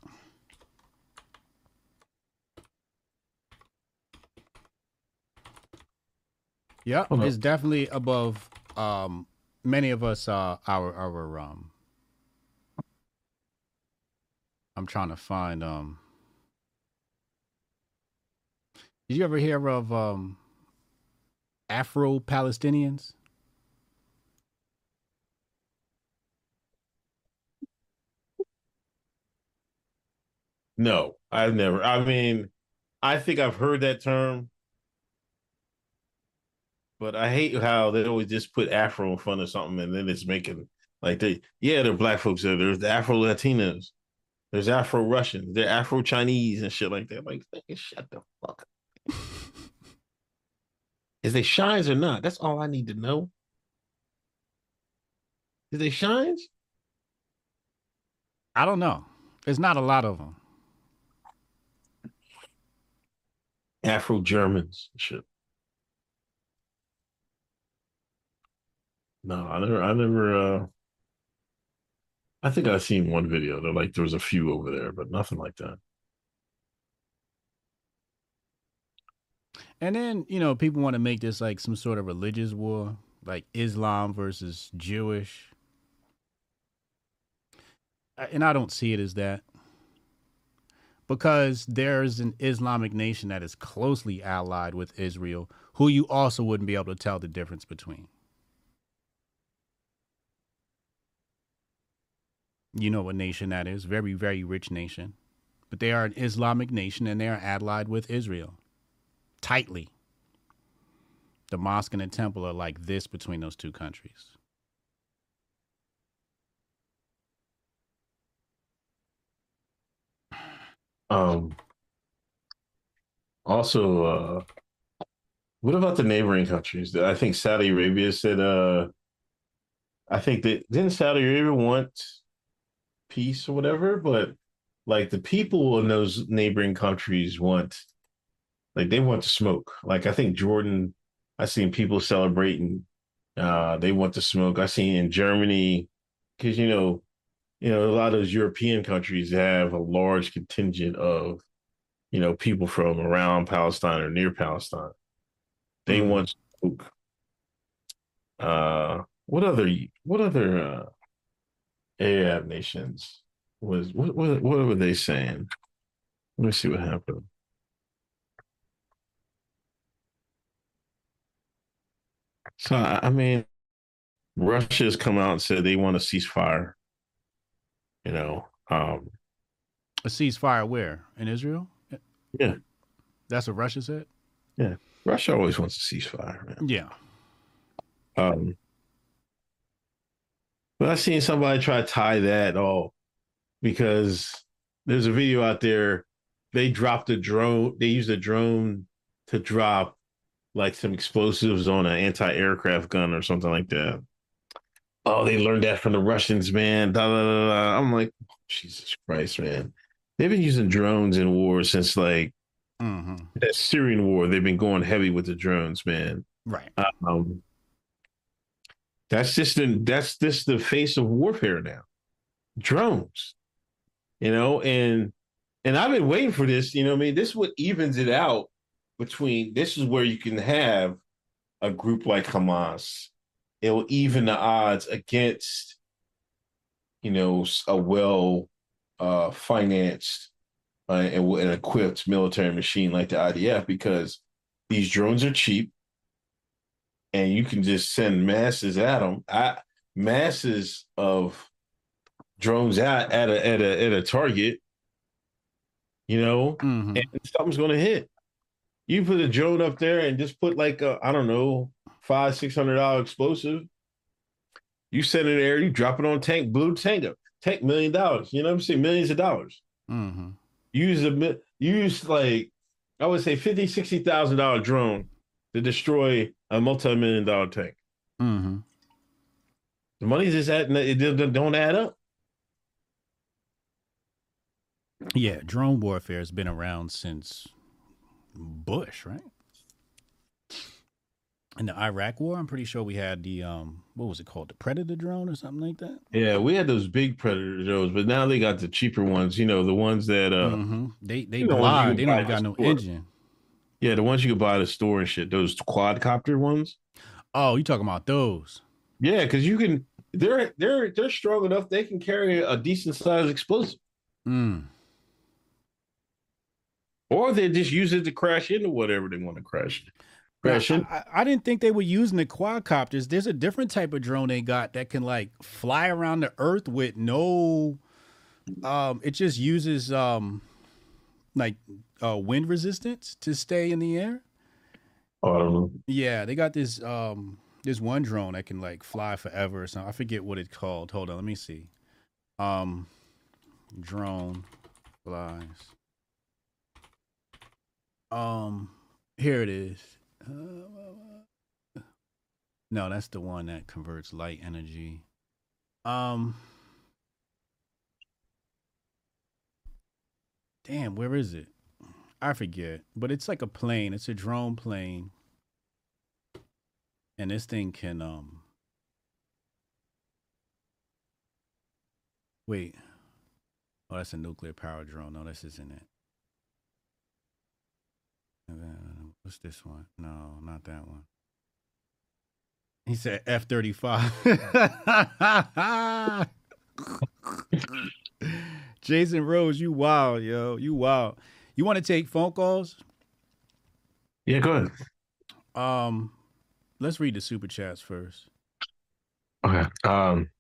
Yeah, it's definitely above um many of us uh our our um I'm trying to find um Did you ever hear of um Afro Palestinians? No, I've never. I mean, I think I've heard that term, but I hate how they always just put Afro in front of something and then it's making like they, yeah, there are black folks there. There's the Afro Latinos, there's Afro Russians, there Afro Chinese and shit like that. Like, shut the fuck up. Is they shines or not? That's all I need to know. Is they shines? I don't know. There's not a lot of them. Afro Germans shit. No, I never, I never, uh, I think I've seen one video. They're like, there was a few over there, but nothing like that. And then, you know, people want to make this like some sort of religious war, like Islam versus Jewish. And I don't see it as that. Because there's an Islamic nation that is closely allied with Israel, who you also wouldn't be able to tell the difference between. You know what nation that is? Very, very rich nation. But they are an Islamic nation and they are allied with Israel tightly. The mosque and the temple are like this between those two countries. Um, also, uh, what about the neighboring countries? I think Saudi Arabia said, uh, I think that didn't Saudi Arabia want peace or whatever, but like the people in those neighboring countries want, like they want to smoke. Like I think Jordan, I seen people celebrating. Uh, they want to smoke. I seen in Germany, because you know, you know, a lot of those European countries have a large contingent of, you know, people from around Palestine or near Palestine. They want smoke. Uh, what other what other uh, Arab nations was what what what were they saying? Let me see what happened. So I I mean, Russia's come out and said they want a ceasefire. You know, um, A ceasefire where? In Israel? yeah, That's what Russia said? yeah. Russia always wants a ceasefire, man. Yeah. Um, but I seen somebody try to tie that all because there's a video out there. They dropped a drone. They used a drone to drop like some explosives on an anti-aircraft gun or something like that. Oh, they learned that from the Russians, man. Da, da, da, da. I'm like, Jesus Christ, man. They've been using drones in war since like Mm-hmm. that Syrian war. They've been going heavy with the drones, man. Right. Um, that's just the that's just the face of warfare now. Drones, you know, and and I've been waiting for this. You know, I mean, this is what evens it out between. This is where you can have a group like Hamas. It will even the odds against, you know, a well uh, financed uh, and, and equipped military machine like the IDF because these drones are cheap and you can just send masses at them. I, masses of drones out at a at a at a target, you know, Mm-hmm. and something's gonna hit. You put a drone up there and just put like a I don't know five six hundred dollar explosive. You send it there, you drop it on tank, blue tank up, tank million dollars. You know what I'm saying? Millions of dollars. Mm-hmm. Use a use like I would say fifty sixty thousand dollar drone to destroy a multi million dollar tank. Mm-hmm. The money's just at it don't add up. Yeah, drone warfare has been around since Bush, right? In the Iraq War, I'm pretty sure we had the um, what was it called, the Predator drone or something like that. Yeah, we had those big predator drones, but now they got the cheaper ones. You know, the ones that uh, Mhm. They they you know, ones you glide. They don't got no engine. Yeah, the ones you could buy at the store and shit. Those quadcopter ones. Oh, you talking about those? Yeah, because you can. They're they're they're strong enough. They can carry a decent sized explosive, Mm. or they just use it to crash into whatever they want to crash. Now, Crash. I, I- I didn't think they were using the quadcopters. There's a different type of drone they got that can like fly around the earth with no um it just uses um like uh wind resistance to stay in the air. Oh, I don't know. Yeah, they got this um this one drone that can like fly forever or something. I forget what it's called. Hold on, let me see. Um drone flies. Um here it is. Uh, no, that's the one that converts light energy. Um Damn, where is it? I forget, but it's like a plane. It's a drone plane. And this thing can um Wait. Oh, that's a nuclear power drone. No, this isn't it. Then, what's this one? No, not that one. He said F thirty five. Jason Rose, you wild, yo. You wild. You want to take phone calls? Yeah, go ahead. Um, let's read the super chats first. Okay. Um,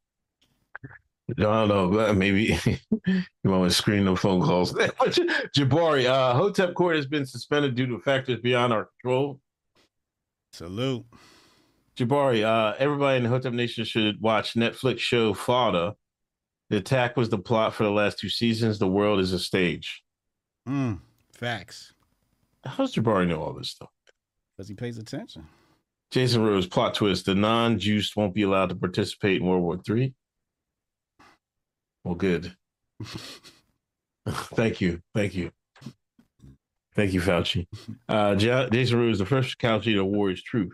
I don't know. but Maybe you want to screen the phone calls. Jabari, uh, Hotep Court has been suspended due to factors beyond our control. Salute. Jabari, uh, everybody in the Hotep Nation should watch Netflix show Fauda. The attack was the plot for the last two seasons. The world is a stage. Mm, facts. How does Jabari know all this stuff? Because he pays attention. Jason Rose, plot twist. The non-Jews won't be allowed to participate in World War Three. Well, good. Thank you. Thank you. Thank you, Fauci. Uh, Ja- Jason Rose, the first Fauci to war is truth.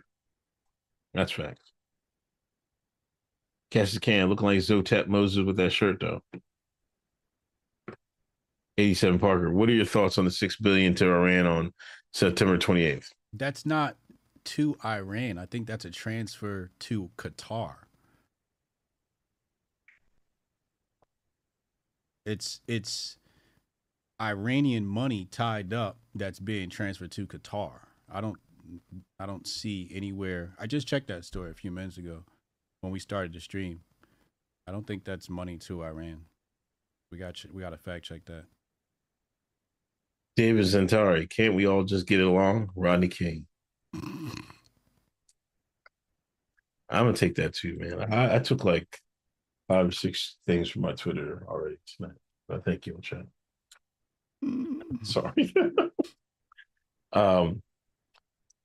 That's facts. Cassius Can looking like Zotep Moses with that shirt, though. 87 Parker, what are your thoughts on the six billion to Iran on September 28th? That's not to Iran. I think that's a transfer to Qatar. It's it's Iranian money tied up that's being transferred to Qatar. I don't I don't see anywhere. I just checked that story a few minutes ago when we started the stream. I don't think that's money to Iran. We got we got to fact check that. David Zentari, can't we all just get along? Rodney King. I'm gonna take that too, man. I, I took like five or six things from my Twitter already tonight. But thank you, chat. Sorry. um,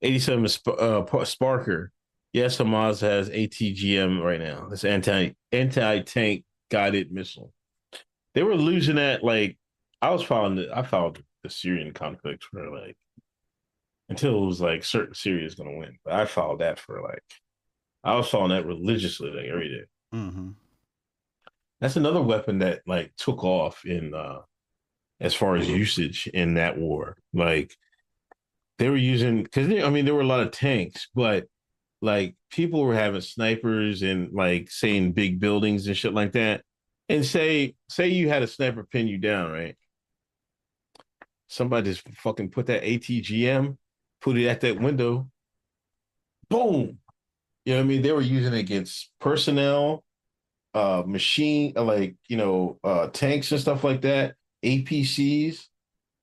87 Sp- uh, Pa- Sparker. Yes, Hamas has ATGM right now. It's anti anti tank guided missile. They were losing that like I was following the I followed the Syrian conflict for like until it was like certain Syria is gonna win. But I followed that for like I was following that religiously like every day. Mm-hmm. That's another weapon that like took off in uh as far as usage in that war. Like they were using because I mean there were a lot of tanks, but like people were having snipers and like saying big buildings and shit like that. And say say you had a sniper pin you down, right? Somebody just fucking put that ATGM, put it at that window, boom. You know what I mean? They were using it against personnel, uh machine uh, like you know uh tanks and stuff like that apcs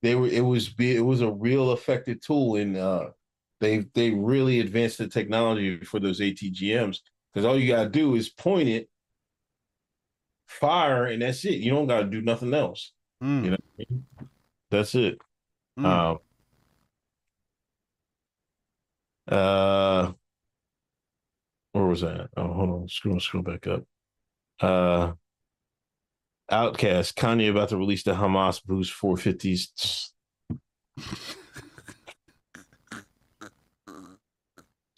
they were it was it was a real effective tool and uh they they really advanced the technology for those atgms because all you got to do is point it fire and that's it you don't got to do nothing else Mm. you know what I mean? That's it Mm. um uh where was that oh hold on scroll scroll back up uh Outcast, Kanye about to release the Hamas Boost 450s.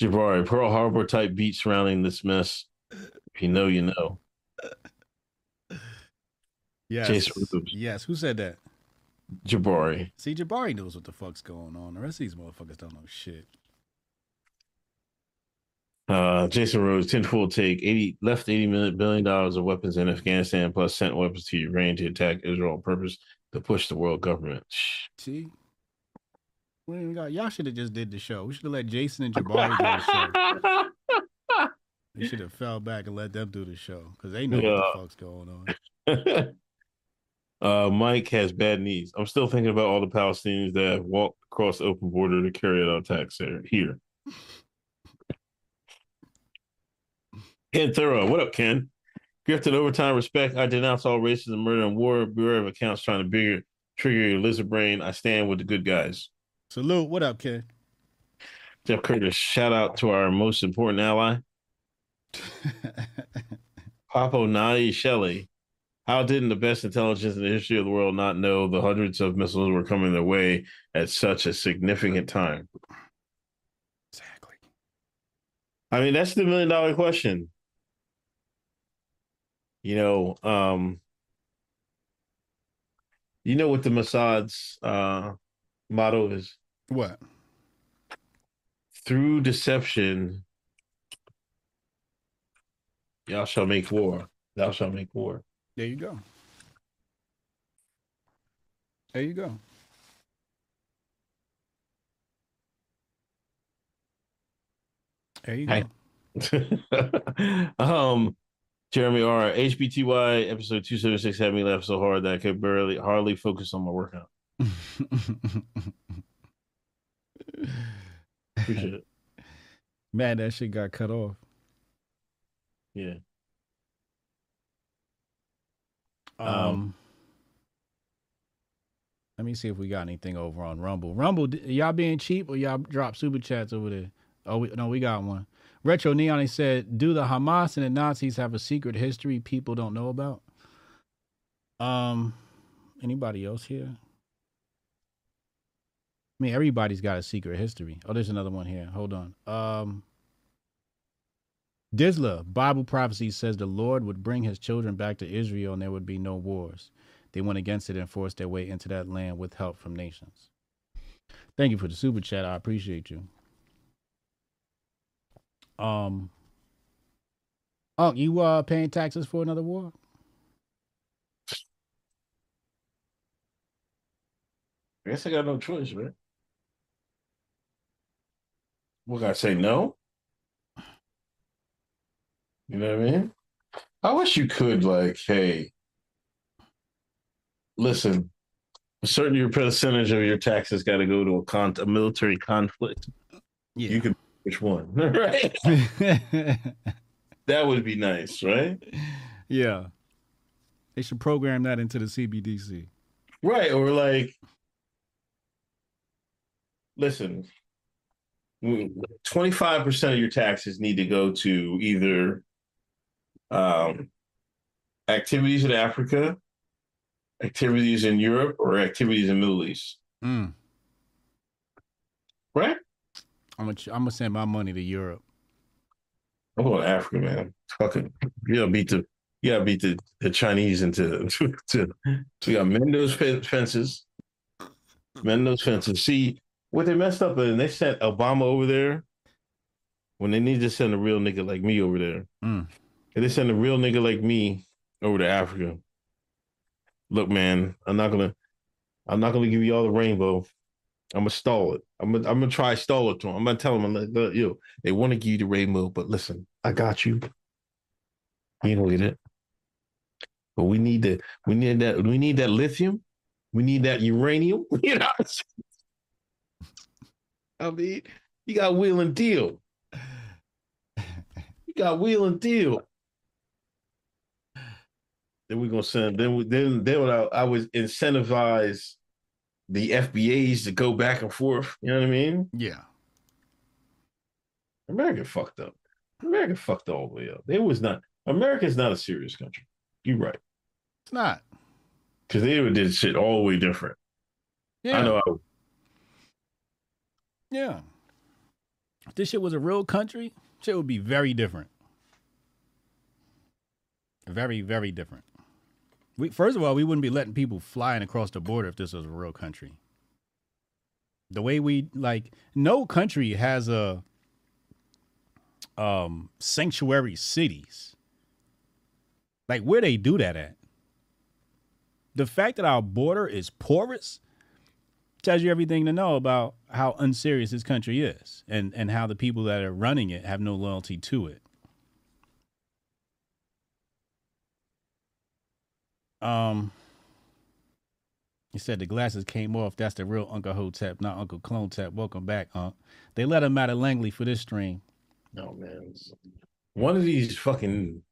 Jabari, Pearl Harbor type beat surrounding this mess. If you know, you know. Yes. Yes. Who said that? Jabari. See, Jabari knows what the fuck's going on. The rest of these motherfuckers don't know shit. Uh, Jason Rose, tenfold take, 80 left 80 million billion dollars of weapons in Afghanistan, plus sent weapons to Ukraine to attack Israel on purpose to push the world government. Shh. See? We ain't got y'all should have just did the show. We should have let Jason and Jabari do the show. We should have fell back and let them do the show because they know what the fuck's going on. uh, Mike has bad knees. I'm still thinking about all the Palestinians that have walked across the open border to carry out attacks. Here. Ken Thorough. What up, Ken? Grifted overtime respect. I denounce all racism, murder, and war. Bureau of Accounts trying to bigger, trigger your lizard brain. I stand with the good guys. Salute. What up, Ken? Jeff Curtis, shout out to our most important ally. Papo Nai Shelley. How didn't the best intelligence in the history of the world not know the hundreds of missiles were coming their way at such a significant time? Exactly. I mean, that's the million dollar question. You know, um, you know what the Mossad's uh, motto is? What? Through deception, y'all shall make war. Thou shall make war. There you go. There you go. There you go. Um, Jeremy R. HBTY episode 276 had me laugh so hard that I could barely hardly focus on my workout. Appreciate it. Man, that shit got cut off. Yeah. Um, Um, let me see if we got anything over on Rumble. Rumble, y'all being cheap or y'all drop super chats over there? Oh, we, no, we got one. Retro Neon he said, "Do the Hamas and the Nazis have a secret history people don't know about?" Um, anybody else here? I mean, everybody's got a secret history. Oh, there's another one here. Hold on. Um, Disla, Bible prophecy says the Lord would bring his children back to Israel and there would be no wars. They went against it and forced their way into that land with help from nations. Thank you for the super chat. I appreciate you. Um, Unc, you uh paying taxes for another war? I guess I got no choice, man. What gotta say no? You know what I mean? I wish you could like, hey, listen, a certain your percentage of your taxes got to go to a con a military conflict. Yeah. You can which one, right? that would be nice, right? Yeah. They should program that into the CBDC. Right. Or like, listen, 25% of your taxes need to go to either um, activities in Africa, activities in Europe, or activities in Middle East. Mm. Right? I'm gonna I'm gonna send my money to Europe. I'm going to Africa, man. Fucking, you gotta beat the, you gotta beat the, the Chinese into, to, to, we got mend those fences, mend those fences. See what they messed up and they sent Obama over there when they need to send a real nigga like me over there. Mm. And they send a real nigga like me over to Africa. Look, man, I'm not gonna, I'm not gonna give you all the rainbow. I'm gonna stall it. I'm gonna, I'm gonna try stall it to them. I'm gonna tell them, I'm like, look, yo, they want to give you the rainbow, but listen, I got you. You don't get it. But we need the, we need that, we need that lithium. We need that uranium. You know. I mean, you got wheel and deal. You got wheel and deal. Then we're gonna send. Then we, then then I, I would incentivize the FBAs to go back and forth. You know what I mean? Yeah. America fucked up. America fucked all the way up. It was not. America is not a serious country. You're right. It's not. Because they would did shit all the way different. Yeah. I know. I, Yeah. If this shit was a real country, shit would be very different. Very, very different. We first of all, we wouldn't be letting people flying across the border if this was a real country. The way we like, no country has a um sanctuary cities. Like where they do that at? The fact that our border is porous tells you everything to know about how unserious this country is and and how the people that are running it have no loyalty to it. Um he said the glasses came off. That's the real Uncle Hotep, not Uncle Clone Tap. Welcome back, Unc. They let him out of Langley for this stream. No man. One of these fucking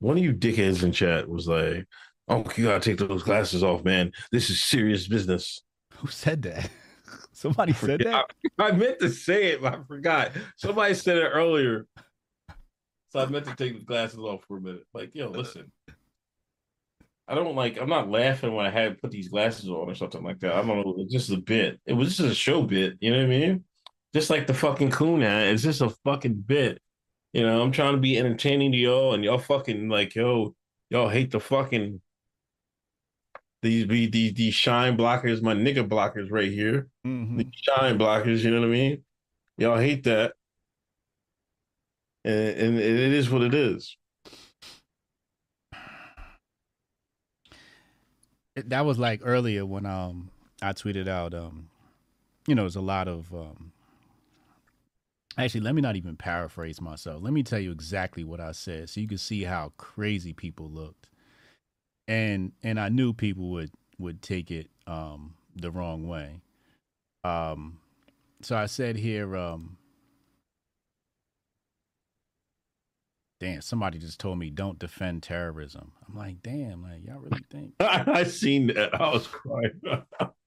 one of you dickheads in chat was like, "Oh, you gotta take those glasses off, man. This is serious business." Who said that? Somebody said that. I, I meant to say it, but I forgot. Somebody said it earlier, so I meant to take the glasses off for a minute. Like, yo, listen. I don't like. I'm not laughing when I had put these glasses on or something like that. I don't know. It's just a bit. It was just a show bit. You know what I mean? Just like the fucking coon hat. It's just a fucking bit. You know, I'm trying to be entertaining to y'all, and y'all fucking like, yo, y'all hate the fucking these be these these shine blockers, my nigga blockers right here. Mm-hmm. These shine blockers, you know what I mean? Y'all hate that. And, and it is what it is. That was like earlier when um I tweeted out um you know there's a lot of um actually let me not even paraphrase myself. Let me tell you exactly what I said so you can see how crazy people looked. And and I knew people would would take it um the wrong way. Um so I said here um damn somebody just told me don't defend terrorism I'm like damn like y'all really think I seen that. I was crying.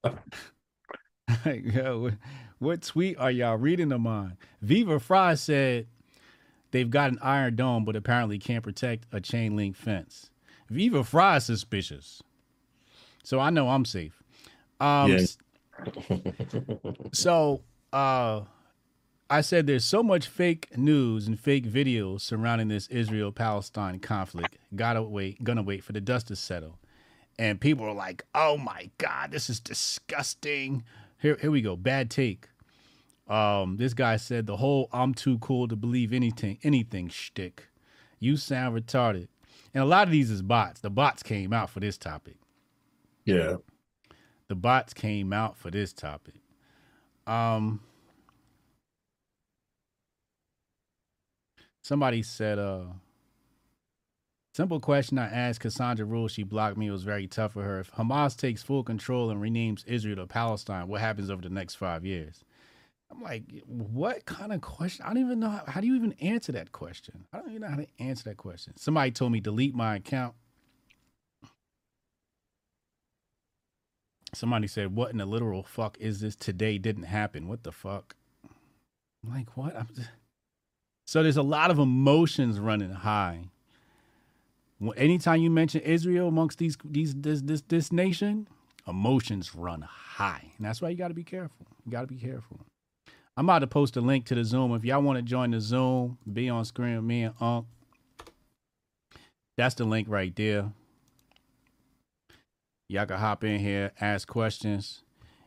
Like, yo, what, what tweet are y'all reading of mine? Viva Fry said they've got an iron dome, but apparently can't protect a chain link fence. Viva Fry is suspicious. So I know I'm safe. Um, Yeah. so uh, I said there's so much fake news and fake videos surrounding this Israel Palestine conflict. Gotta wait, gonna wait for the dust to settle. And people are like, oh my God, this is disgusting. Here, here we go. Bad take. Um, this guy said the whole I'm too cool to believe anything, anything shtick. You sound retarded. And a lot of these is bots. The bots came out for this topic. Yeah. The bots came out for this topic. Um somebody said uh simple question I asked Cassandra Rule, she blocked me. It was very tough for her. If Hamas takes full control and renames Israel to Palestine, what happens over the next five years? I'm like, what kind of question? I don't even know how, how do you even answer that question? I don't even know how to answer that question. Somebody told me delete my account. Somebody said, "What in the literal fuck is this? Today didn't happen. What the fuck?" I'm like, "What?" I'm just... So there's a lot of emotions running high. Anytime you mention Israel amongst these these this this this nation, emotions run high, and that's why you got to be careful. You got to be careful. I'm about to post a link to the Zoom. If y'all want to join the Zoom, be on screen with me and Unc. That's the link right there. Y'all can hop in here, ask questions.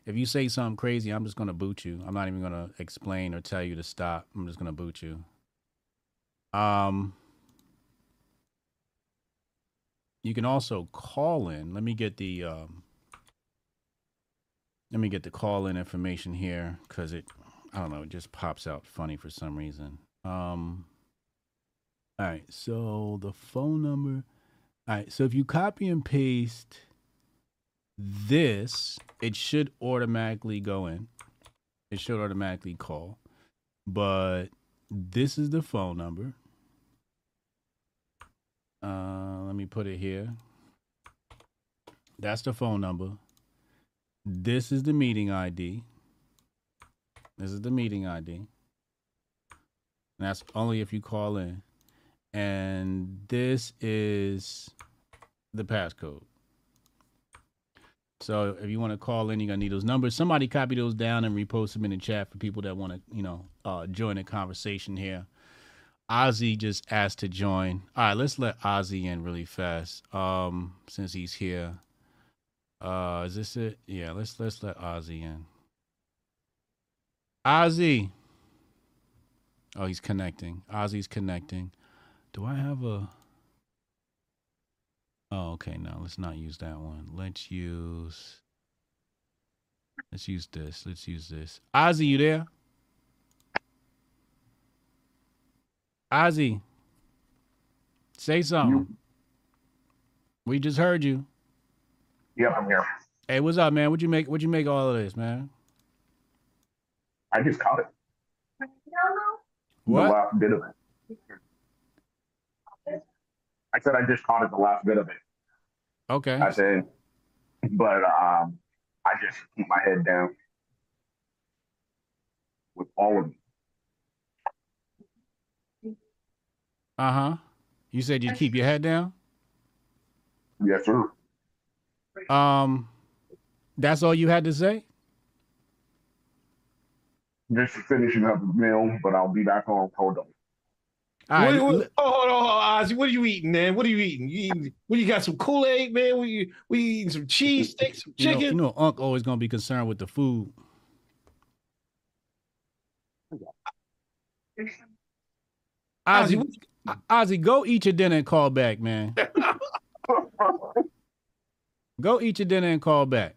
If you say something crazy, I'm just gonna boot you. I'm not even gonna explain or tell you to stop. I'm just gonna boot you. Um, you can also call in. Let me get the um, let me get the call in information here because it, I don't know, it just pops out funny for some reason. Um, all right, so the phone number. All right, so if you copy and paste this, it should automatically go in. It should automatically call. But this is the phone number. Uh, let me put it here. That's the phone number. This is the meeting ID. This is the meeting ID. And that's only if you call in. And this is the passcode. So if you want to call in, you're gonna need those numbers. Somebody copy those down and repost them in the chat for people that want to, you know, uh, join the conversation here. Ozzy just asked to join. All right, let's let Ozzy in really fast. Um, since he's here. Uh, is this it? Yeah, let's let's let Ozzy in. Ozzy. Oh, he's connecting. Ozzy's connecting. Do I have a? Oh, okay. No, let's not use that one. Let's use. Let's use this. Let's use this. Ozzy, you there? Ozzy, say something. We just heard you. Yep, I'm here. Hey, what's up, man? What you make? What you make all of this, man? I just caught it. What? The last bit of it. I said I just caught it the last bit of it. Okay. I said, but um, I just keep my head down with all of it. Uh huh. You said you'd keep your head down. Yes, sir. Um, that's all you had to say. Just finishing up the meal, but I'll be back on. Hold on. All right, What- what- oh, hold on, hold on, Ozzy. What are you eating, man? What are you eating? You eating? What you got? Some Kool Aid, man? What you? We eating some cheese sticks, some You know, chicken? you know, Unc always gonna be concerned with the food. Ozzy, Ozzy, go eat your dinner and call back, man. go eat your dinner and call back.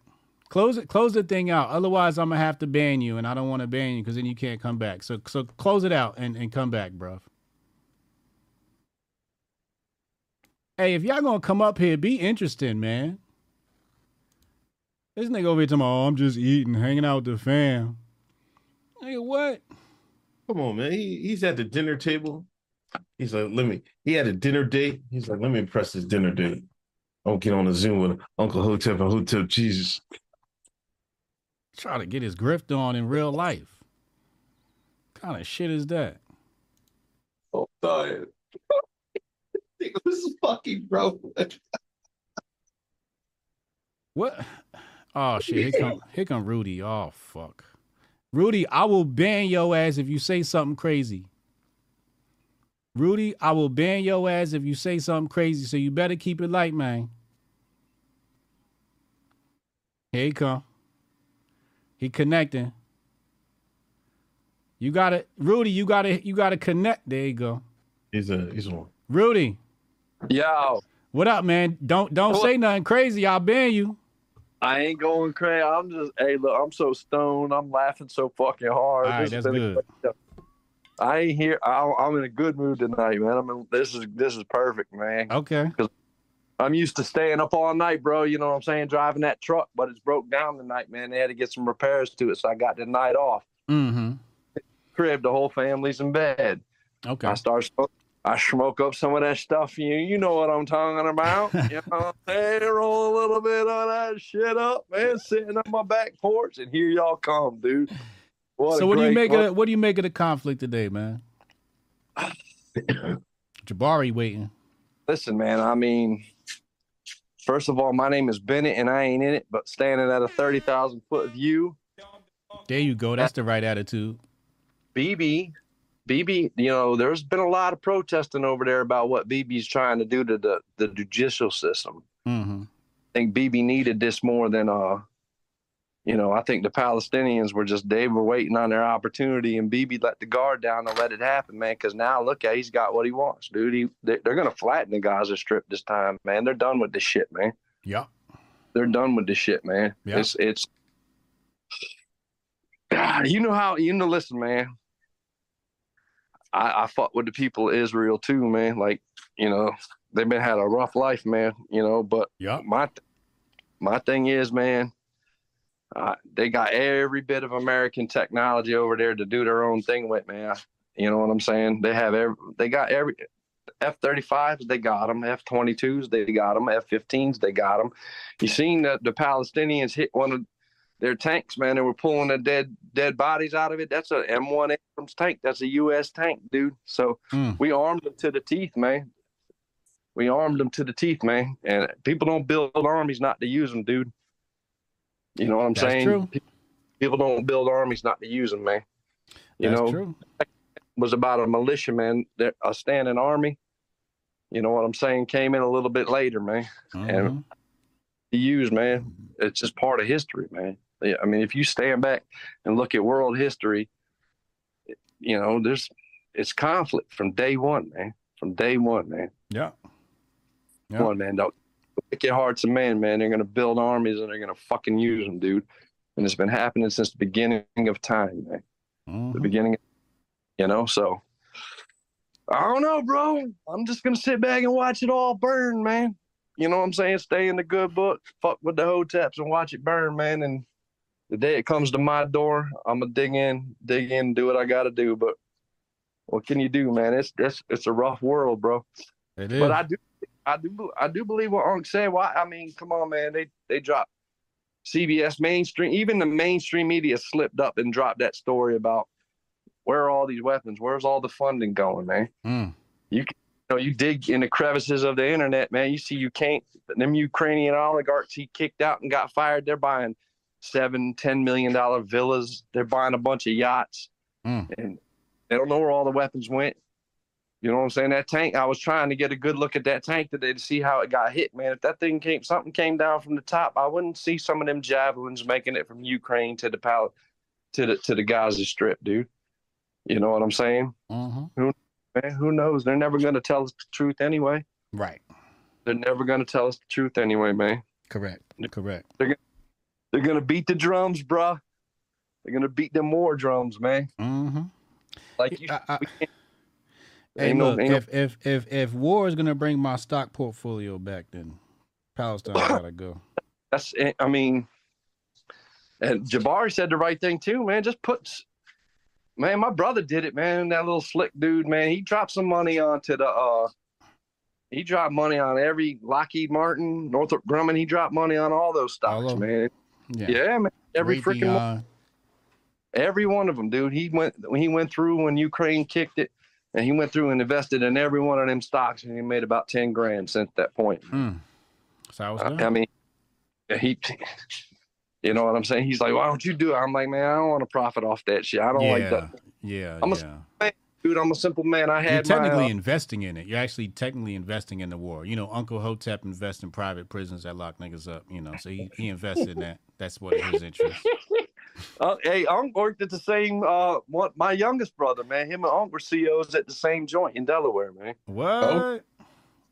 Close it. Close the thing out. Otherwise, I'm gonna have to ban you, and I don't want to ban you because then you can't come back. So, so close it out and, and come back, bruv. Hey, if y'all gonna come up here, be interesting, man. This nigga over here talking about, oh, I'm just eating, hanging out with the fam. Nigga, what? Come on, man. He, he's at the dinner table. He's like, let me. He had a dinner date. He's like, let me impress this dinner date. I'll get on a Zoom with Uncle Hotep and Hotep Jesus. Try to get his grift on in real life. What kind of shit is that? Oh, tired. this is fucking bro. What? Oh shit! Here come here come Rudy. Oh fuck, Rudy! I will ban your ass if you say something crazy. Rudy, I will ban your ass if you say something crazy. So you better keep it light, man. Here he come. He connecting. You gotta, Rudy. You gotta, you gotta connect. There you go. He's a he's one. Rudy. Yo. What up, man? Don't don't say nothing crazy. I'll ban you. I ain't going crazy. I'm just, hey, look, I'm so stoned. I'm laughing so fucking hard. All right, This has that's been a good. I ain't here. I, I'm in a good mood tonight, man. I'm in, this is this is perfect, man. Okay. Because I'm used to staying up all night, bro. You know what I'm saying? Driving that truck, but it's broke down tonight, man. They had to get some repairs to it, so I got the night off. Mm-hmm. Crib, the whole family's in bed. Okay. I start smoke. I smoke up some of that stuff. You you know what I'm talking about. you know? Roll a little bit of that shit up, man. Sitting on my back porch, and here y'all come, dude. What so what do you make of what do you make of the conflict today, man? Jabari waiting. Listen, man. I mean, first of all, my name is Bennett, and I ain't in it, but standing at a thirty thousand foot view, There you go. That's the right attitude. Bibi, Bibi, you know, there's been a lot of protesting over there about what Bibi's trying to do to the, the judicial system. Mm-hmm. I think Bibi needed this more than, uh, you know, I think the Palestinians were just, they were waiting on their opportunity and Bibi let the guard down and let it happen, man. Cause now look at, he's got what he wants, dude. He, they, they're going to flatten the Gaza Strip this time, man. They're done with this shit, man. Yeah. They're done with this shit, man. Yeah. It's, it's, God, you know how, you know, listen, man. I, I fought with the people of Israel too, man. Like, you know, they've been had a rough life, man. You know, but yeah, my my thing is, man, uh, they got every bit of American technology over there to do their own thing with, man. You know what I'm saying? They have every, they got every F-35s, they got them. F-22s, they got them. F-15s, they got them. You seen that the Palestinians hit one of their tanks, man. They were pulling the dead dead bodies out of it. That's a M1 Abrams tank. That's a U.S. tank, dude. So Mm. we armed them to the teeth, man. We armed them to the teeth, man. And people don't build armies not to use them, dude. You know what I'm That's saying? true. People don't build armies not to use them, man. You That's know, true. was about a militia man, a standing army. You know what I'm saying? Came in a little bit later, man, Mhm. and to use, man. It's just part of history, man. I mean, if you stand back and look at world history, you know, there's it's conflict from day one, man. From day one, man. Yeah. Yeah. Come on, man. Don't make your hearts of man, man. They're gonna build armies and they're gonna fucking use them, dude. And it's been happening since the beginning of time, man. Mm-hmm. The beginning, you know. So I don't know, bro. I'm just gonna sit back and watch it all burn, man. You know what I'm saying? Stay in the good book, fuck with the hoteps and watch it burn, man. And the day it comes to my door, I'm gonna dig in, dig in, do what I gotta do. But what can you do, man? It's it's it's a rough world, bro. It But I do, I do, I do believe what Unc said. Why? I mean, come on, man. They they dropped CBS mainstream. Even the mainstream media slipped up and dropped that story about where are all these weapons? Where's all the funding going, man? Mm. You can, you know, you dig in the crevices of the internet, man. You see, you can't. Them Ukrainian oligarchs he kicked out and got fired. They're buying seven, ten million dollar villas. They're buying a bunch of yachts, Mm. and they don't know where all the weapons went. You know what I'm saying? That tank. I was trying to get a good look at that tank today to see how it got hit, man. If that thing came, something came down from the top, I wouldn't see some of them javelins making it from Ukraine to the pal, to the to the Gaza Strip, dude. You know what I'm saying? Mm-hmm. Who, man, who knows? They're never going to tell us the truth anyway. Right. They're never going to tell us the truth anyway, man. Correct. Correct. They're gonna, they're going to beat the drums, bruh. They're going to beat them more drums, man. Mm-hmm. Like you, I- we can't- Hey, ain't no- look, ain't no- if, if if if war is gonna bring my stock portfolio back, then Palestine gotta go. That's, it. I mean, and Jabari said the right thing too, man. Just put, man, my brother did it, man. That little slick dude, man. He dropped some money onto the, uh, he dropped money on every Lockheed Martin, Northrop Grumman. He dropped money on all those stocks, man. Yeah. Yeah, man. Every freaking Every one of them, dude. He went he went through when Ukraine kicked it, and he went through and invested in every one of them stocks, and he made about ten grand since that point. Mm. So I was I, done. I mean, he, you know what I'm saying? He's like, why don't you do it? I'm like, man, I don't want to profit off that shit. I don't yeah, like that, yeah, I'm a yeah. man, dude. I'm a simple man. I You're had my, technically uh, investing in it. You're actually technically investing in the war. You know, Uncle Hotep invests in private prisons that lock niggas up. You know, so he, he invested in that. That's what his interest. Uh, hey, Unc worked at the same. Uh, what my youngest brother, man, him and Unc were CEOs at the same joint in Delaware, man. What?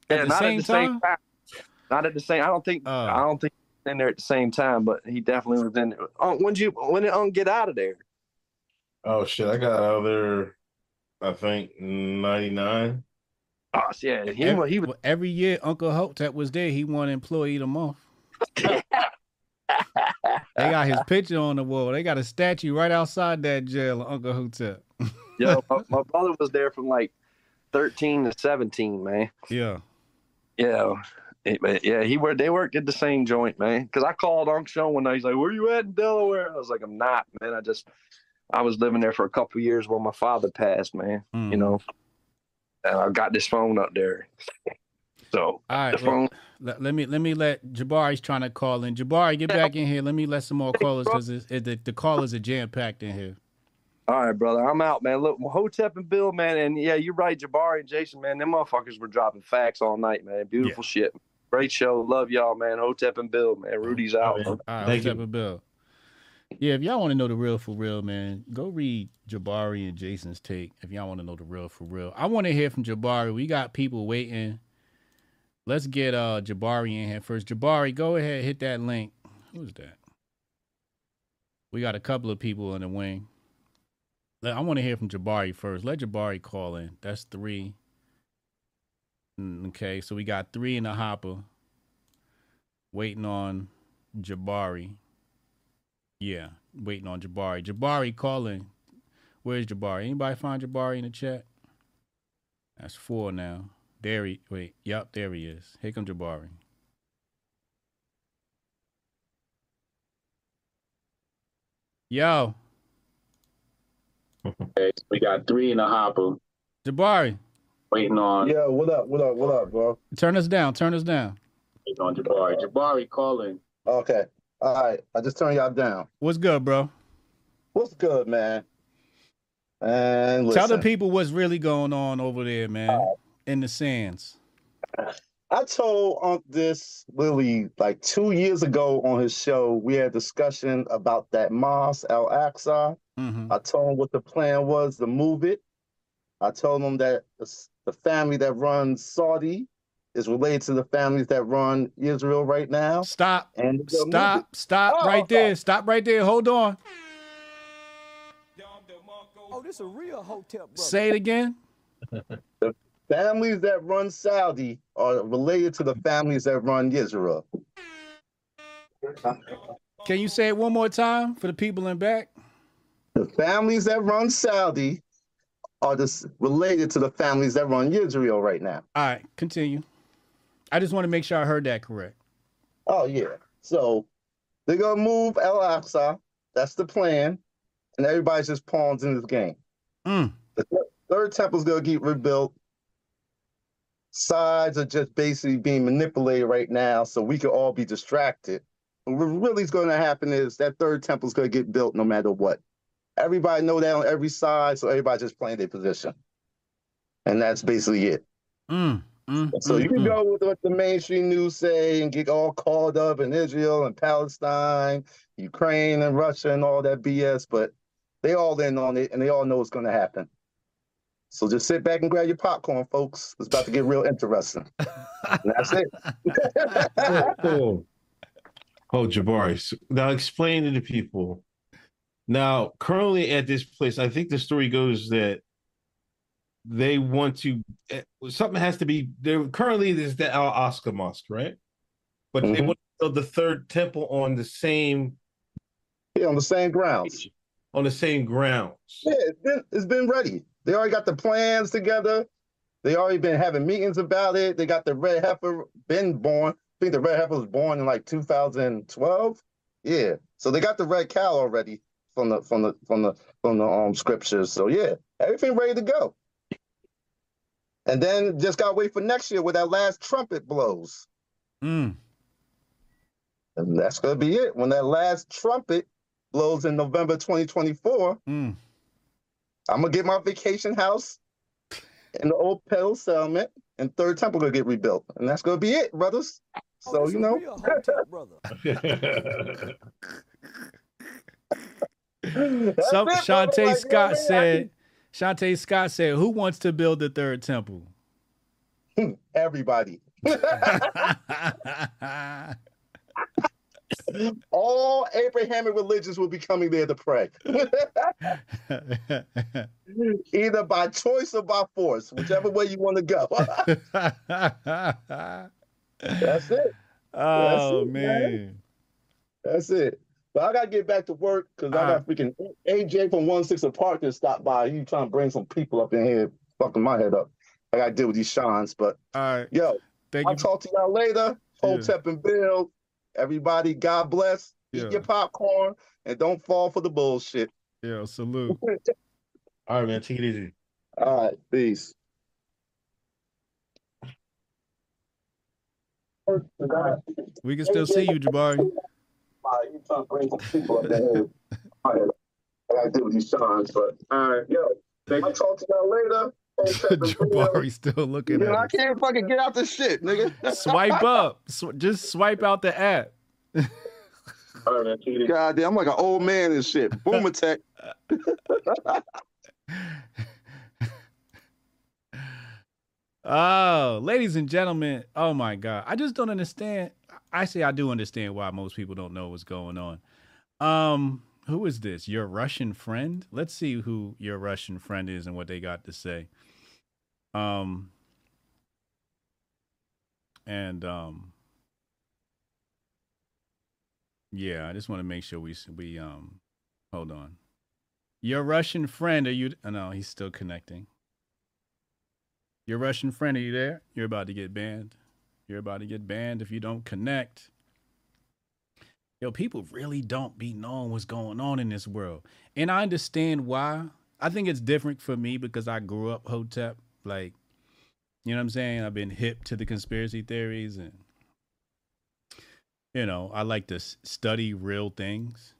Yeah, At the not same at the same time? time. Not at the same. I don't think. Oh. I don't think he was in there at the same time, but he definitely was in there. Unc, when did you? When did Unc get out of there? Oh shit! I got out of there. I think ninety nine. Oh, yeah, he, every, he was. every year Uncle Hotep was there. He won Employee of the Month. They got his picture on the wall. They got a statue right outside that jail Uncle Hotep. Yo, my, my brother was there from like thirteen to seventeen, man. Yeah. Yeah, it- yeah, he worked. They worked at the same joint, man. Because I called Uncle Show one night. He's like, "Where you at in Delaware?" I was like, "I'm not, man. I just, I was living there for a couple years while my father passed, man. Mm. You know, and I got this phone up there. So All right. the well, let, let me let me let Jabari's trying to call in. Jabari, get back in here. Let me let some more callers because it, it, the, the callers are jam packed in here. All right, brother. I'm out, man. Look, Hotep and Bill, man, and yeah, you're right, Jabari and Jason, man. Them motherfuckers were dropping facts all night, man. Beautiful shit. Great show. Love y'all, man. Hotep and Bill, man. Rudy's out. man. All right, Hotep and Bill. Yeah, if y'all want to know the real for real, man, go read Jabari and Jason's take. If y'all want to know the real for real, I want to hear from Jabari. We got people waiting. Let's get uh Jabari in here first. Jabari, go ahead, hit that link. Who's that? We got a couple of people in the wing. I want to hear from Jabari first. Let Jabari call in. That's three. Mm, Okay, so we got three in the hopper. Waiting on Jabari. Yeah, waiting on Jabari. Jabari calling. Where's Jabari? Anybody find Jabari in the chat? That's four now. There he wait, yep, there he is. Here come Jabari. Yo, Okay, We got three in the hopper. Jabari, Waiting on Yeah, what up? What up? What up, bro? turn us down, turn us down. waiting on Jabari. Jabari calling. Okay. All right, I just turned y'all down. What's good, bro? What's good, man? And Tell the people what's really going on over there, man, in the sands. I told Unc this literally like two years ago on his show. We had a discussion about that mosque, Al Aqsa. Mm-hmm. I told him what the plan was to move it. I told him that the, family that runs Saudi is related to the families that run Israel right now. Stop. And Stop. Stop Oh, right there. Stop right there. Hold on. Oh, this a real Hotep, brother. Say it again. The families that run Saudi are related to the families that run Israel. Can you say it one more time for the people in back? The families that run Saudi are just related to the families that run Israel right now. All right, continue. I just want to make sure I heard that correct. Oh yeah. So they're gonna move Al Aqsa. That's the plan, and everybody's just pawns in this game. Mm. The th- third temple's gonna get rebuilt. Sides are just basically being manipulated right now, so we could all be distracted. And what really is going to happen is that third temple is going to get built no matter what. Everybody know that on every side, so everybody just playing their position, and that's basically it. Mm, mm, So you mm, can mm. go with what the mainstream news say and get all called up in Israel and Palestine, Ukraine and Russia and all that BS, but they all in on it and they all know it's going to happen. So just sit back and grab your popcorn, folks. It's about to get real interesting. That's it. oh, oh, Jabari. So now explain to the people. Now, currently at this place, I think the story goes that they want to eh, something has to be there. Currently, there's the Al Aqsa Mosque, right? But they Mhm. want to build the third temple on the same Yeah, on the same grounds. on the same grounds. Yeah, it's been it's been ready. They already got the plans together. They already been having meetings about it. They got the red heifer been born. I think the red heifer was born in like 2012. Yeah, so they got the red cow already from the from the from the from the um scriptures. So yeah, everything ready to go. And then just gotta wait for next year where that last trumpet blows. Mm. And that's gonna be it. When that last trumpet blows in November 2024, Mm. I'm gonna get my vacation house in the old Pell settlement, and Third Temple gonna get rebuilt, and that's gonna be it, brothers. So you know, That's Some it, brother. Shantae Like, Scott you know what I said. Shantae Scott said, "Who wants to build the third temple?" Hmm, everybody. All Abrahamic religions will be coming there to pray, either by choice or by force, whichever way you want to go. That's it. oh it, man. man. That's it. But I gotta get back to work because I uh-huh. got freaking AJ from One Six Park to stop by. He trying to bring some people up in here, fucking my head up. I gotta deal with these Shans. But All right. yo, Thank I'll you. talk to y'all later. Hotep and Bill. Everybody, God bless. Eat your popcorn and don't fall for the bullshit. Yo, salute. All right, man. Take it easy. All right, peace. We can still see you, Jabari. You trying to bring some people up in here. All right. I gotta deal with these Shans, but all right, yo. I'll talk to y'all later. Hotep and Bill. Jabari still looking Yeah, at I can't fucking get out this shit, nigga. Swipe up. Sw- just swipe out the app. God damn, I'm like an old man and shit. Boom attack. Oh, ladies and gentlemen, oh my God. I just don't understand. I say I do understand why most people don't know what's going on. Um, who is this? Your Russian friend? Let's see who your Russian friend is and what they got to say. Um, and um, yeah, I just want to make sure we we um, hold on. Your Russian friend, are you? Oh, no, he's still connecting. Your Russian friend, are you there? You're about to get banned. You're about to get banned if you don't connect. Yo, people really don't be knowing what's going on in this world. And I understand why. I think it's different for me because I grew up Hotep. Like, you know what I'm saying? I've been hip to the conspiracy theories and you know, I like to study real things.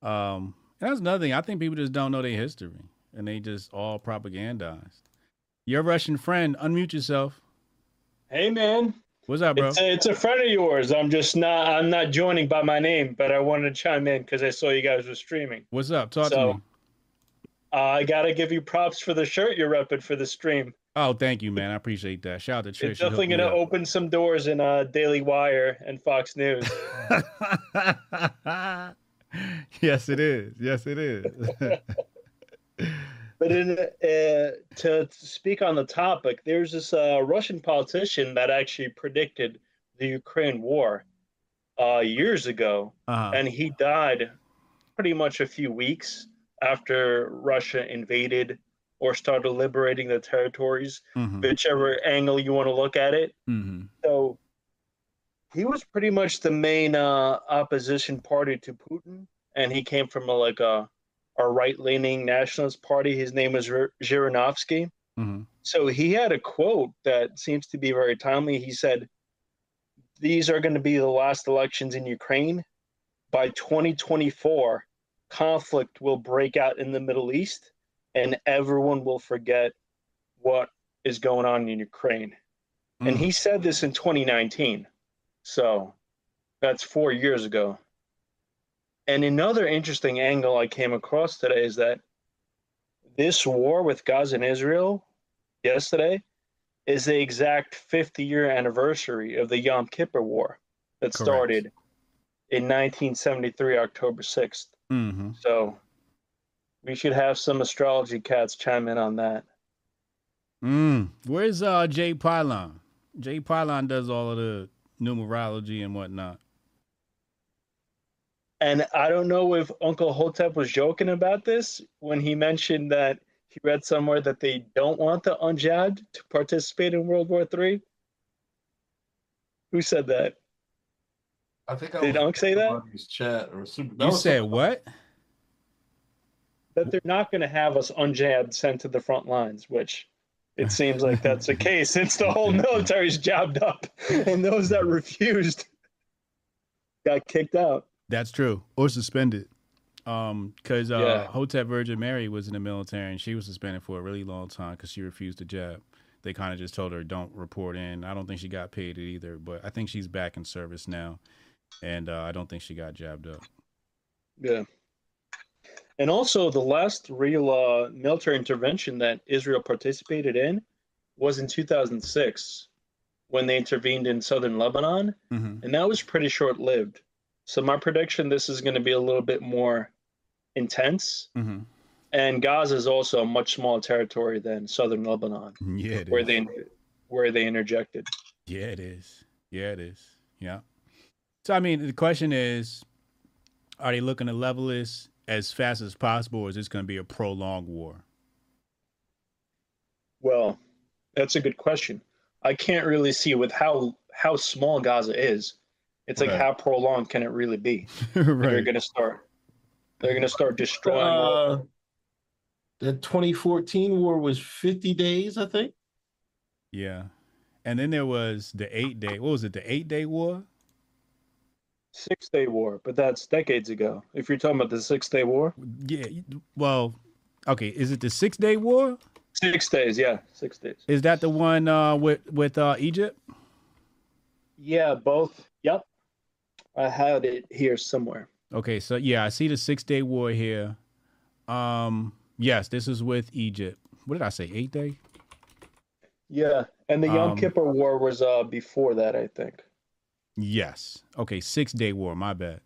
Um, and that's another thing. I think people just don't know their history, and they just all propagandized. Your Russian friend, unmute yourself. Hey man, What's up, bro? it's a, it's a friend of yours. I'm just not I'm not joining by my name, but I wanted to chime in because I saw you guys were streaming. What's up? Talk So- to me. Uh, I gotta give you props for the shirt you're repping for the stream. Oh, thank you, man. I appreciate that. Shout out to Trish. It's definitely gonna up. open some doors in uh, Daily Wire and Fox News. yes, it is. Yes, it is. But in, uh, to speak on the topic, there's this uh, Russian politician that actually predicted the Ukraine war uh, years ago, Uh-huh. and he died pretty much a few weeks after Russia invaded or started liberating the territories, Mhm. whichever angle you want to look at it. hmm So he was pretty much the main uh, opposition party to Putin, and he came from a, like a, a right-leaning nationalist party. His name was Zhir- Zhirinovsky. hmm So he had a quote that seems to be very timely. He said, "These are going to be the last elections in Ukraine. By 2024, conflict will break out in the Middle East, and everyone will forget what is going on in Ukraine." And he hmm. said this in 2019. So that's four years ago. And another interesting angle I came across today is that this war with Gaza and Israel yesterday is the exact 50 year anniversary of the Yom Kippur War that Correct. started in 1973, October 6th. Hmm So we should have some astrology cats chime in on that. Mm. Where's uh Jay Pylon? Jay Pylon does all of the numerology and whatnot. And I don't know if Uncle Hotep was joking about this when he mentioned that he read somewhere that they don't want the unjabbed to participate in World War III. Who said that? I think I Did was Unc say that? chat or super. that You was said what? That they're not going to have us unjabbed sent to the front lines, which it seems like that's the case since the whole military's jabbed up and those that refused got kicked out. That's true. Or suspended. Um, because uh, Yeah. Hotep Virgin Mary was in the military and she was suspended for a really long time because she refused to jab. They kind of just told her don't report in. I don't think she got paid it either, but I think she's back in service now, and uh, I don't think she got jabbed up. Yeah. And also, the last real uh, military intervention that Israel participated in was in 2006 when they intervened in southern Lebanon, Mhm. and that was pretty short lived. So, my prediction this is going to be a little bit more intense. Mm-hmm. And Gaza is also a much smaller territory than southern Lebanon, Yeah, where is. they where they interjected. Yeah, it is. Yeah, it is. Yeah. So I mean, the question is, are they looking to level this as fast as possible, or is this going to be a prolonged war? Well, that's a good question. I can't really see with how how small Gaza is. It's like Right. how prolonged can it really be? They're gonna start. They're gonna start destroying. Uh, the 2014 war was 50 days, I think. Yeah. And then there was the eight day. What was it? The eight day war. Six Day War, but that's decades ago. If you're talking about the Six Day War, Yeah. Well, okay. Is it the six day war? six days, yeah, six days. Is that the one uh, with with uh, Egypt? Yeah, both. Yep, I had it here somewhere. Okay, so yeah, I see the six day war here. Um, yes, this is with Egypt. What did I say? Eight day? Yeah, and the Yom Um, Kippur War was uh before that, I think. Yes. Okay, six day war. My bad.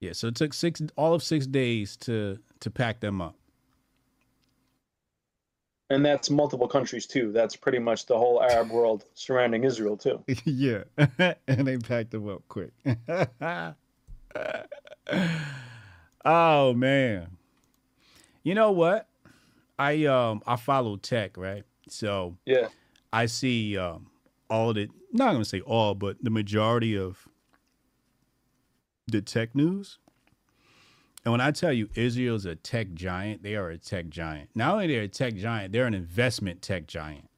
Yeah, so it took six all of six days to to pack them up. And that's multiple countries too. That's pretty much the whole Arab world surrounding Israel too. yeah, and they packed them up quick. oh man, you know what? I um I follow tech right, so Yeah. I see um all the not gonna say all, but the majority of the tech news. And when I tell you Israel's a tech giant, they are a tech giant. Not only they're a tech giant, they're an investment tech giant.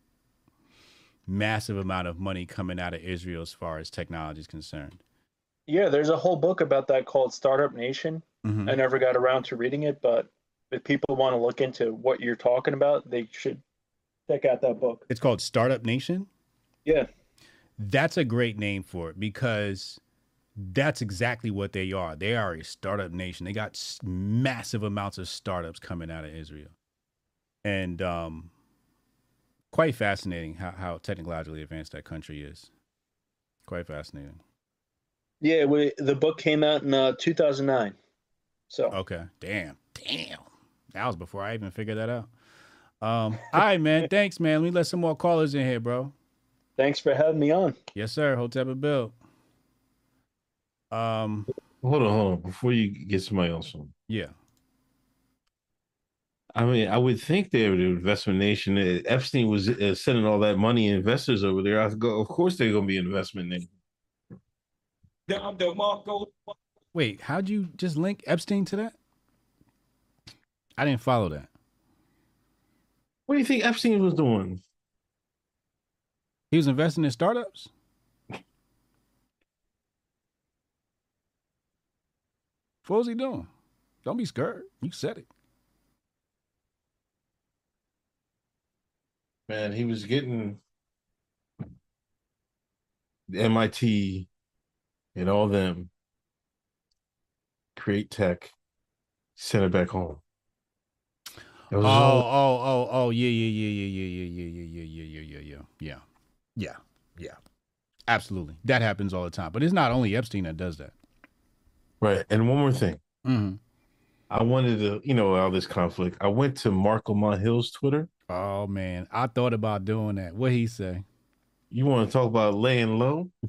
massive amount of money coming out of Israel as far as technology is concerned. Yeah, there's a whole book about that called Startup Nation. Mhm. I never got around to reading it, but if people want to look into what you're talking about, they should check out that book. It's called Startup Nation. Yeah. That's a great name for it because that's exactly what they are. They are a startup nation. They got massive amounts of startups coming out of Israel. And um quite fascinating how, how technologically advanced that country is. Quite fascinating. Yeah, we, the book came out in uh, 2009. So Okay. Damn. Damn. That was before I even figured that out. Um, all right, man. Thanks, man. Let me let some more callers in here, bro. Thanks for having me on. Yes, sir. Hotep and Bill. Um, hold on, hold on. Before you get somebody else on, yeah. I mean, I would think they were the investment nation. Uh, Epstein was uh, sending all that money investors over there. I go, of course they're gonna be an investment nation. Wait, how'd you just link Epstein to that? I didn't follow that. What do you think Epstein was doing? He was investing in startups? What was he doing? Don't be scared. You said it. Man, he was getting the MIT and all them create tech, send it back home. It Oh, was oh, all- oh, oh, yeah, yeah, yeah, yeah, yeah, yeah, yeah, yeah, yeah, yeah, yeah, yeah, yeah, yeah, yeah. Absolutely, that happens all the time. But it's not only Epstein that does that. right. And one more thing. Mhm. I wanted to, you know, all this conflict. I went to Marco Hill's Twitter. Oh man, I thought about doing that. What he say? You want to talk about laying low?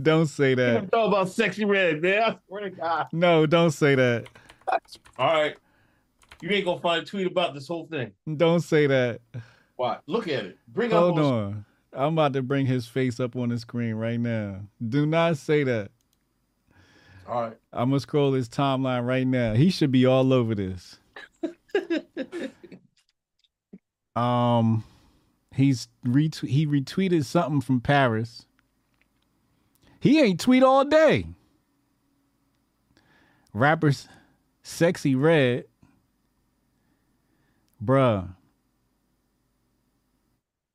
Don't say that. Talk about Sexyy Red, man. I swear to God. No, don't say that. All right. You ain't gonna find a tweet about this whole thing. Don't say that. Why? Look at it. Bring up Hold up on. I'm about to bring his face up on the screen right now. Do not say that. All right. I'm gonna scroll his timeline right now. He should be all over this. um, he's retweet. He retweeted something from Paris. He ain't tweet all day. Rappers, Sexyy Red, bruh.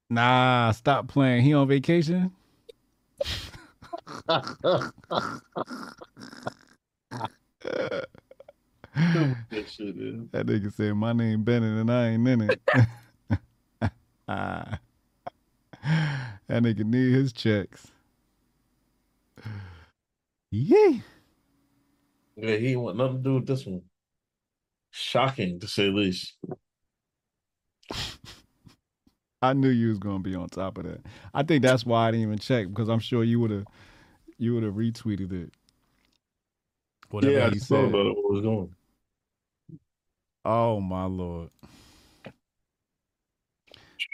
Nah, stop playing. He on vacation. That shit is. That nigga said my name Bennett and I ain't in it. That nigga need his checks. Yay. Yeah, he ain't want nothing to do with this one. Shocking to say the least. I knew you was gonna be on top of that. I think that's why I didn't even check because I'm sure you would have you would have retweeted it. Whatever yeah, I said. about it, what was going. Oh my lord.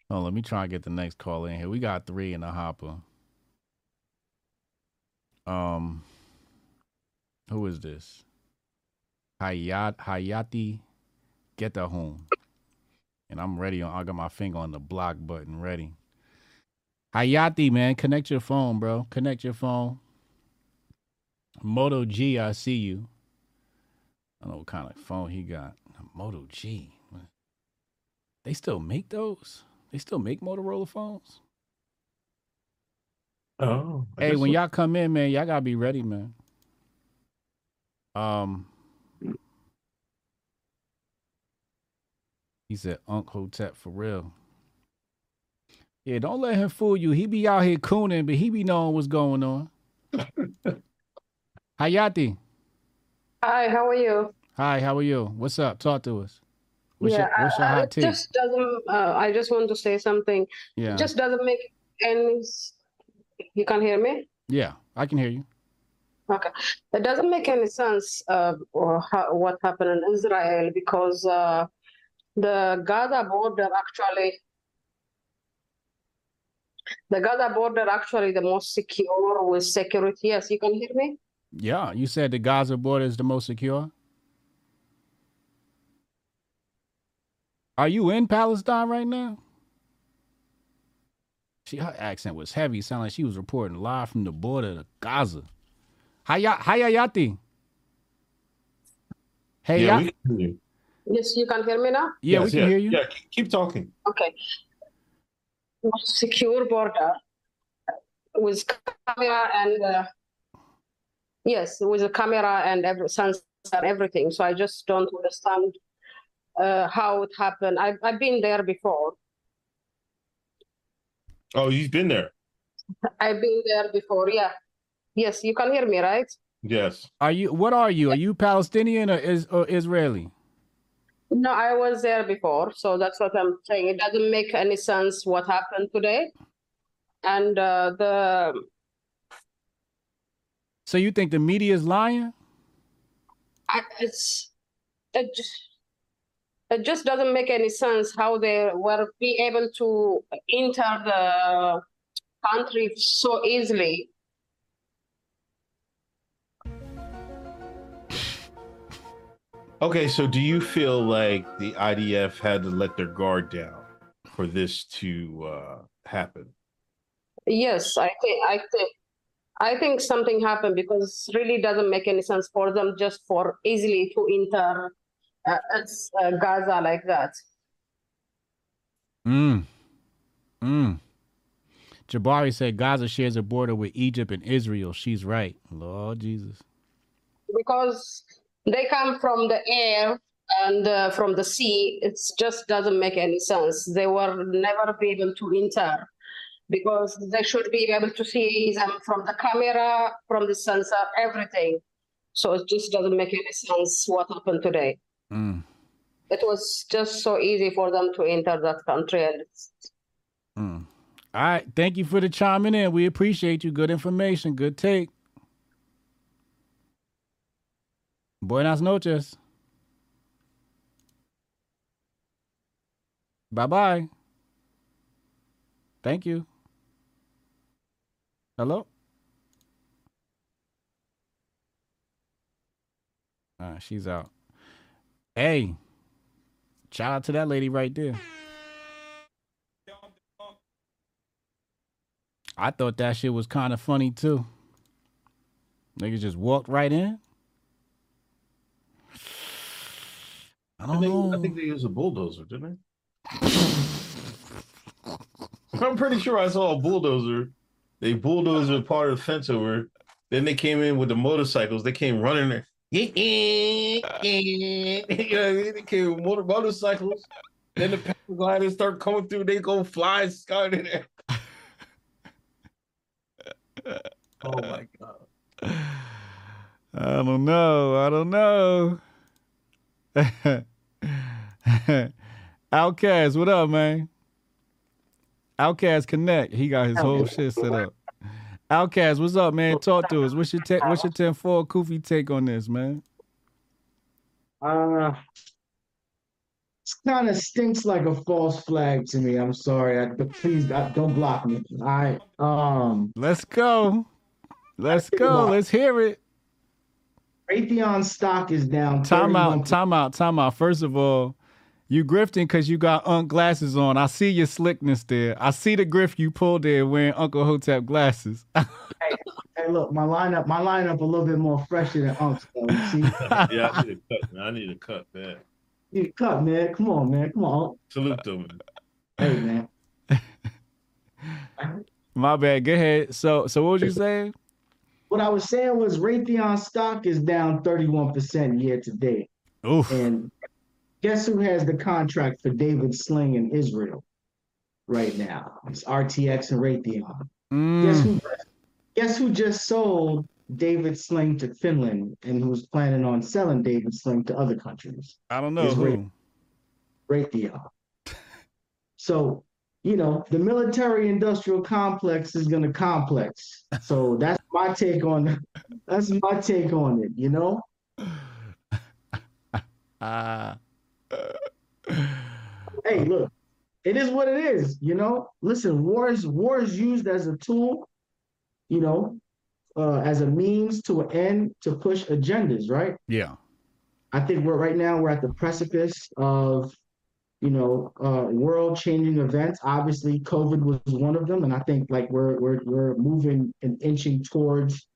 Oh, let me try and get the next call in here. We got three in the hopper. Um, who is this? Hayat Hayati Get the home. And I'm ready on I got my finger on the block button ready. Hayati, man, connect your phone, bro. Connect your phone. Moto G, I see you. I don't know what kind of phone he got. Moto G. They still make those? They still make Motorola phones? Oh. Hey, when so. y'all come in, man, y'all gotta be ready, man. Um, he said, "Unc Hotep for real." Yeah, don't let him fool you. He be out here cooning, but he be knowing what's going on. Hayati, Hi, how are you? hi, how are you? What's up? Talk to us. What's yeah, your What's your uh, hot it tea? just doesn't. Uh, I just want to say something. Yeah. It just doesn't make any. You can hear me? Yeah, I can hear you. Okay. It doesn't make any sense uh, or how, what happened in Israel because uh, the Gaza border actually, the Gaza border actually the most secure with security. Yes, you can hear me? Yeah, you said the Gaza border is the most secure. Are you in Palestine right now? She her accent was heavy. Sounded like she was reporting live from the border of Gaza. Hiya Hayayati. Hey, yeah, we can hear you. Yes, you can hear me now? Yeah, we can yeah, hear you. Yeah, keep talking. Okay. Secure border with camera and uh, yes, with a camera and every sensor, everything. So I just don't understand uh, how it happened. I've I've been there before. Oh, you've been there. I've been there before. Yeah. Yes, you can hear me, right? Yes. Are you what are you? Are you Palestinian or is or Israeli? No, I was there before, so that's what I'm saying. It doesn't make any sense what happened today, and uh, the So you think the media is lying? I, it's it just it just doesn't make any sense how they were be able to enter the country so easily. Okay, so do you feel like the IDF had to let their guard down for this to uh, happen? Yes, I think I think I think something happened because it really doesn't make any sense for them just for easily to enter uh, uh, Gaza like that. Mm. Mm. Jabari said Gaza shares a border with Egypt and Israel. She's right. Lord Jesus. because they come from the air and uh, from the sea it just doesn't make any sense they were never be able to enter because they should be able to see them from the camera from the sensor everything so it just doesn't make any sense what happened today Mm. it was just so easy for them to enter that country and it's, Mm. All right. Thank you for the chiming in. We appreciate you. Good information. Good take. Buenas noches. Bye bye. Thank you. Hello? Uh, she's out. Hey, shout out to that lady right there. I thought that shit was kind of funny too. Niggas just walked right in. I don't think, know. I think they used a bulldozer, didn't they? I'm pretty sure I saw a bulldozer. They bulldozed part of the fence over. Then they came in with the motorcycles. They came running there. you know what I mean? They came with motor motorcycles. Then the paragliders start coming through. They go flying sky in there. Oh my god. I don't know. I don't know. Outcast, what up, man? Outcast Connect. He got his whole shit set up. Outcast, what's up, man? Talk to us. What's your te- what's your 10 4 Koofy take on this, man? Uh, it kind of stinks like a false flag to me. I'm sorry. I, but please I, don't block me. All right, um. Let's go. Let's go. Let's hear it. Raytheon stock is down. Time out, time out, time out. First of all, you grifting because you got Unc glasses on. I see your slickness there. I see the grift you pulled there wearing Uncle Hotep glasses. Hey, look, my lineup, my lineup a little bit more fresher than Unc's. Though, you see? yeah, I need a cut, man. I need a cut, man. You cut, man. Come on, man. Come on. Salute them. Hey, man. My bad. Go ahead. So, so what was you saying? What I was saying was Raytheon stock is down 31% year to date. Oof. And guess who has the contract for David Sling in Israel right now? It's RTX and Raytheon. Guess Mm. who guess who just sold David Sling to Finland and who's planning on selling David Sling to other countries? I don't know who. Raytheon. So, you know, the military industrial complex is gonna complex. So that's my take on that's my take on it, you know? Ah. Hey, look, it is what it is, you know. Listen, war is war is used as a tool, you know, uh, as a means to an end to push agendas, right? Yeah. I think we're right now we're at the precipice of, you know, uh, world-changing events. Obviously, COVID was one of them, and I think like we're we're we're moving and inching towards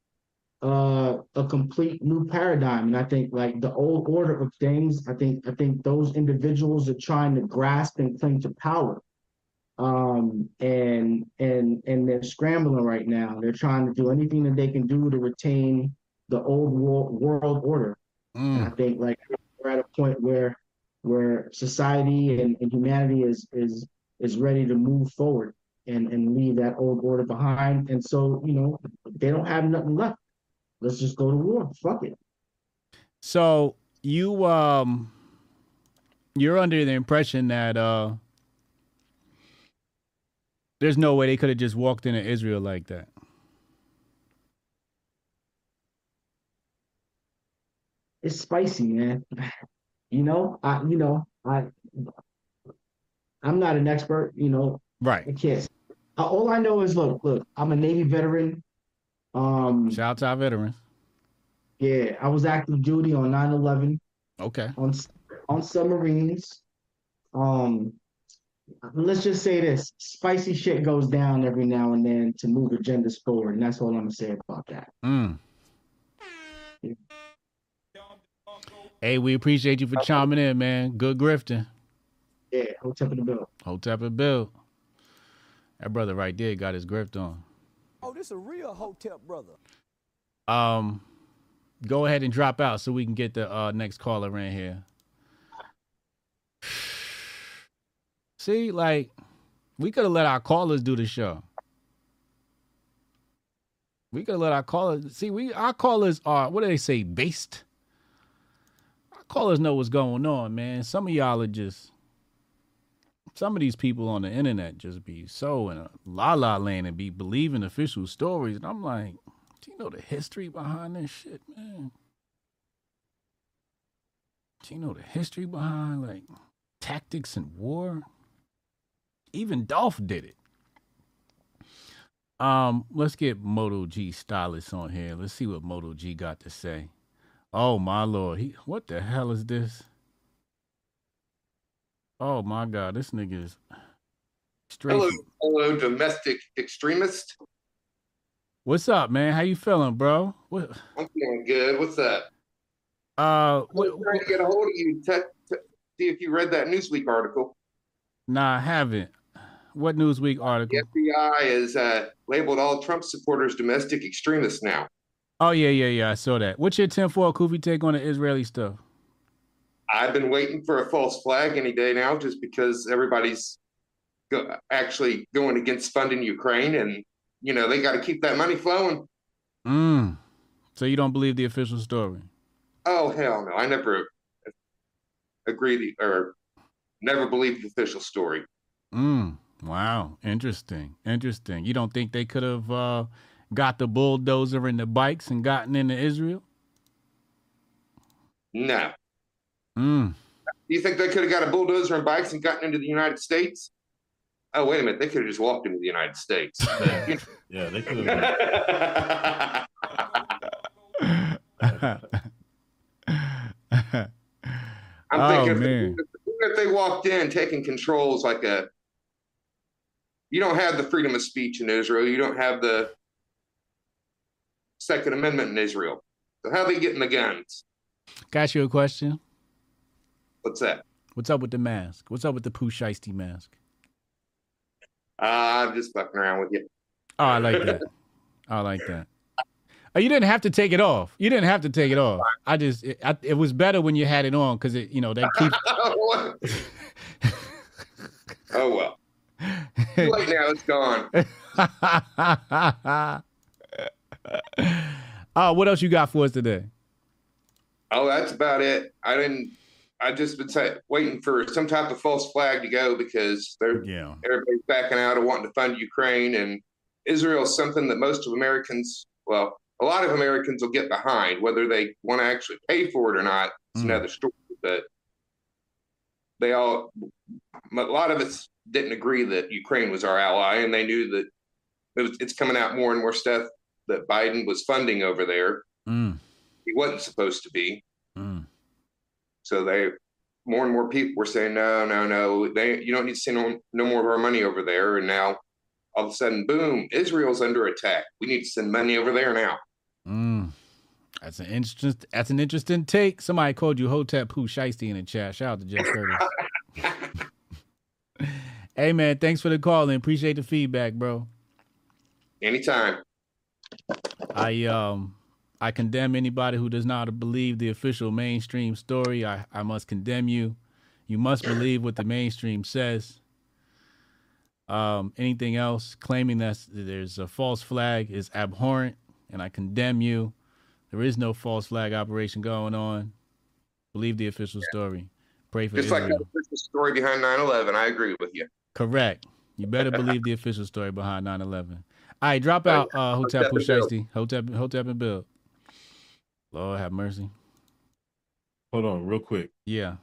uh, a complete new paradigm. And I think like the old order of things, I think I think those individuals are trying to grasp and cling to power. Um, and and and they're scrambling right now. They're trying to do anything that they can do to retain the old world world order. And I think like we're at a point where where society and, and humanity is is is ready to move forward and and leave that old order behind. And so, you know, they don't have nothing left. Let's just go to war. Fuck it. So you um you're under the impression that uh there's no way they could have just walked into Israel like that. It's spicy, man. You know, I you know, I I'm not an expert, you know. Right. I can't. All I know is look, look, I'm a Navy veteran. Um Shout out to our veterans. Yeah, I was active duty on 9/11 Okay. on on submarines. Um, let's just say this: spicy shit goes down every now and then to move agendas forward, and that's all I'm gonna say about that. Mm. Hey, we appreciate you for chiming in, man. Good grifting. Yeah, Hotep in the bill. Hotep and Bill. That brother right there got his grift on. Oh, this a real Hotep brother. Um, go ahead and drop out so we can get the uh, next caller in here. See, like we could have let our callers do the show. We could have let our callers see. We our callers are what do they say? Based. Our callers know what's going on, man. Some of y'all are just. Some of these people on the internet just be so in a la la land and be believing official stories, and I'm like, do you know the history behind this shit, man? Do you know the history behind like tactics in war? Even Dolph did it. Um, let's get Moto G Stylus on here. Let's see what Moto G got to say. Oh my lord, he what the hell is this? Oh my god, this nigga is straight. Hello, hello, domestic extremist. What's up, man? How you feeling, bro? What? I'm feeling good. What's up? Uh, what, I'm trying to get a hold of you. Te- te- see if you read that Newsweek article. Nah, I haven't. What Newsweek article? The FBI is uh, labeled all Trump supporters domestic extremists now. Oh yeah, yeah, yeah. I saw that. What's your tinfoil Kufi take on the Israeli stuff? I've been waiting for a false flag any day now, just because everybody's go- actually going against funding Ukraine, and you know they got to keep that money flowing. Mm. So you don't believe the official story? Oh hell no! I never agree the, or never believed the official story. Mm. Wow. Interesting. Interesting. You don't think they could have uh, got the bulldozer and the bikes and gotten into Israel? No. Mm. You think they could have got a bulldozer and bikes and gotten into the United States? Oh wait a minute! They could have just walked into the United States. yeah, they could have. I'm Oh, thinking if, man. if they walked in taking controls like a you don't have the freedom of speech in Israel. You don't have the Second Amendment in Israel. So how are they getting the guns? Got you a question? What's that? What's up with the mask? What's up with the Pooh Shiesty mask? Uh, I'm just fucking around with you. Oh, I like that. I like that. Oh, you didn't have to take it off. You didn't have to take it off. I just it, I, it was better when you had it on because it you know they keep. oh well. Too late now. It's gone. oh, what else you got for us today? Oh, that's about it. I didn't. I just been say, waiting for some type of false flag to go because they're yeah. everybody's backing out of wanting to fund Ukraine and Israel is something that most of Americans, well, a lot of Americans will get behind. Whether they want to actually pay for it or not, it's Mm. another story. But they all, a lot of us didn't agree that Ukraine was our ally, and they knew that it was, it's coming out more and more stuff that Biden was funding over there. Mm. He wasn't supposed to be. Mm. So they more and more people were saying, no, no, no, they you don't need to send no, no more of our money over there. And now all of a sudden, boom, Israel's under attack. We need to send money over there now. Mm. That's an interesting. That's an interesting take. Somebody called you Hotep Pooh Shiesty in the chat. Shout out to Jeff Curtis. hey man, thanks for the call and appreciate the feedback, bro. Anytime. I um I condemn anybody who does not believe the official mainstream story. I, I must condemn you. You must believe what the mainstream says. Um, anything else claiming that there's a false flag is abhorrent, and I condemn you. There is no false flag operation going on. Believe the official story. Pray for Just like Israel. the story behind 9 11. I agree with you. Correct. You better believe the official story behind 9-11. All right, drop out uh, Hotep Hotep and Bill. Pooh Shiesty. Hotep, Hotep and Bill. Lord have mercy. Hold on, real quick. Yeah.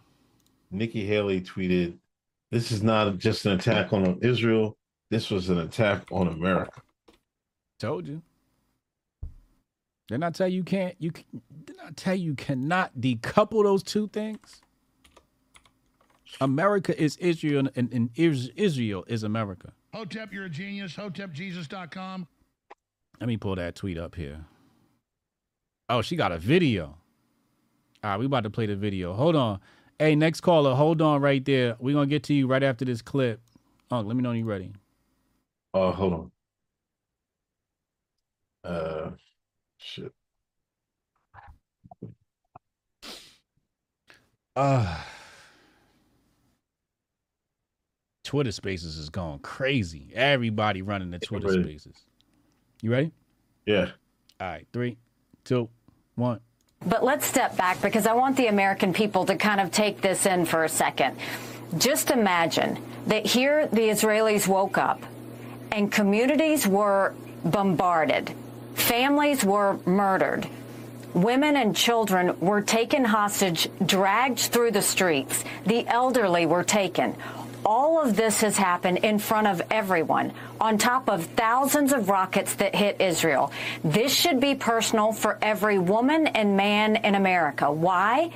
Nikki Haley tweeted, "This is not just an attack on Israel. This was an attack on America." Told you. Didn't I tell you you can't you didn't I tell you you cannot decouple those two things? America is Israel and, and Is- Israel is America. Hotep, you're a genius. HotepJesus.com. Let me pull that tweet up here. Oh, she got a video. All right, we about to play the video. Hold on. Hey, next caller, hold on right there. We're gonna get to you right after this clip. Oh, let me know when you're ready. Oh, hold on. Uh, shit. Uh Twitter Spaces is going crazy. Everybody running the Twitter. Spaces. You ready? Yeah. All right, three, two, one. But let's step back because I want the American people to kind of take this in for a second. Just imagine that here the Israelis woke up and communities were bombarded, families were murdered. Women and children were taken hostage, dragged through the streets. The elderly were taken. All of this has happened in front of everyone, on top of thousands of rockets that hit Israel. This should be personal for every woman and man in America. Why?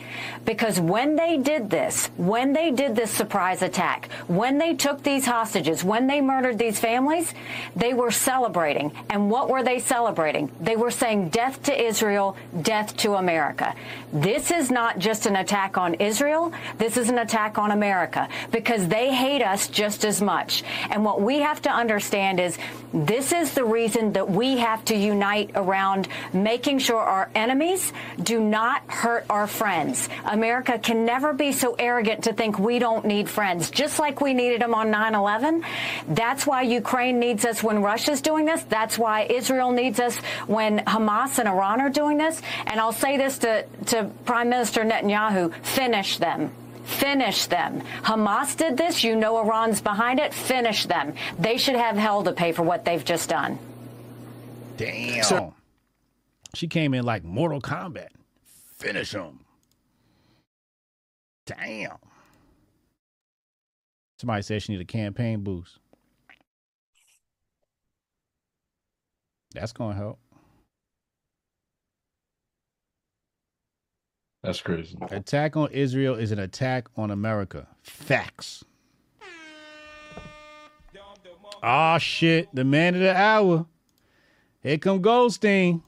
Because when they did this, when they did this surprise attack, when they took these hostages, when they murdered these families, they were celebrating. And what were they celebrating? They were saying death to Israel, death to America. This is not just an attack on Israel. This is an attack on America because they hate us just as much. And what we have to understand is this is the reason that we have to unite around making sure our enemies do not hurt our friends. America can never be so arrogant to think we don't need friends, just like we needed them on 9 11. That's why Ukraine needs us when Russia's doing this. That's why Israel needs us when Hamas and Iran are doing this. And I'll say this to, to Prime Minister Netanyahu finish them. Finish them. Hamas did this. You know Iran's behind it. Finish them. They should have hell to pay for what they've just done. Damn. she came in like Mortal Kombat. Finish them. Damn. Somebody said she need a campaign boost. That's gonna help. That's crazy. Attack on Israel is an attack on America. Facts. Oh shit, the man of the hour. Here come Goldstein.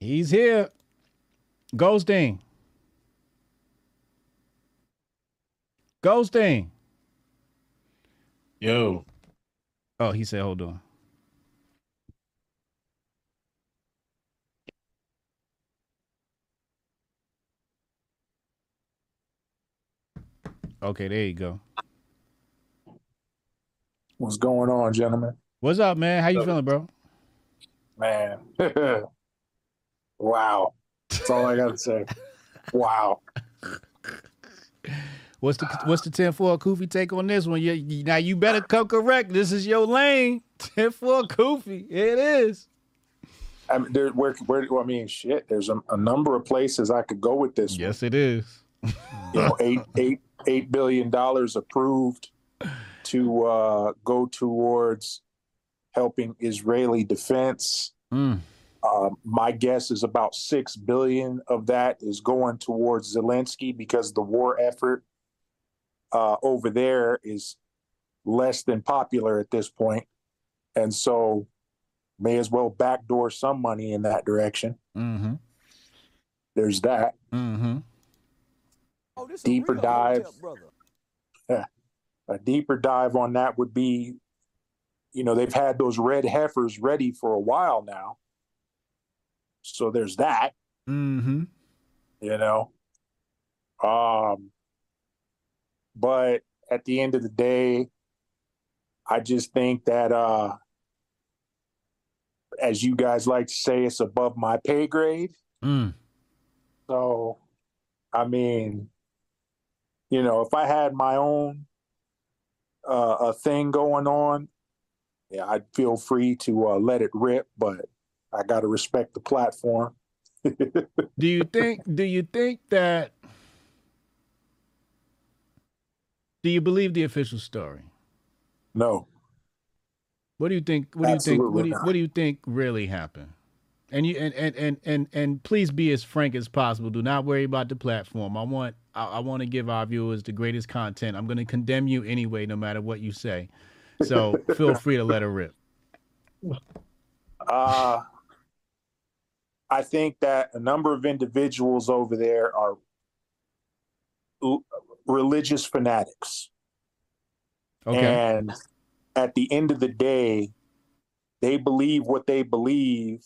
He's here. Goldstein. Goldstein. Yo. Oh, he said, hold on. Okay, there you go. What's going on, gentlemen? What's up, man? How you feeling, bro? Man. wow. That's all I got to say. Wow. What's the what's the tinfoil Kufi take on this one? You, you- now you better come correct. This is your lane. tinfoil Kufi. It is. I mean, there, where, where, I mean, shit. There's a, a number of places I could go with this. Yes, it is. You know, eight, eight, eight billion dollars approved to uh, go towards helping Israeli defense. Mm. Um, my guess is about six billion of that is going towards Zelensky because the war effort uh, over there is less than popular at this point, and so may as well backdoor some money in that direction. Mm-hmm. There's that. Mm-hmm. Oh, a Deeper dive. hotep A deeper dive on that would be, you know, they've had those red heifers ready for a while now. So there's that, Mm-hmm. you know. Um but at the end of the day, I just think that uh as you guys like to say, it's above my pay grade. Mm. So, I mean, you know, if I had my own uh, a thing going on, yeah, I'd feel free to uh, let it rip, but I got to respect the platform. Do you think? Do you think that? Do you believe the official story? No. What do you think? What do you think? What Absolutely do you, what do you think really happened? And you and, and and and and please be as frank as possible. Do not worry about the platform. I want I, I want to give our viewers the greatest content. I'm going to condemn you anyway, no matter what you say. So feel free to let it rip. Uh, I think that a number of individuals over there are religious fanatics. Okay. And at the end of the day, they believe what they believe,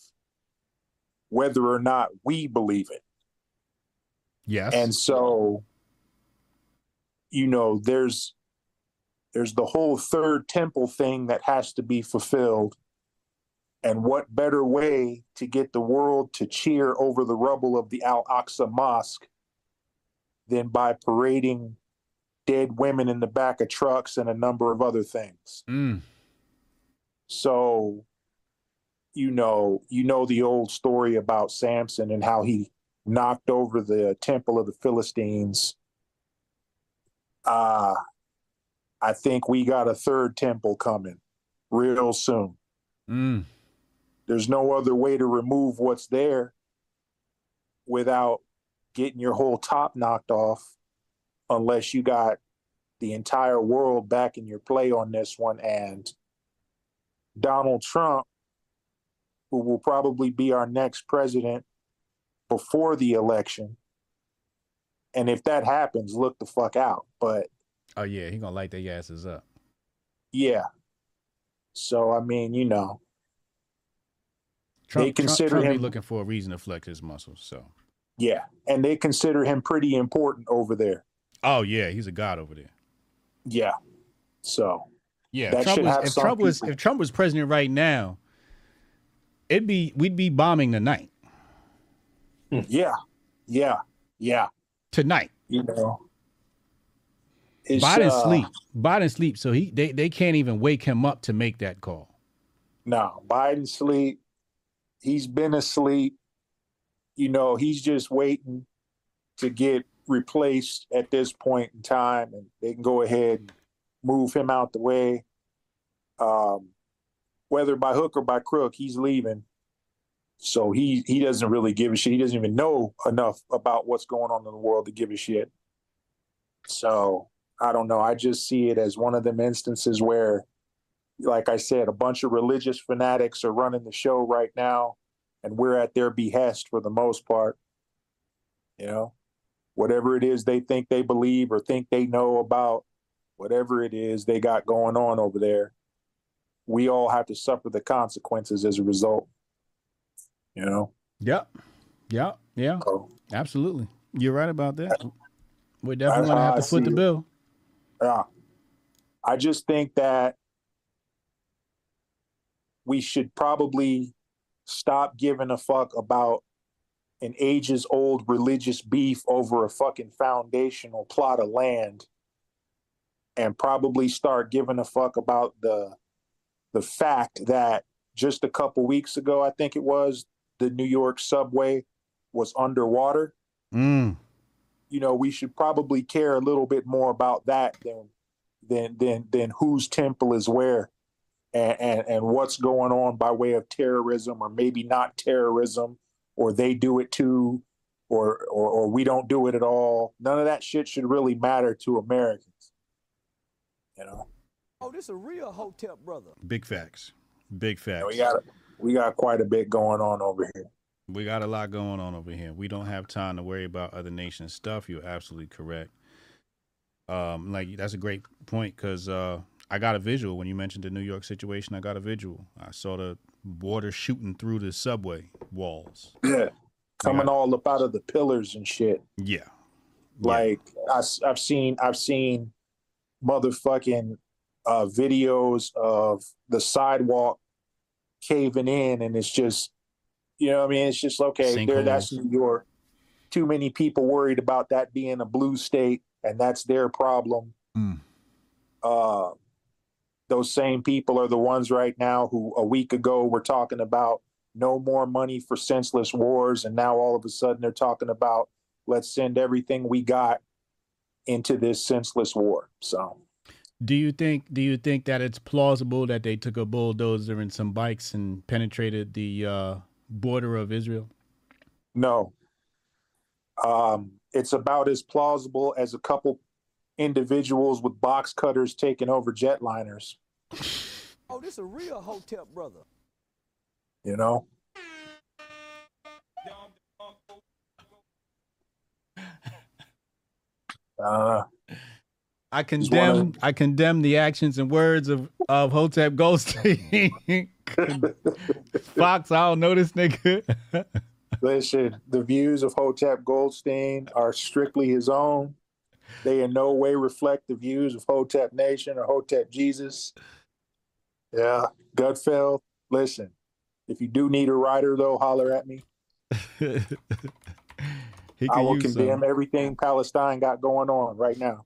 whether or not we believe it. Yes. And so, you know, there's there's the whole third temple thing that has to be fulfilled. And what better way to get the world to cheer over the rubble of the Al Aqsa Mosque than by parading dead women in the back of trucks and a number of other things? Mm. So, you know, you know the old story about Samson and how he knocked over the temple of the Philistines. Uh, I think we got a third temple coming real soon. Mm. There's no other way to remove what's there without getting your whole top knocked off unless you got the entire world back in your play on this one and Donald Trump who will probably be our next president before the election and if that happens look the fuck out but Oh yeah, he gonna light their asses up. yeah so i mean you know Trump, They consider Trump, Trump him- looking for a reason to flex his muscles. So. yeah and they consider him pretty important over there Oh yeah, he's a god over there. yeah so Yeah, That if Trump was, have if Trump was if Trump was president right now, it'd be we'd be bombing tonight. Yeah yeah yeah Tonight. you know Biden uh, sleep. Biden sleep, so he they, they can't even wake him up to make that call. No, Biden sleep. He's been asleep. You know, he's just waiting to get replaced at this point in time, and they can go ahead and move him out the way. Um, whether by hook or by crook, he's leaving. So he he doesn't really give a shit. He doesn't even know enough about what's going on in the world to give a shit. So I don't know. I just see it as one of them instances where like I said, a bunch of religious fanatics are running the show right now, and we're at their behest for the most part. You know, whatever it is they think they believe or think they know about, whatever it is they got going on over there, we all have to suffer the consequences as a result. You know, Yep. Yep. Yeah. Absolutely. You're right about that. We're definitely That's gonna have to foot the it. bill. Yeah. I just think that we should probably stop giving a fuck about an ages old religious beef over a fucking foundational plot of land and probably start giving a fuck about the the fact that just a couple weeks ago I think it was the New York subway was underwater Mm. you know, we should probably care a little bit more about that than than than than whose temple is where. and, and and what's going on by way of terrorism or maybe not terrorism or they do it too or or, or we don't do it at all none of that shit should really matter to americans you know Oh, this is a real Hotep brother. Big facts. Big facts. we got we got quite a bit going on over here We got a lot going on over here. We don't have time to worry about other nations' stuff. You're absolutely correct. Um, like that's a great point because uh, I got a visual when you mentioned the New York situation. I got a visual. I saw the water shooting through the subway walls. yeah coming all up out of the pillars and shit Yeah, Like I, have seen, I've seen motherfucking uh, videos of the sidewalk caving in, and it's just, you know, I mean, it's just okay. There, that's New York. Too many people worried about that being a blue state, and that's their problem. Mm. Uh, those same people are the ones right now who a week ago were talking about no more money for senseless wars, and now all of a sudden they're talking about let's send everything we got into this senseless war. So Do you think? Do you think that it's plausible that they took a bulldozer and some bikes and penetrated the uh, border of Israel? no, um, it's about as plausible as a couple individuals with box cutters taking over jetliners. Oh, this is a real Hotep brother. You know, uh, I condemn. I condemn the actions and words of of Hotep Goldstein. Fox, I don't know this nigga. Listen, the views of Hotep Goldstein are strictly his own. They in no way reflect the views of Hotep Nation or Hotep Jesus. Yeah, Gutfeld, listen, if you do need a writer, though, holler at me. I will condemn some. everything Palestine got going on right now.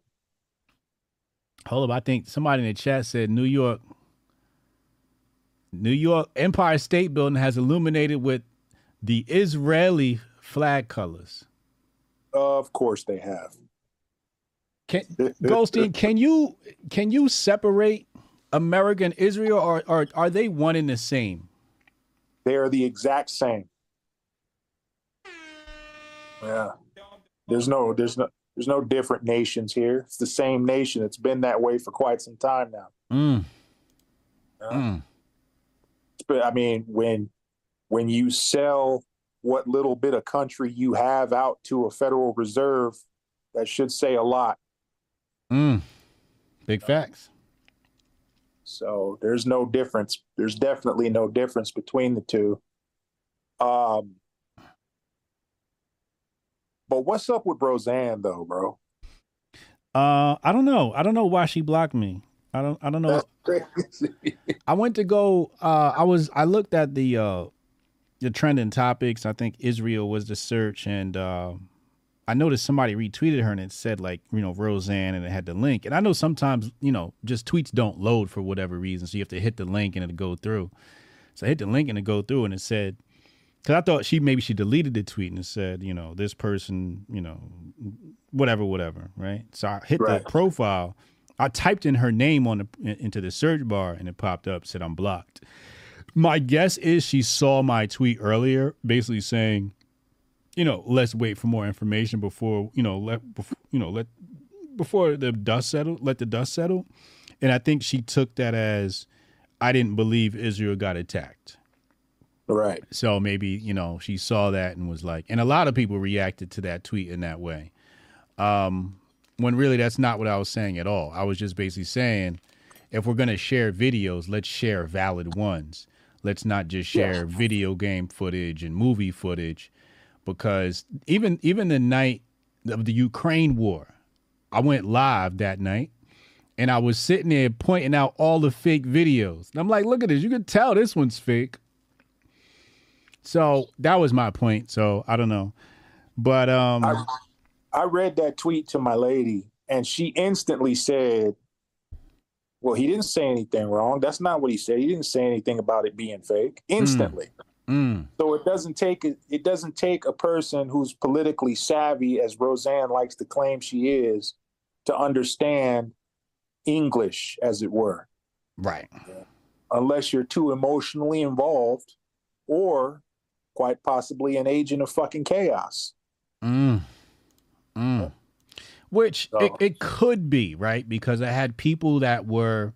Hold up, I think somebody in the chat said New York. New York Empire State Building has illuminated with the Israeli flag colors. Of course they have. Can Goldstein, can you can you separate America and Israel or, or are they one and the same? They are the exact same. Yeah. There's no there's no there's no different nations here. It's the same nation. It's been that way for quite some time now. Mm. Yeah. Mm. But I mean, when when you sell what little bit of country you have out to a Federal Reserve, that should say a lot. Mm. Big facts. So there's no difference. There's definitely no difference between the two. Um, but what's up with Roseanne though, bro? Uh, I don't know. I don't know why she blocked me. I don't. I don't know. I went to go. Uh, I was. I looked at the uh, the trending topics. I think Israel was the search, and uh, I noticed somebody retweeted her and it said like you know Roseanne, and it had the link. And I know sometimes you know just tweets don't load for whatever reason, so you have to hit the link and it'll go through. So I hit the link and it go through, and it said because I thought she maybe she deleted the tweet and said you know this person you know whatever whatever right. So I hit Right. the profile. I typed in her name on the into the search bar and it popped up said I'm blocked. My guess is she saw my tweet earlier, basically saying, you know, let's wait for more information before you know let before, you know let before the dust settle, let the dust settle. And I think she took that as I didn't believe Israel got attacked. Right. So maybe, you know, she saw that and was like, and a lot of people reacted to that tweet in that way. Um, when really that's not what I was saying at all. I was just basically saying, if we're going to share videos, let's share valid ones. Let's not just share video game footage and movie footage because even even the night of the Ukraine war, I went live that night and I was sitting there pointing out all the fake videos. And I'm like, look at this. You can tell this one's fake. So that was my point. So I don't know. But um I, I read that tweet to my lady, and she instantly said, "Well, he didn't say anything wrong. That's not what he said. He didn't say anything about it being fake." Instantly. mm, So it doesn't take it doesn't take a person who's politically savvy, as Roseanne likes to claim she is, to understand English, as it were. right. unless you're too emotionally involved or quite possibly an agent of fucking chaos. Mm. Mm. Which it, it could be, right? Because I had people that were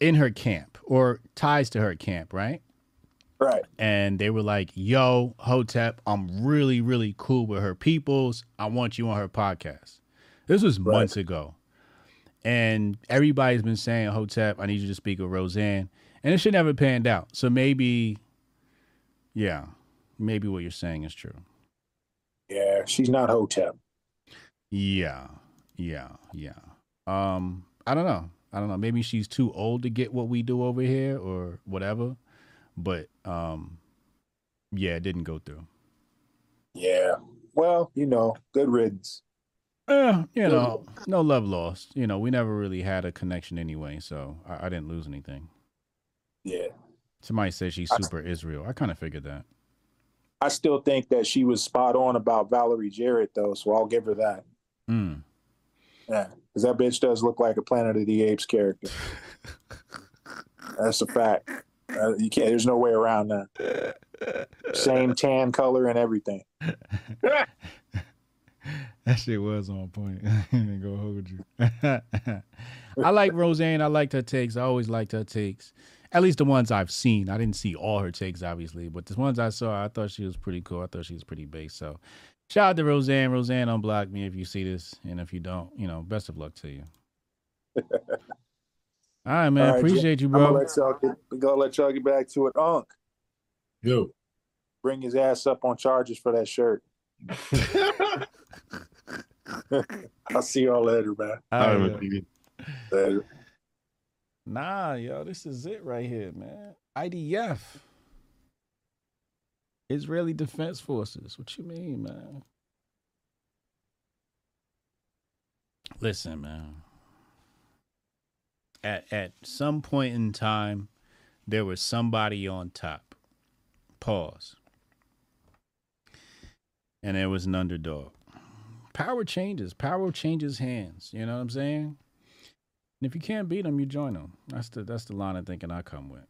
in her camp or ties to her camp, right? Right. And they were like, yo, Hotep, I'm really, really cool with her peoples. I want you on her podcast. This was months ago. And everybody's been saying, Hotep, I need you to speak with Roseanne. And it should never panned out. So maybe, yeah, maybe what you're saying is true. Yeah, she's not Hotep. Yeah, yeah, yeah. Um, I don't know. I don't know. Maybe she's too old to get what we do over here or whatever. But um, yeah, it didn't go through. Yeah. Well, you know, good riddance. Eh, you know, no love lost. You know, we never really had a connection anyway, so I, I didn't lose anything. Yeah. Somebody said she's I- super Israel. I kind of figured that. I still think that she was spot on about Valerie Jarrett, though, so I'll give her that. Mm. Yeah, because that bitch does look like a Planet of the Apes character. That's a fact. Uh, you can't. There's no way around that. Same tan color and everything. That shit was on point. I ain't gonna hold you. I like Roseanne. I liked her takes. I always liked her takes. At least the ones I've seen. I didn't see all her takes, obviously, but the ones I saw, I thought she was pretty cool. I thought she was pretty base. So, shout out to Roseanne. Roseanne, unblock me if you see this, and if you don't, you know, best of luck to you. All right, man. All right, Appreciate you, I'm bro. gonna let y'all get, we gonna let y'all get back to it. Unc, Yo. bring his ass up on charges for that shirt. I'll see y'all later, man. All right, man. Later. Nah, yo, this is it right here, man. IDF. Israeli Defense Forces. What you mean, man? Listen, man. At at some point in time, there was somebody on top. Pause. And there was an underdog. Power changes. Power changes hands. You know what I'm saying? And if you can't beat them, you join them. That's the that's the line of thinking I come with.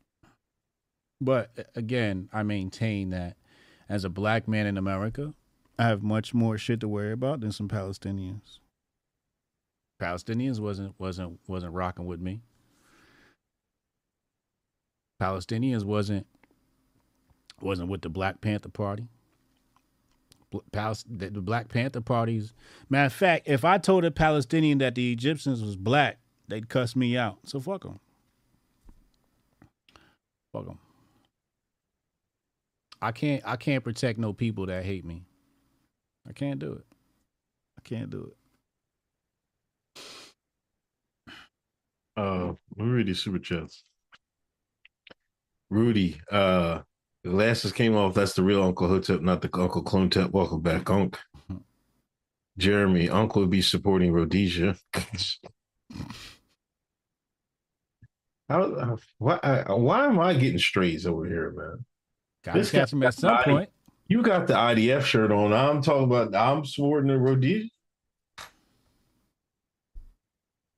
But again, I maintain that as a black man in America, I have much more shit to worry about than some Palestinians. Palestinians wasn't wasn't wasn't rocking with me. Palestinians wasn't wasn't with the Black Panther Party. The Black Panther parties. Matter of fact, if I told a Palestinian that the Egyptians was black, they'd cuss me out. So fuck them. Fuck them. I can't. I can't protect no people that hate me. I can't do it. I can't do it. Uh, let me read these super chats. Rudy, uh, the glasses came off. That's the real Uncle Hotep, not the Uncle Clone Tep. Welcome back, Unc. Jeremy, Uncle would be supporting Rhodesia. How, uh, why, uh, why am I getting strays over here, man? Gotta This catch at some point. You got the IDF shirt on. I'm talking about. I'm supporting the Rhodesia.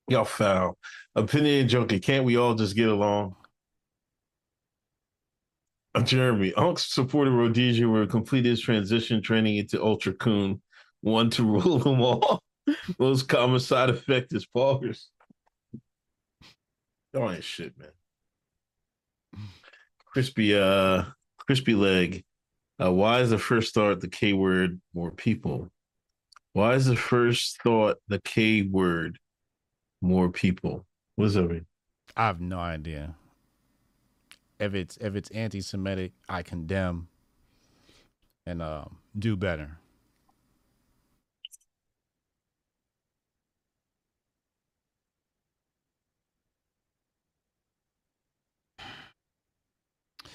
Y'all foul. Opinion junkie. Can't we all just get along? Jeremy, Unc supported Rhodesia will complete his transition training into Ultra Coon, one to rule them all. Most common side effect is poggers. Y'all ain't shit, man. Crispy, uh, crispy leg. Uh, why is the first thought the K word more people? Why is the first thought the K word more people? What does that mean? I have no idea. If it's if it's anti-Semitic, I condemn and um, do better.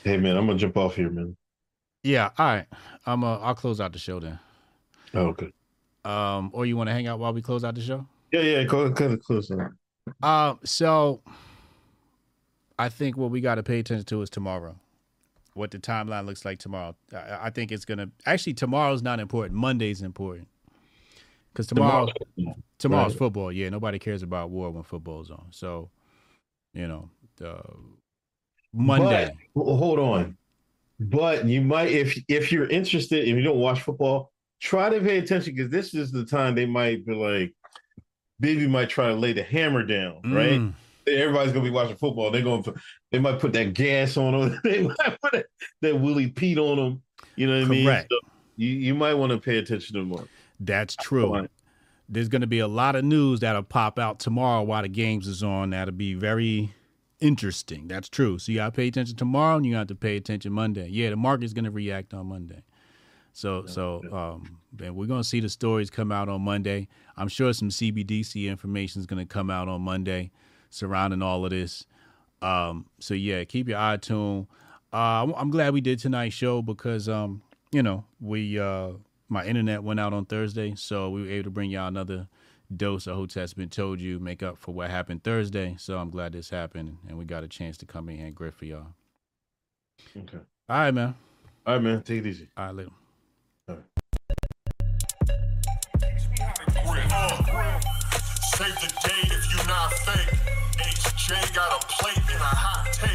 Hey man, I'm gonna jump off here, man. Yeah, all right. I'm uh, I'll close out the show then. Oh, okay. Um, or you want to hang out while we close out the show? Yeah, yeah, go cut it close. on. Um, so I think what we got to pay attention to is tomorrow. What the timeline looks like tomorrow. I, I think it's gonna actually tomorrow's not important. Monday's important because tomorrow Tomorrow. tomorrow's Right. football. Yeah, nobody cares about war when football's on. So, you know, uh, Monday. But, hold on. But you might, if if you're interested, if you don't watch football, try to pay attention because this is the time they might be like, Baby might try to lay the hammer down, right? Mm. Everybody's gonna be watching football. They're going to, they might put that gas on them. They might put that, that Willie Pete on them. You know what I mean? Correct. So you you might want to pay attention to more. That's true. There's going to be a lot of news that'll pop out tomorrow while the games is on. That'll be very interesting. That's true. So you got to pay attention tomorrow, and you got to pay attention Monday. Yeah, the market's going to react on Monday. So so um, and we're going to see the stories come out on Monday. I'm sure some CBDC information is going to come out on Monday surrounding all of this. Um, so yeah, keep your eye tuned. Uh, I'm, I'm glad we did tonight's show because um, you know we uh, my internet went out on Thursday, so we were able to bring y'all another dose of Hotep's been told you make up for what happened Thursday. So I'm glad this happened and we got a chance to come in here and grip for y'all. Okay. All right, man. All right, man. Take it easy. All right, later. Save the date if you not fake. HJ got a plate and a hot take.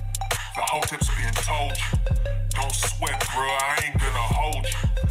The whole tip's being told you. Don't sweat, bro, I ain't gonna hold you